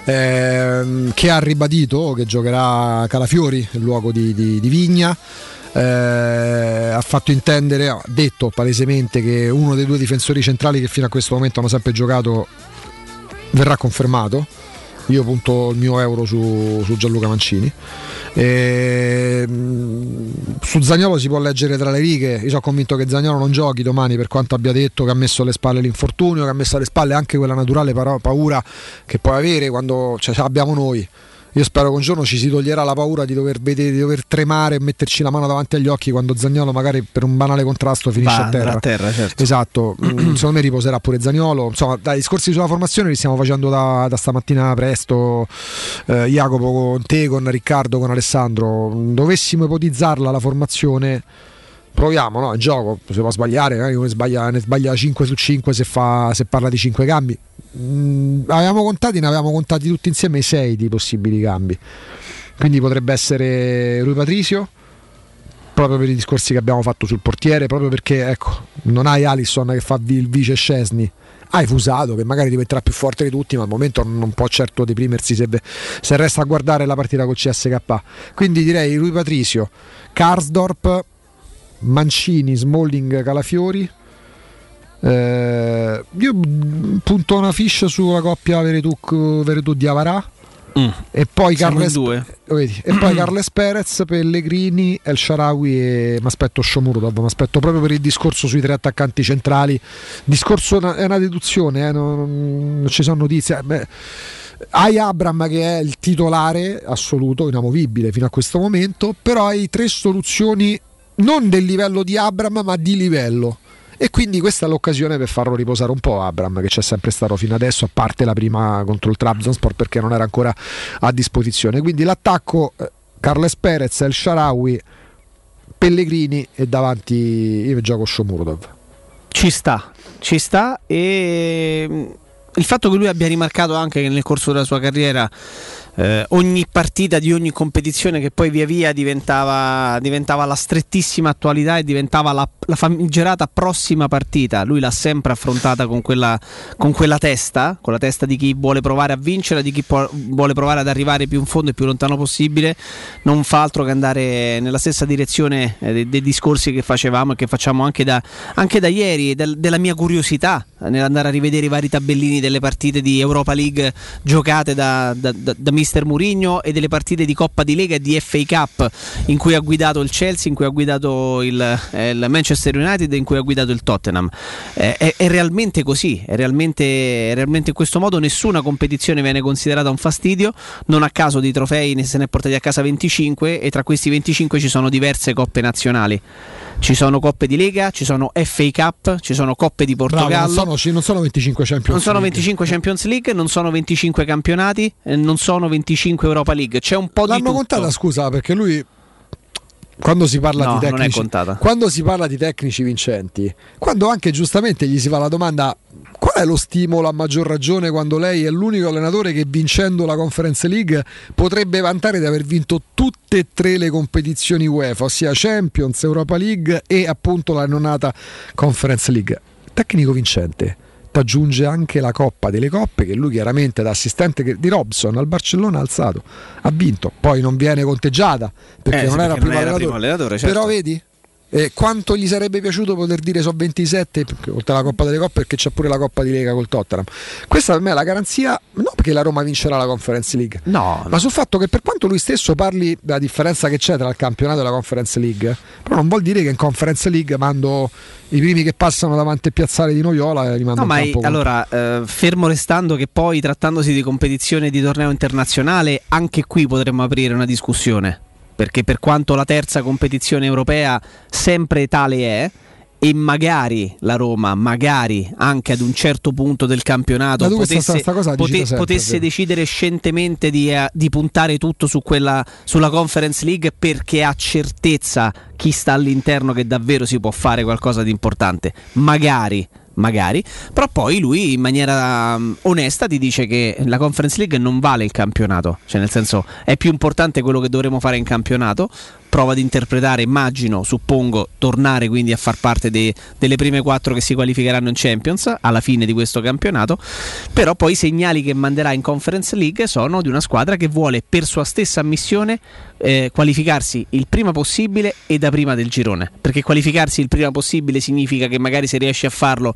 ehm, che ha ribadito che giocherà Calafiori nel luogo di, di, di Vigna. Eh, ha fatto intendere, ha detto palesemente che uno dei due difensori centrali che fino a questo momento hanno sempre giocato verrà confermato. Io punto il mio euro su, su Gianluca Mancini. E, su Zagnolo si può leggere tra le righe. Io sono convinto che Zagnolo non giochi domani, per quanto abbia detto che ha messo alle spalle l'infortunio, che ha messo alle spalle anche quella naturale paura che puoi avere quando cioè, ce l'abbiamo noi. Io spero che un giorno ci si toglierà la paura di dover vedere, di dover tremare e metterci la mano davanti agli occhi quando Zagnolo magari per un banale contrasto finisce Va, a terra. a terra, certo. Esatto, secondo me riposerà pure Zagnolo. Insomma, dai discorsi sulla formazione li stiamo facendo da, da stamattina presto. Eh, Jacopo con te, con Riccardo, con Alessandro. Dovessimo ipotizzarla la formazione. Proviamo, no? È gioco, si può sbagliare, magari uno sbaglia, ne sbaglia 5 su 5 se, fa, se parla di 5 cambi. Mm, avevamo contati, ne avevamo contati tutti insieme 6 di possibili cambi. Quindi potrebbe essere Rui Patricio, proprio per i discorsi che abbiamo fatto sul portiere, proprio perché ecco, non hai Alisson che fa il vice Scesni. Hai Fusato che magari diventerà più forte di tutti, ma al momento non può certo deprimersi se, se resta a guardare la partita col CSK. Quindi direi Rui Patricio, Karsdorp, Mancini, Smalling, Calafiori. Eh, io punto una fish sulla coppia Veretu, Veretu Diavarà. Mm. E poi, Carles, vedi, e poi Carles Perez, Pellegrini, El Sharawi e mi aspetto Shomurov. Mi aspetto proprio per il discorso sui tre attaccanti centrali. Discorso è una deduzione, eh, non, non ci sono notizie. Eh, Beh, hai Abram che è il titolare assoluto, inamovibile fino a questo momento, però hai tre soluzioni non del livello di Abram ma di livello e quindi questa è l'occasione per farlo riposare un po' Abram che c'è sempre stato fino adesso, a parte la prima contro il Trabzonspor perché non era ancora a disposizione. Quindi l'attacco eh, Carles Perez, El Sharawi, Pellegrini e davanti io gioco Shomurdov. Ci sta, ci sta e mm, il fatto che lui abbia rimarcato anche che nel corso della sua carriera eh, ogni partita di ogni competizione che poi via via diventava, diventava la strettissima attualità e diventava la, la, famigerata prossima partita. Lui l'ha sempre affrontata con quella, con quella, testa, con la testa di chi vuole provare a vincere, di chi può, vuole provare ad arrivare più in fondo e più lontano possibile. Non fa altro che andare nella stessa direzione eh, dei, dei, discorsi che facevamo e che facciamo anche da, anche da ieri, del, della mia curiosità nell'andare a rivedere i vari tabellini delle partite di Europa League giocate da, da, da, da mister Murigno e delle partite di Coppa di Lega e di FA Cup in cui ha guidato il Chelsea, in cui ha guidato il, eh, il Manchester United e in cui ha guidato il Tottenham. Eh, è, è, realmente così, è realmente, è realmente, in questo modo nessuna competizione viene considerata un fastidio, non a caso di trofei ne se ne è portati a casa 25 e tra questi 25 ci sono diverse coppe nazionali. Ci sono coppe di Lega, ci sono FA Cup, ci sono coppe di Portogallo. Bravo, non, sono, non, sono, 25 Champions Non sono 25 Champions League, non sono 25 campionati, eh, non sono 25 Europa League. C'è un po' L'hanno di tutto. contata, scusa, perché lui quando si parla no, di tecnici quando si parla di tecnici vincenti quando anche giustamente gli si fa la domanda qual è lo stimolo a maggior ragione quando lei è l'unico allenatore che vincendo la Conference League potrebbe vantare di aver vinto tutte e tre le competizioni UEFA ossia Champions, Europa League e appunto la nonata Conference League tecnico vincente aggiunge anche la Coppa delle Coppe che lui chiaramente da assistente di Robson al Barcellona ha alzato, ha vinto, poi non viene conteggiata perché eh, non era, perché primo, non era allenatore. primo allenatore certo. però vedi eh, quanto gli sarebbe piaciuto poter dire so 27 oltre alla Coppa delle Coppe perché c'è pure la Coppa di Lega col Tottenham. Questa per me è la garanzia non perché la Roma vincerà la Conference League no, ma sul fatto che per quanto lui stesso parli della differenza che c'è tra il campionato e la Conference League però non vuol dire che in Conference League mando i primi che passano davanti al piazzale di Noiola e li mando no, ma campo allora eh, fermo restando che poi trattandosi di competizione di torneo internazionale anche qui potremmo aprire una discussione perché per quanto la terza competizione europea sempre tale è, e magari la Roma, magari anche ad un certo punto del campionato, potesse, sta, sta pote, sempre, potesse decidere scientemente di, uh, di, puntare tutto su quella, sulla Conference League perché ha certezza chi sta all'interno che davvero si può fare qualcosa di importante. Magari, magari, però poi lui in maniera um, onesta ti dice che la Conference League non vale il campionato, cioè nel senso è più importante quello che dovremo fare in campionato, prova ad interpretare, immagino, suppongo, tornare quindi a far parte de, delle prime quattro che si qualificheranno in Champions alla fine di questo campionato, però poi i segnali che manderà in Conference League sono di una squadra che vuole per sua stessa ammissione eh, qualificarsi il prima possibile e da prima del girone, perché qualificarsi il prima possibile significa che magari se riesci a farlo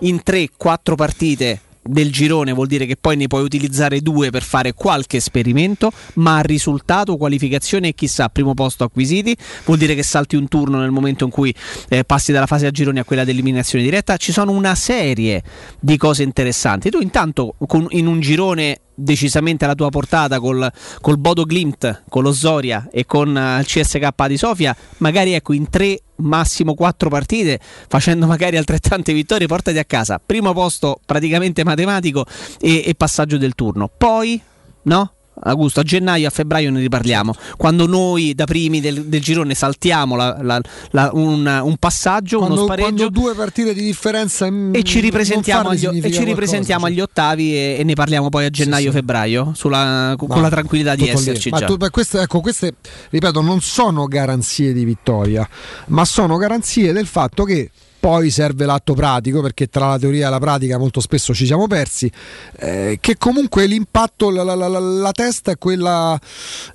in 3-4 partite del girone vuol dire che poi ne puoi utilizzare due per fare qualche esperimento, ma risultato, qualificazione e chissà, primo posto acquisiti, vuol dire che salti un turno nel momento in cui eh, passi dalla fase a gironi a quella dell'eliminazione diretta. Ci sono una serie di cose interessanti. Tu intanto con, in un girone decisamente alla tua portata col, col Bodo Glimt, con lo Zoria e con uh, il CSK di Sofia, magari ecco in tre massimo quattro partite, facendo magari altrettante vittorie, portati a casa. Primo posto praticamente matematico e, e passaggio del turno. Poi, no? Augusto, a gennaio, a febbraio ne riparliamo. Quando noi da primi del, del girone saltiamo la, la, la, un, un, passaggio, quando, uno spareggio. Quando due partite di differenza e ci ripresentiamo, agli, e ci ripresentiamo agli, ottavi e, e, ne parliamo poi a gennaio-febbraio sì, sì. con la tranquillità di esserci. Ma tu, queste, ecco, queste, ripeto, non sono garanzie di vittoria, ma sono garanzie del fatto che poi serve l'atto pratico perché tra la teoria e la pratica molto spesso ci siamo persi eh, che comunque l'impatto la, la, la, la, testa è quella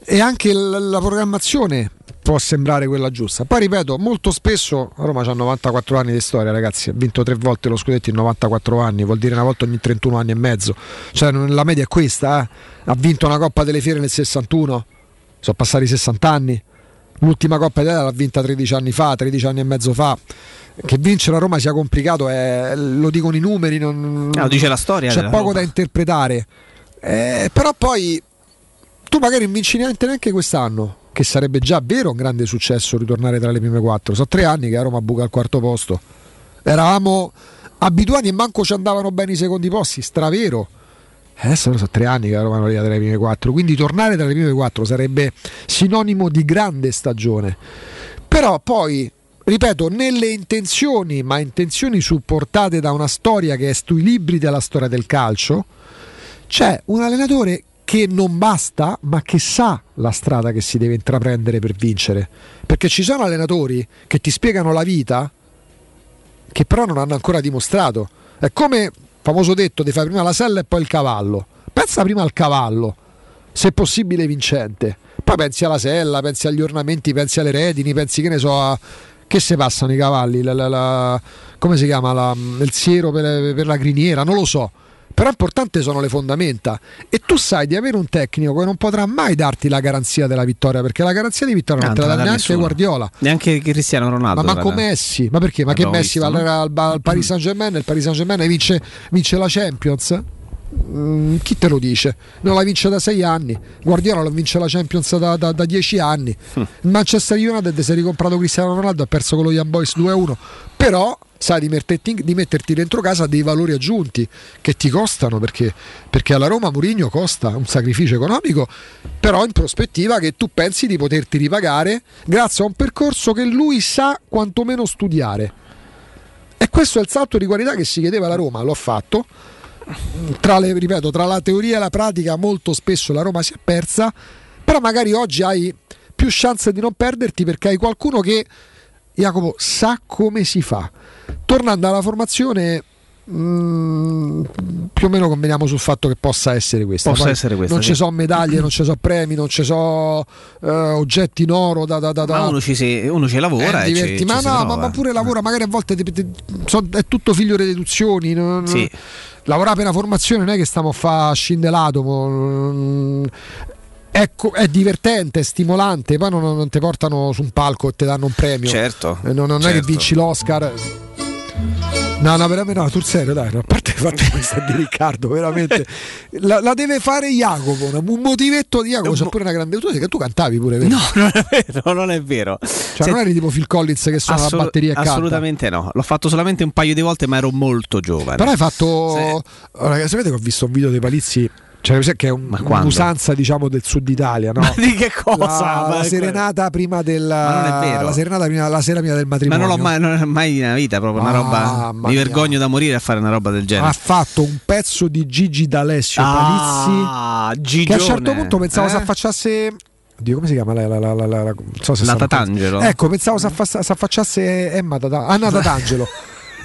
e anche la, programmazione può sembrare quella giusta. Poi ripeto molto spesso Roma ha 94 anni di storia ragazzi ha vinto tre volte lo scudetto in 94 anni vuol dire una volta ogni 31 anni e mezzo. Cioè la media è questa eh? ha vinto una Coppa delle Fiere nel 61 sono passati 60 anni l'ultima Coppa Italia l'ha vinta 13 anni fa 13 anni e mezzo fa che vincere a Roma sia complicato, è, lo dicono i numeri, non, no, dice la storia. C'è poco Roma. da interpretare. Eh, però poi tu magari non vinci neanche, neanche quest'anno, che sarebbe già vero un grande successo ritornare tra le prime quattro. Sono tre anni che a Roma buca al quarto posto. eravamo abituati e manco ci andavano bene i secondi posti, stravero. Adesso sono tre anni che la Roma non arriva tra le prime quattro, quindi tornare tra le prime quattro sarebbe sinonimo di grande stagione. Però poi, ripeto, nelle intenzioni, ma intenzioni supportate da una storia che è sui libri della storia del calcio, c'è un allenatore che non basta, ma che sa la strada che si deve intraprendere per vincere. Perché ci sono allenatori che ti spiegano la vita, che però non hanno ancora dimostrato. È come famoso detto di fare prima la sella e poi il cavallo. Pensa prima al cavallo, se possibile vincente. Poi pensi alla sella, pensi agli ornamenti, pensi alle redini, pensi che ne so a... Che se passano i cavalli? La, la, la, come si chiama? Il siero per, per la criniera? Non lo so però importante sono le fondamenta e tu sai di avere un tecnico che non potrà mai darti la garanzia della vittoria perché la garanzia di vittoria non, non te la dà neanche nessuno. Guardiola neanche Cristiano Ronaldo ma manco Messi ma perché? ma che Messi visto, va no? al, al Paris Saint Germain il Paris Saint Germain vince, vince la Champions Mm, chi te lo dice? Non la vince da sei anni. Guardiola non vince la Champions da, da, da dieci anni. Mm. Manchester United si è ricomprato Cristiano Ronaldo, ha perso con lo Young Boys 2-1. Però sai di metterti, di metterti, dentro casa dei valori aggiunti che ti costano perché, perché alla Roma Mourinho costa un sacrificio economico, però in prospettiva che tu pensi di poterti ripagare grazie a un percorso che lui sa quantomeno studiare. E questo è il salto di qualità che si chiedeva alla Roma, l'ho fatto tra, le, ripeto, tra la teoria e la pratica molto spesso la Roma si è persa, però magari oggi hai più chance di non perderti perché hai qualcuno che, Jacopo, sa come si fa. Tornando alla formazione, Mm, più o meno conveniamo sul fatto che possa essere questa. Possa essere questa non sì. ci sono medaglie, non ci sono premi, non ci sono uh, oggetti in oro. Da, da, da, ma uno ci, si, uno ci lavora. Eh, ci, ma ci no, ma, ma, pure lavora, magari a volte ti, ti, so, è tutto figlio di deduzioni. Non, sì. Lavorare per una formazione non è che stiamo a fare scindelato. È, è, divertente, è stimolante, poi non, non, ti portano su un palco e ti danno un premio. Certo. Eh, non, non certo. è che vinci l'Oscar. No, no, veramente no, sul serio, dai, a parte il fatto questa di Riccardo, veramente la, la, deve fare Jacopo, un motivetto di Jacopo, c'è pure una grande tu che tu cantavi pure, vero? No, non è vero, non è vero. Cioè, Se... non eri tipo Phil Collins che suona Assolut- la batteria e Assolutamente no, l'ho fatto solamente un paio di volte, ma ero molto giovane. Però hai fatto sì. Allora, sapete che ho visto un video dei Palizzi cioè, che è un, un'usanza diciamo del sud Italia, no? Ma di che cosa? La, la serenata prima della la serenata prima la sera prima del matrimonio. Ma non l'ho mai, non mai nella vita proprio una roba. Mi mia. vergogno da morire a fare una roba del genere. Ha fatto un pezzo di Gigi D'Alessio ah, Palizzi Gigione. che a un certo punto pensavo eh? si affacciasse Oddio, come si chiama la, la, la, la, la, so la Tatangelo? Ecco, pensavo si affacciasse Emma Tatangelo. Anna Tatangelo.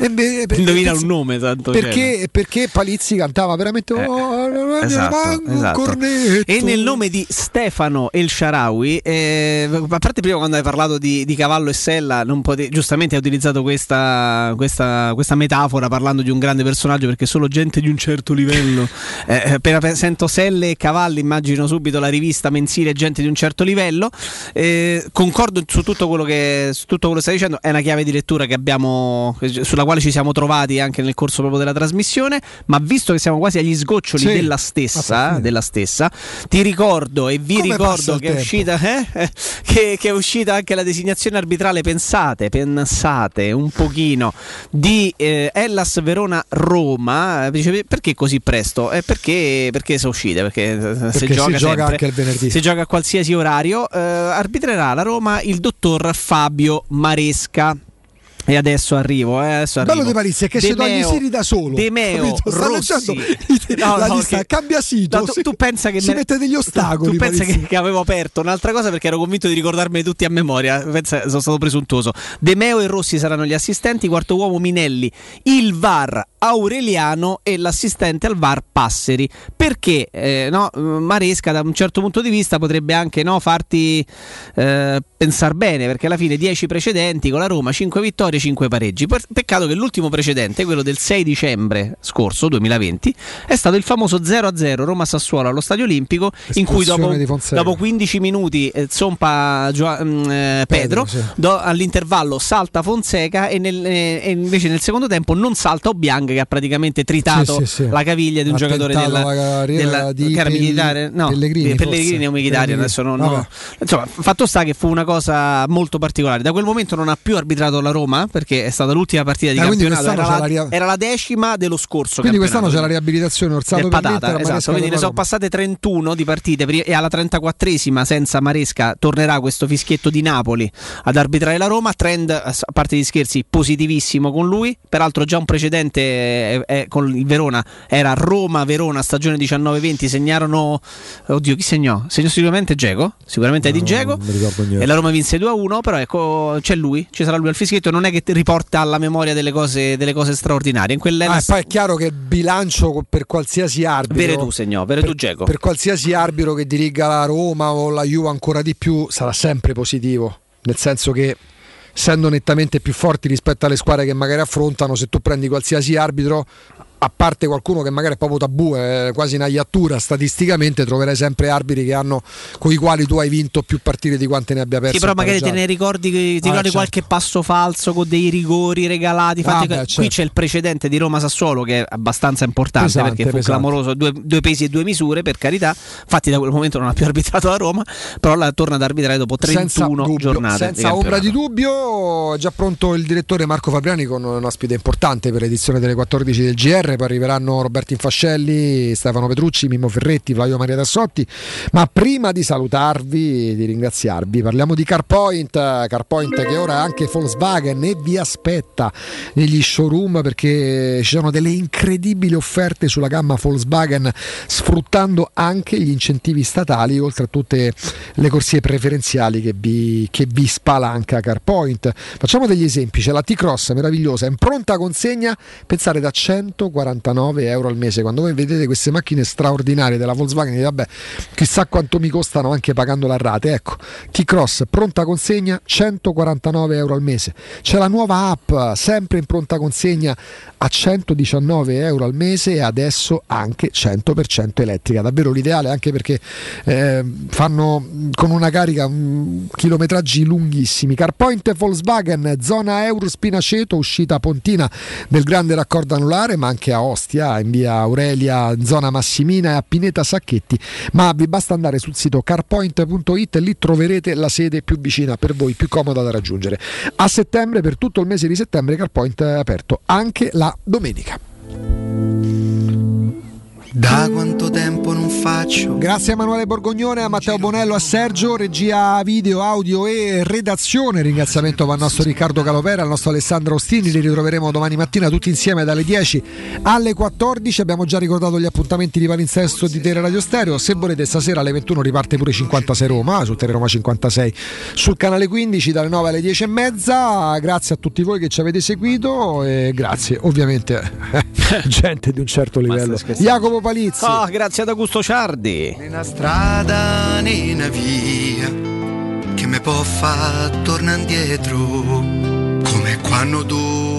Beh, Indovina un nome tanto perché, perché, Palizzi cantava veramente eh, oh, esatto, esatto. e nel nome di Stefano El Sharawi eh, a parte prima quando hai parlato di, di cavallo e sella pote- giustamente hai utilizzato questa, questa, questa, metafora parlando di un grande personaggio perché solo gente di un certo livello. Eh, appena sento selle e cavalli immagino subito la rivista mensile gente di un certo livello. Eh, concordo su tutto quello che su tutto quello che stai dicendo è una chiave di lettura che abbiamo sulla quale ci siamo trovati anche nel corso proprio della trasmissione, ma visto che siamo quasi agli sgoccioli sì, della, stessa, della, stessa, ti ricordo e vi Come ricordo che è, uscita, eh? che, che è uscita anche la designazione arbitrale, pensate, pensate un pochino, di eh, Hellas Verona Roma, Dice, perché così presto? Eh, perché, perché sono uscite, perché, perché si gioca, si gioca anche il venerdì. Si gioca a qualsiasi orario, eh, arbitrerà la Roma il dottor Fabio Maresca e adesso arrivo, eh, adesso arrivo. Bello di Palizia è che se togli Siri da solo. De Meo, Rossi. No, la no, lista, che, cambia sito. No, tu, tu, pensa che si me, mette degli ostacoli. Tu, tu pensa che, che, avevo aperto un'altra cosa perché ero convinto di ricordarmi tutti a memoria. Pensa, sono stato presuntuoso. De Meo e Rossi saranno gli assistenti, quarto uomo Minelli, il VAR Aureliano e l'assistente al VAR Passeri. Perché eh, no, Maresca da un certo punto di vista potrebbe anche no, farti eh, pensare bene, perché alla fine 10 precedenti con la Roma, 5 vittorie, 5 pareggi. Peccato che l'ultimo precedente, quello del 6 dicembre scorso, 2020, è stato il famoso 0-0 Roma-Sassuolo allo Stadio Olimpico, in cui dopo, dopo 15 minuti eh, zompa Gio- mm, eh, Pedro, Pedro sì. do, all'intervallo salta Fonseca e, nel, eh, e, invece nel secondo tempo non salta Obiang che ha praticamente tritato sì, sì, la caviglia di un ha giocatore della, della di che militare, no, Pellegrini, Pellegrini o Mkhitaryan, adesso non, no. Insomma, fatto sta che fu una cosa molto particolare. Da quel momento non ha più arbitrato la Roma Perché è stata l'ultima partita di quindi campionato, era la, la era la decima dello scorso Quindi quest'anno c'è la riabilitazione Orsato per patata, esatto, quindi ne sono passate 31 di partite e alla 34esima senza Maresca tornerà questo fischietto di Napoli ad arbitrare la Roma, trend a parte di scherzi positivissimo con lui, peraltro già un precedente eh, eh, con il Verona era Roma-Verona stagione 19-20, segnarono oddio chi segnò? Segnò sicuramente Geco, sicuramente Non mi ricordo niente. e la Roma vinse 2-1, però ecco c'è lui, ci sarà lui al fischietto, non è che ti riporta alla memoria delle cose, delle cose straordinarie, in Ah, poi è chiaro che il bilancio per qualsiasi arbitro. Veretù segnò, Veretù Dzeko. per qualsiasi arbitro che diriga la Roma o la Juve ancora di più sarà sempre positivo, nel senso che essendo nettamente più forti rispetto alle squadre che magari affrontano, se tu prendi qualsiasi arbitro, a parte qualcuno che magari è proprio tabù, è quasi una iattura statisticamente, troverai sempre arbitri che hanno con i quali tu hai vinto più partite di quante ne abbia perse. Sì, però magari te ne ricordi, ti ricordi certo. qualche passo falso con dei rigori regalati. fatti- Ah, beh, Qui certo. c'è il precedente di Roma-Sassuolo che è abbastanza importante Pesante, perché fu pesante. clamoroso, due, due pesi e due misure per carità. Infatti da quel momento non ha più arbitrato la Roma, però la torna ad arbitrare dopo 31 senza dubbio, giornate. di senza ombra campionato. di dubbio, è già pronto il direttore Marco Fabriani con un ospite importante per l'edizione delle 14 del GR. Poi arriveranno Roberto Infascelli, Stefano Petrucci, Mimmo Ferretti, Flavio Maria Tassotti. Ma prima di salutarvi, di ringraziarvi, parliamo di CarPoint. CarPoint che ora è anche Volkswagen e vi aspetta negli showroom perché ci sono delle incredibili offerte sulla gamma Volkswagen, sfruttando anche gli incentivi statali, oltre a tutte le corsie preferenziali che vi, che vi spalanca CarPoint. Facciamo degli esempi: c'è la T-Cross meravigliosa in pronta consegna, pensare da 149 euro al mese. Quando voi vedete queste macchine straordinarie della Volkswagen, dite, vabbè, chissà quanto mi costano anche pagando la rate. Ecco, T-Cross pronta consegna 149 euro al mese. C'è la nuova app, sempre in pronta consegna a 119 euro al mese e adesso anche 100% elettrica. Davvero l'ideale anche perché eh, fanno mh, con una carica mh, chilometraggi lunghissimi. CarPoint Volkswagen, zona Euro Spinaceto, uscita pontina del grande raccordo anulare, ma anche a Ostia, in via Aurelia, zona Massimina e a Pineta Sacchetti. Ma vi basta andare sul sito carpoint.it e lì troverete la sede più vicina per voi, più comoda da raggiungere. A settembre, per tutto il mese di settembre, CarPoint è aperto anche la domenica. Da quanto tempo non faccio? Grazie a Emanuele Borgognone, a Matteo Bonello, a Sergio, regia video, audio e redazione. Ringraziamento va al nostro Riccardo Calopera, al nostro Alessandro Ostini. Li ritroveremo domani mattina tutti insieme dalle 10 alle 14. Abbiamo già ricordato gli appuntamenti di palinsesto di Tele Radio Stereo. Se volete, stasera alle 21 riparte pure 56 Roma su Tele Roma 56 sul canale 15 dalle 9 alle 10 e mezza. Grazie a tutti voi che ci avete seguito e grazie ovviamente gente di un certo livello. Jacopo Palizzi. Oh, grazie ad Augusto Ciardi. Una strada, una via che mi può far tornare indietro come quando tu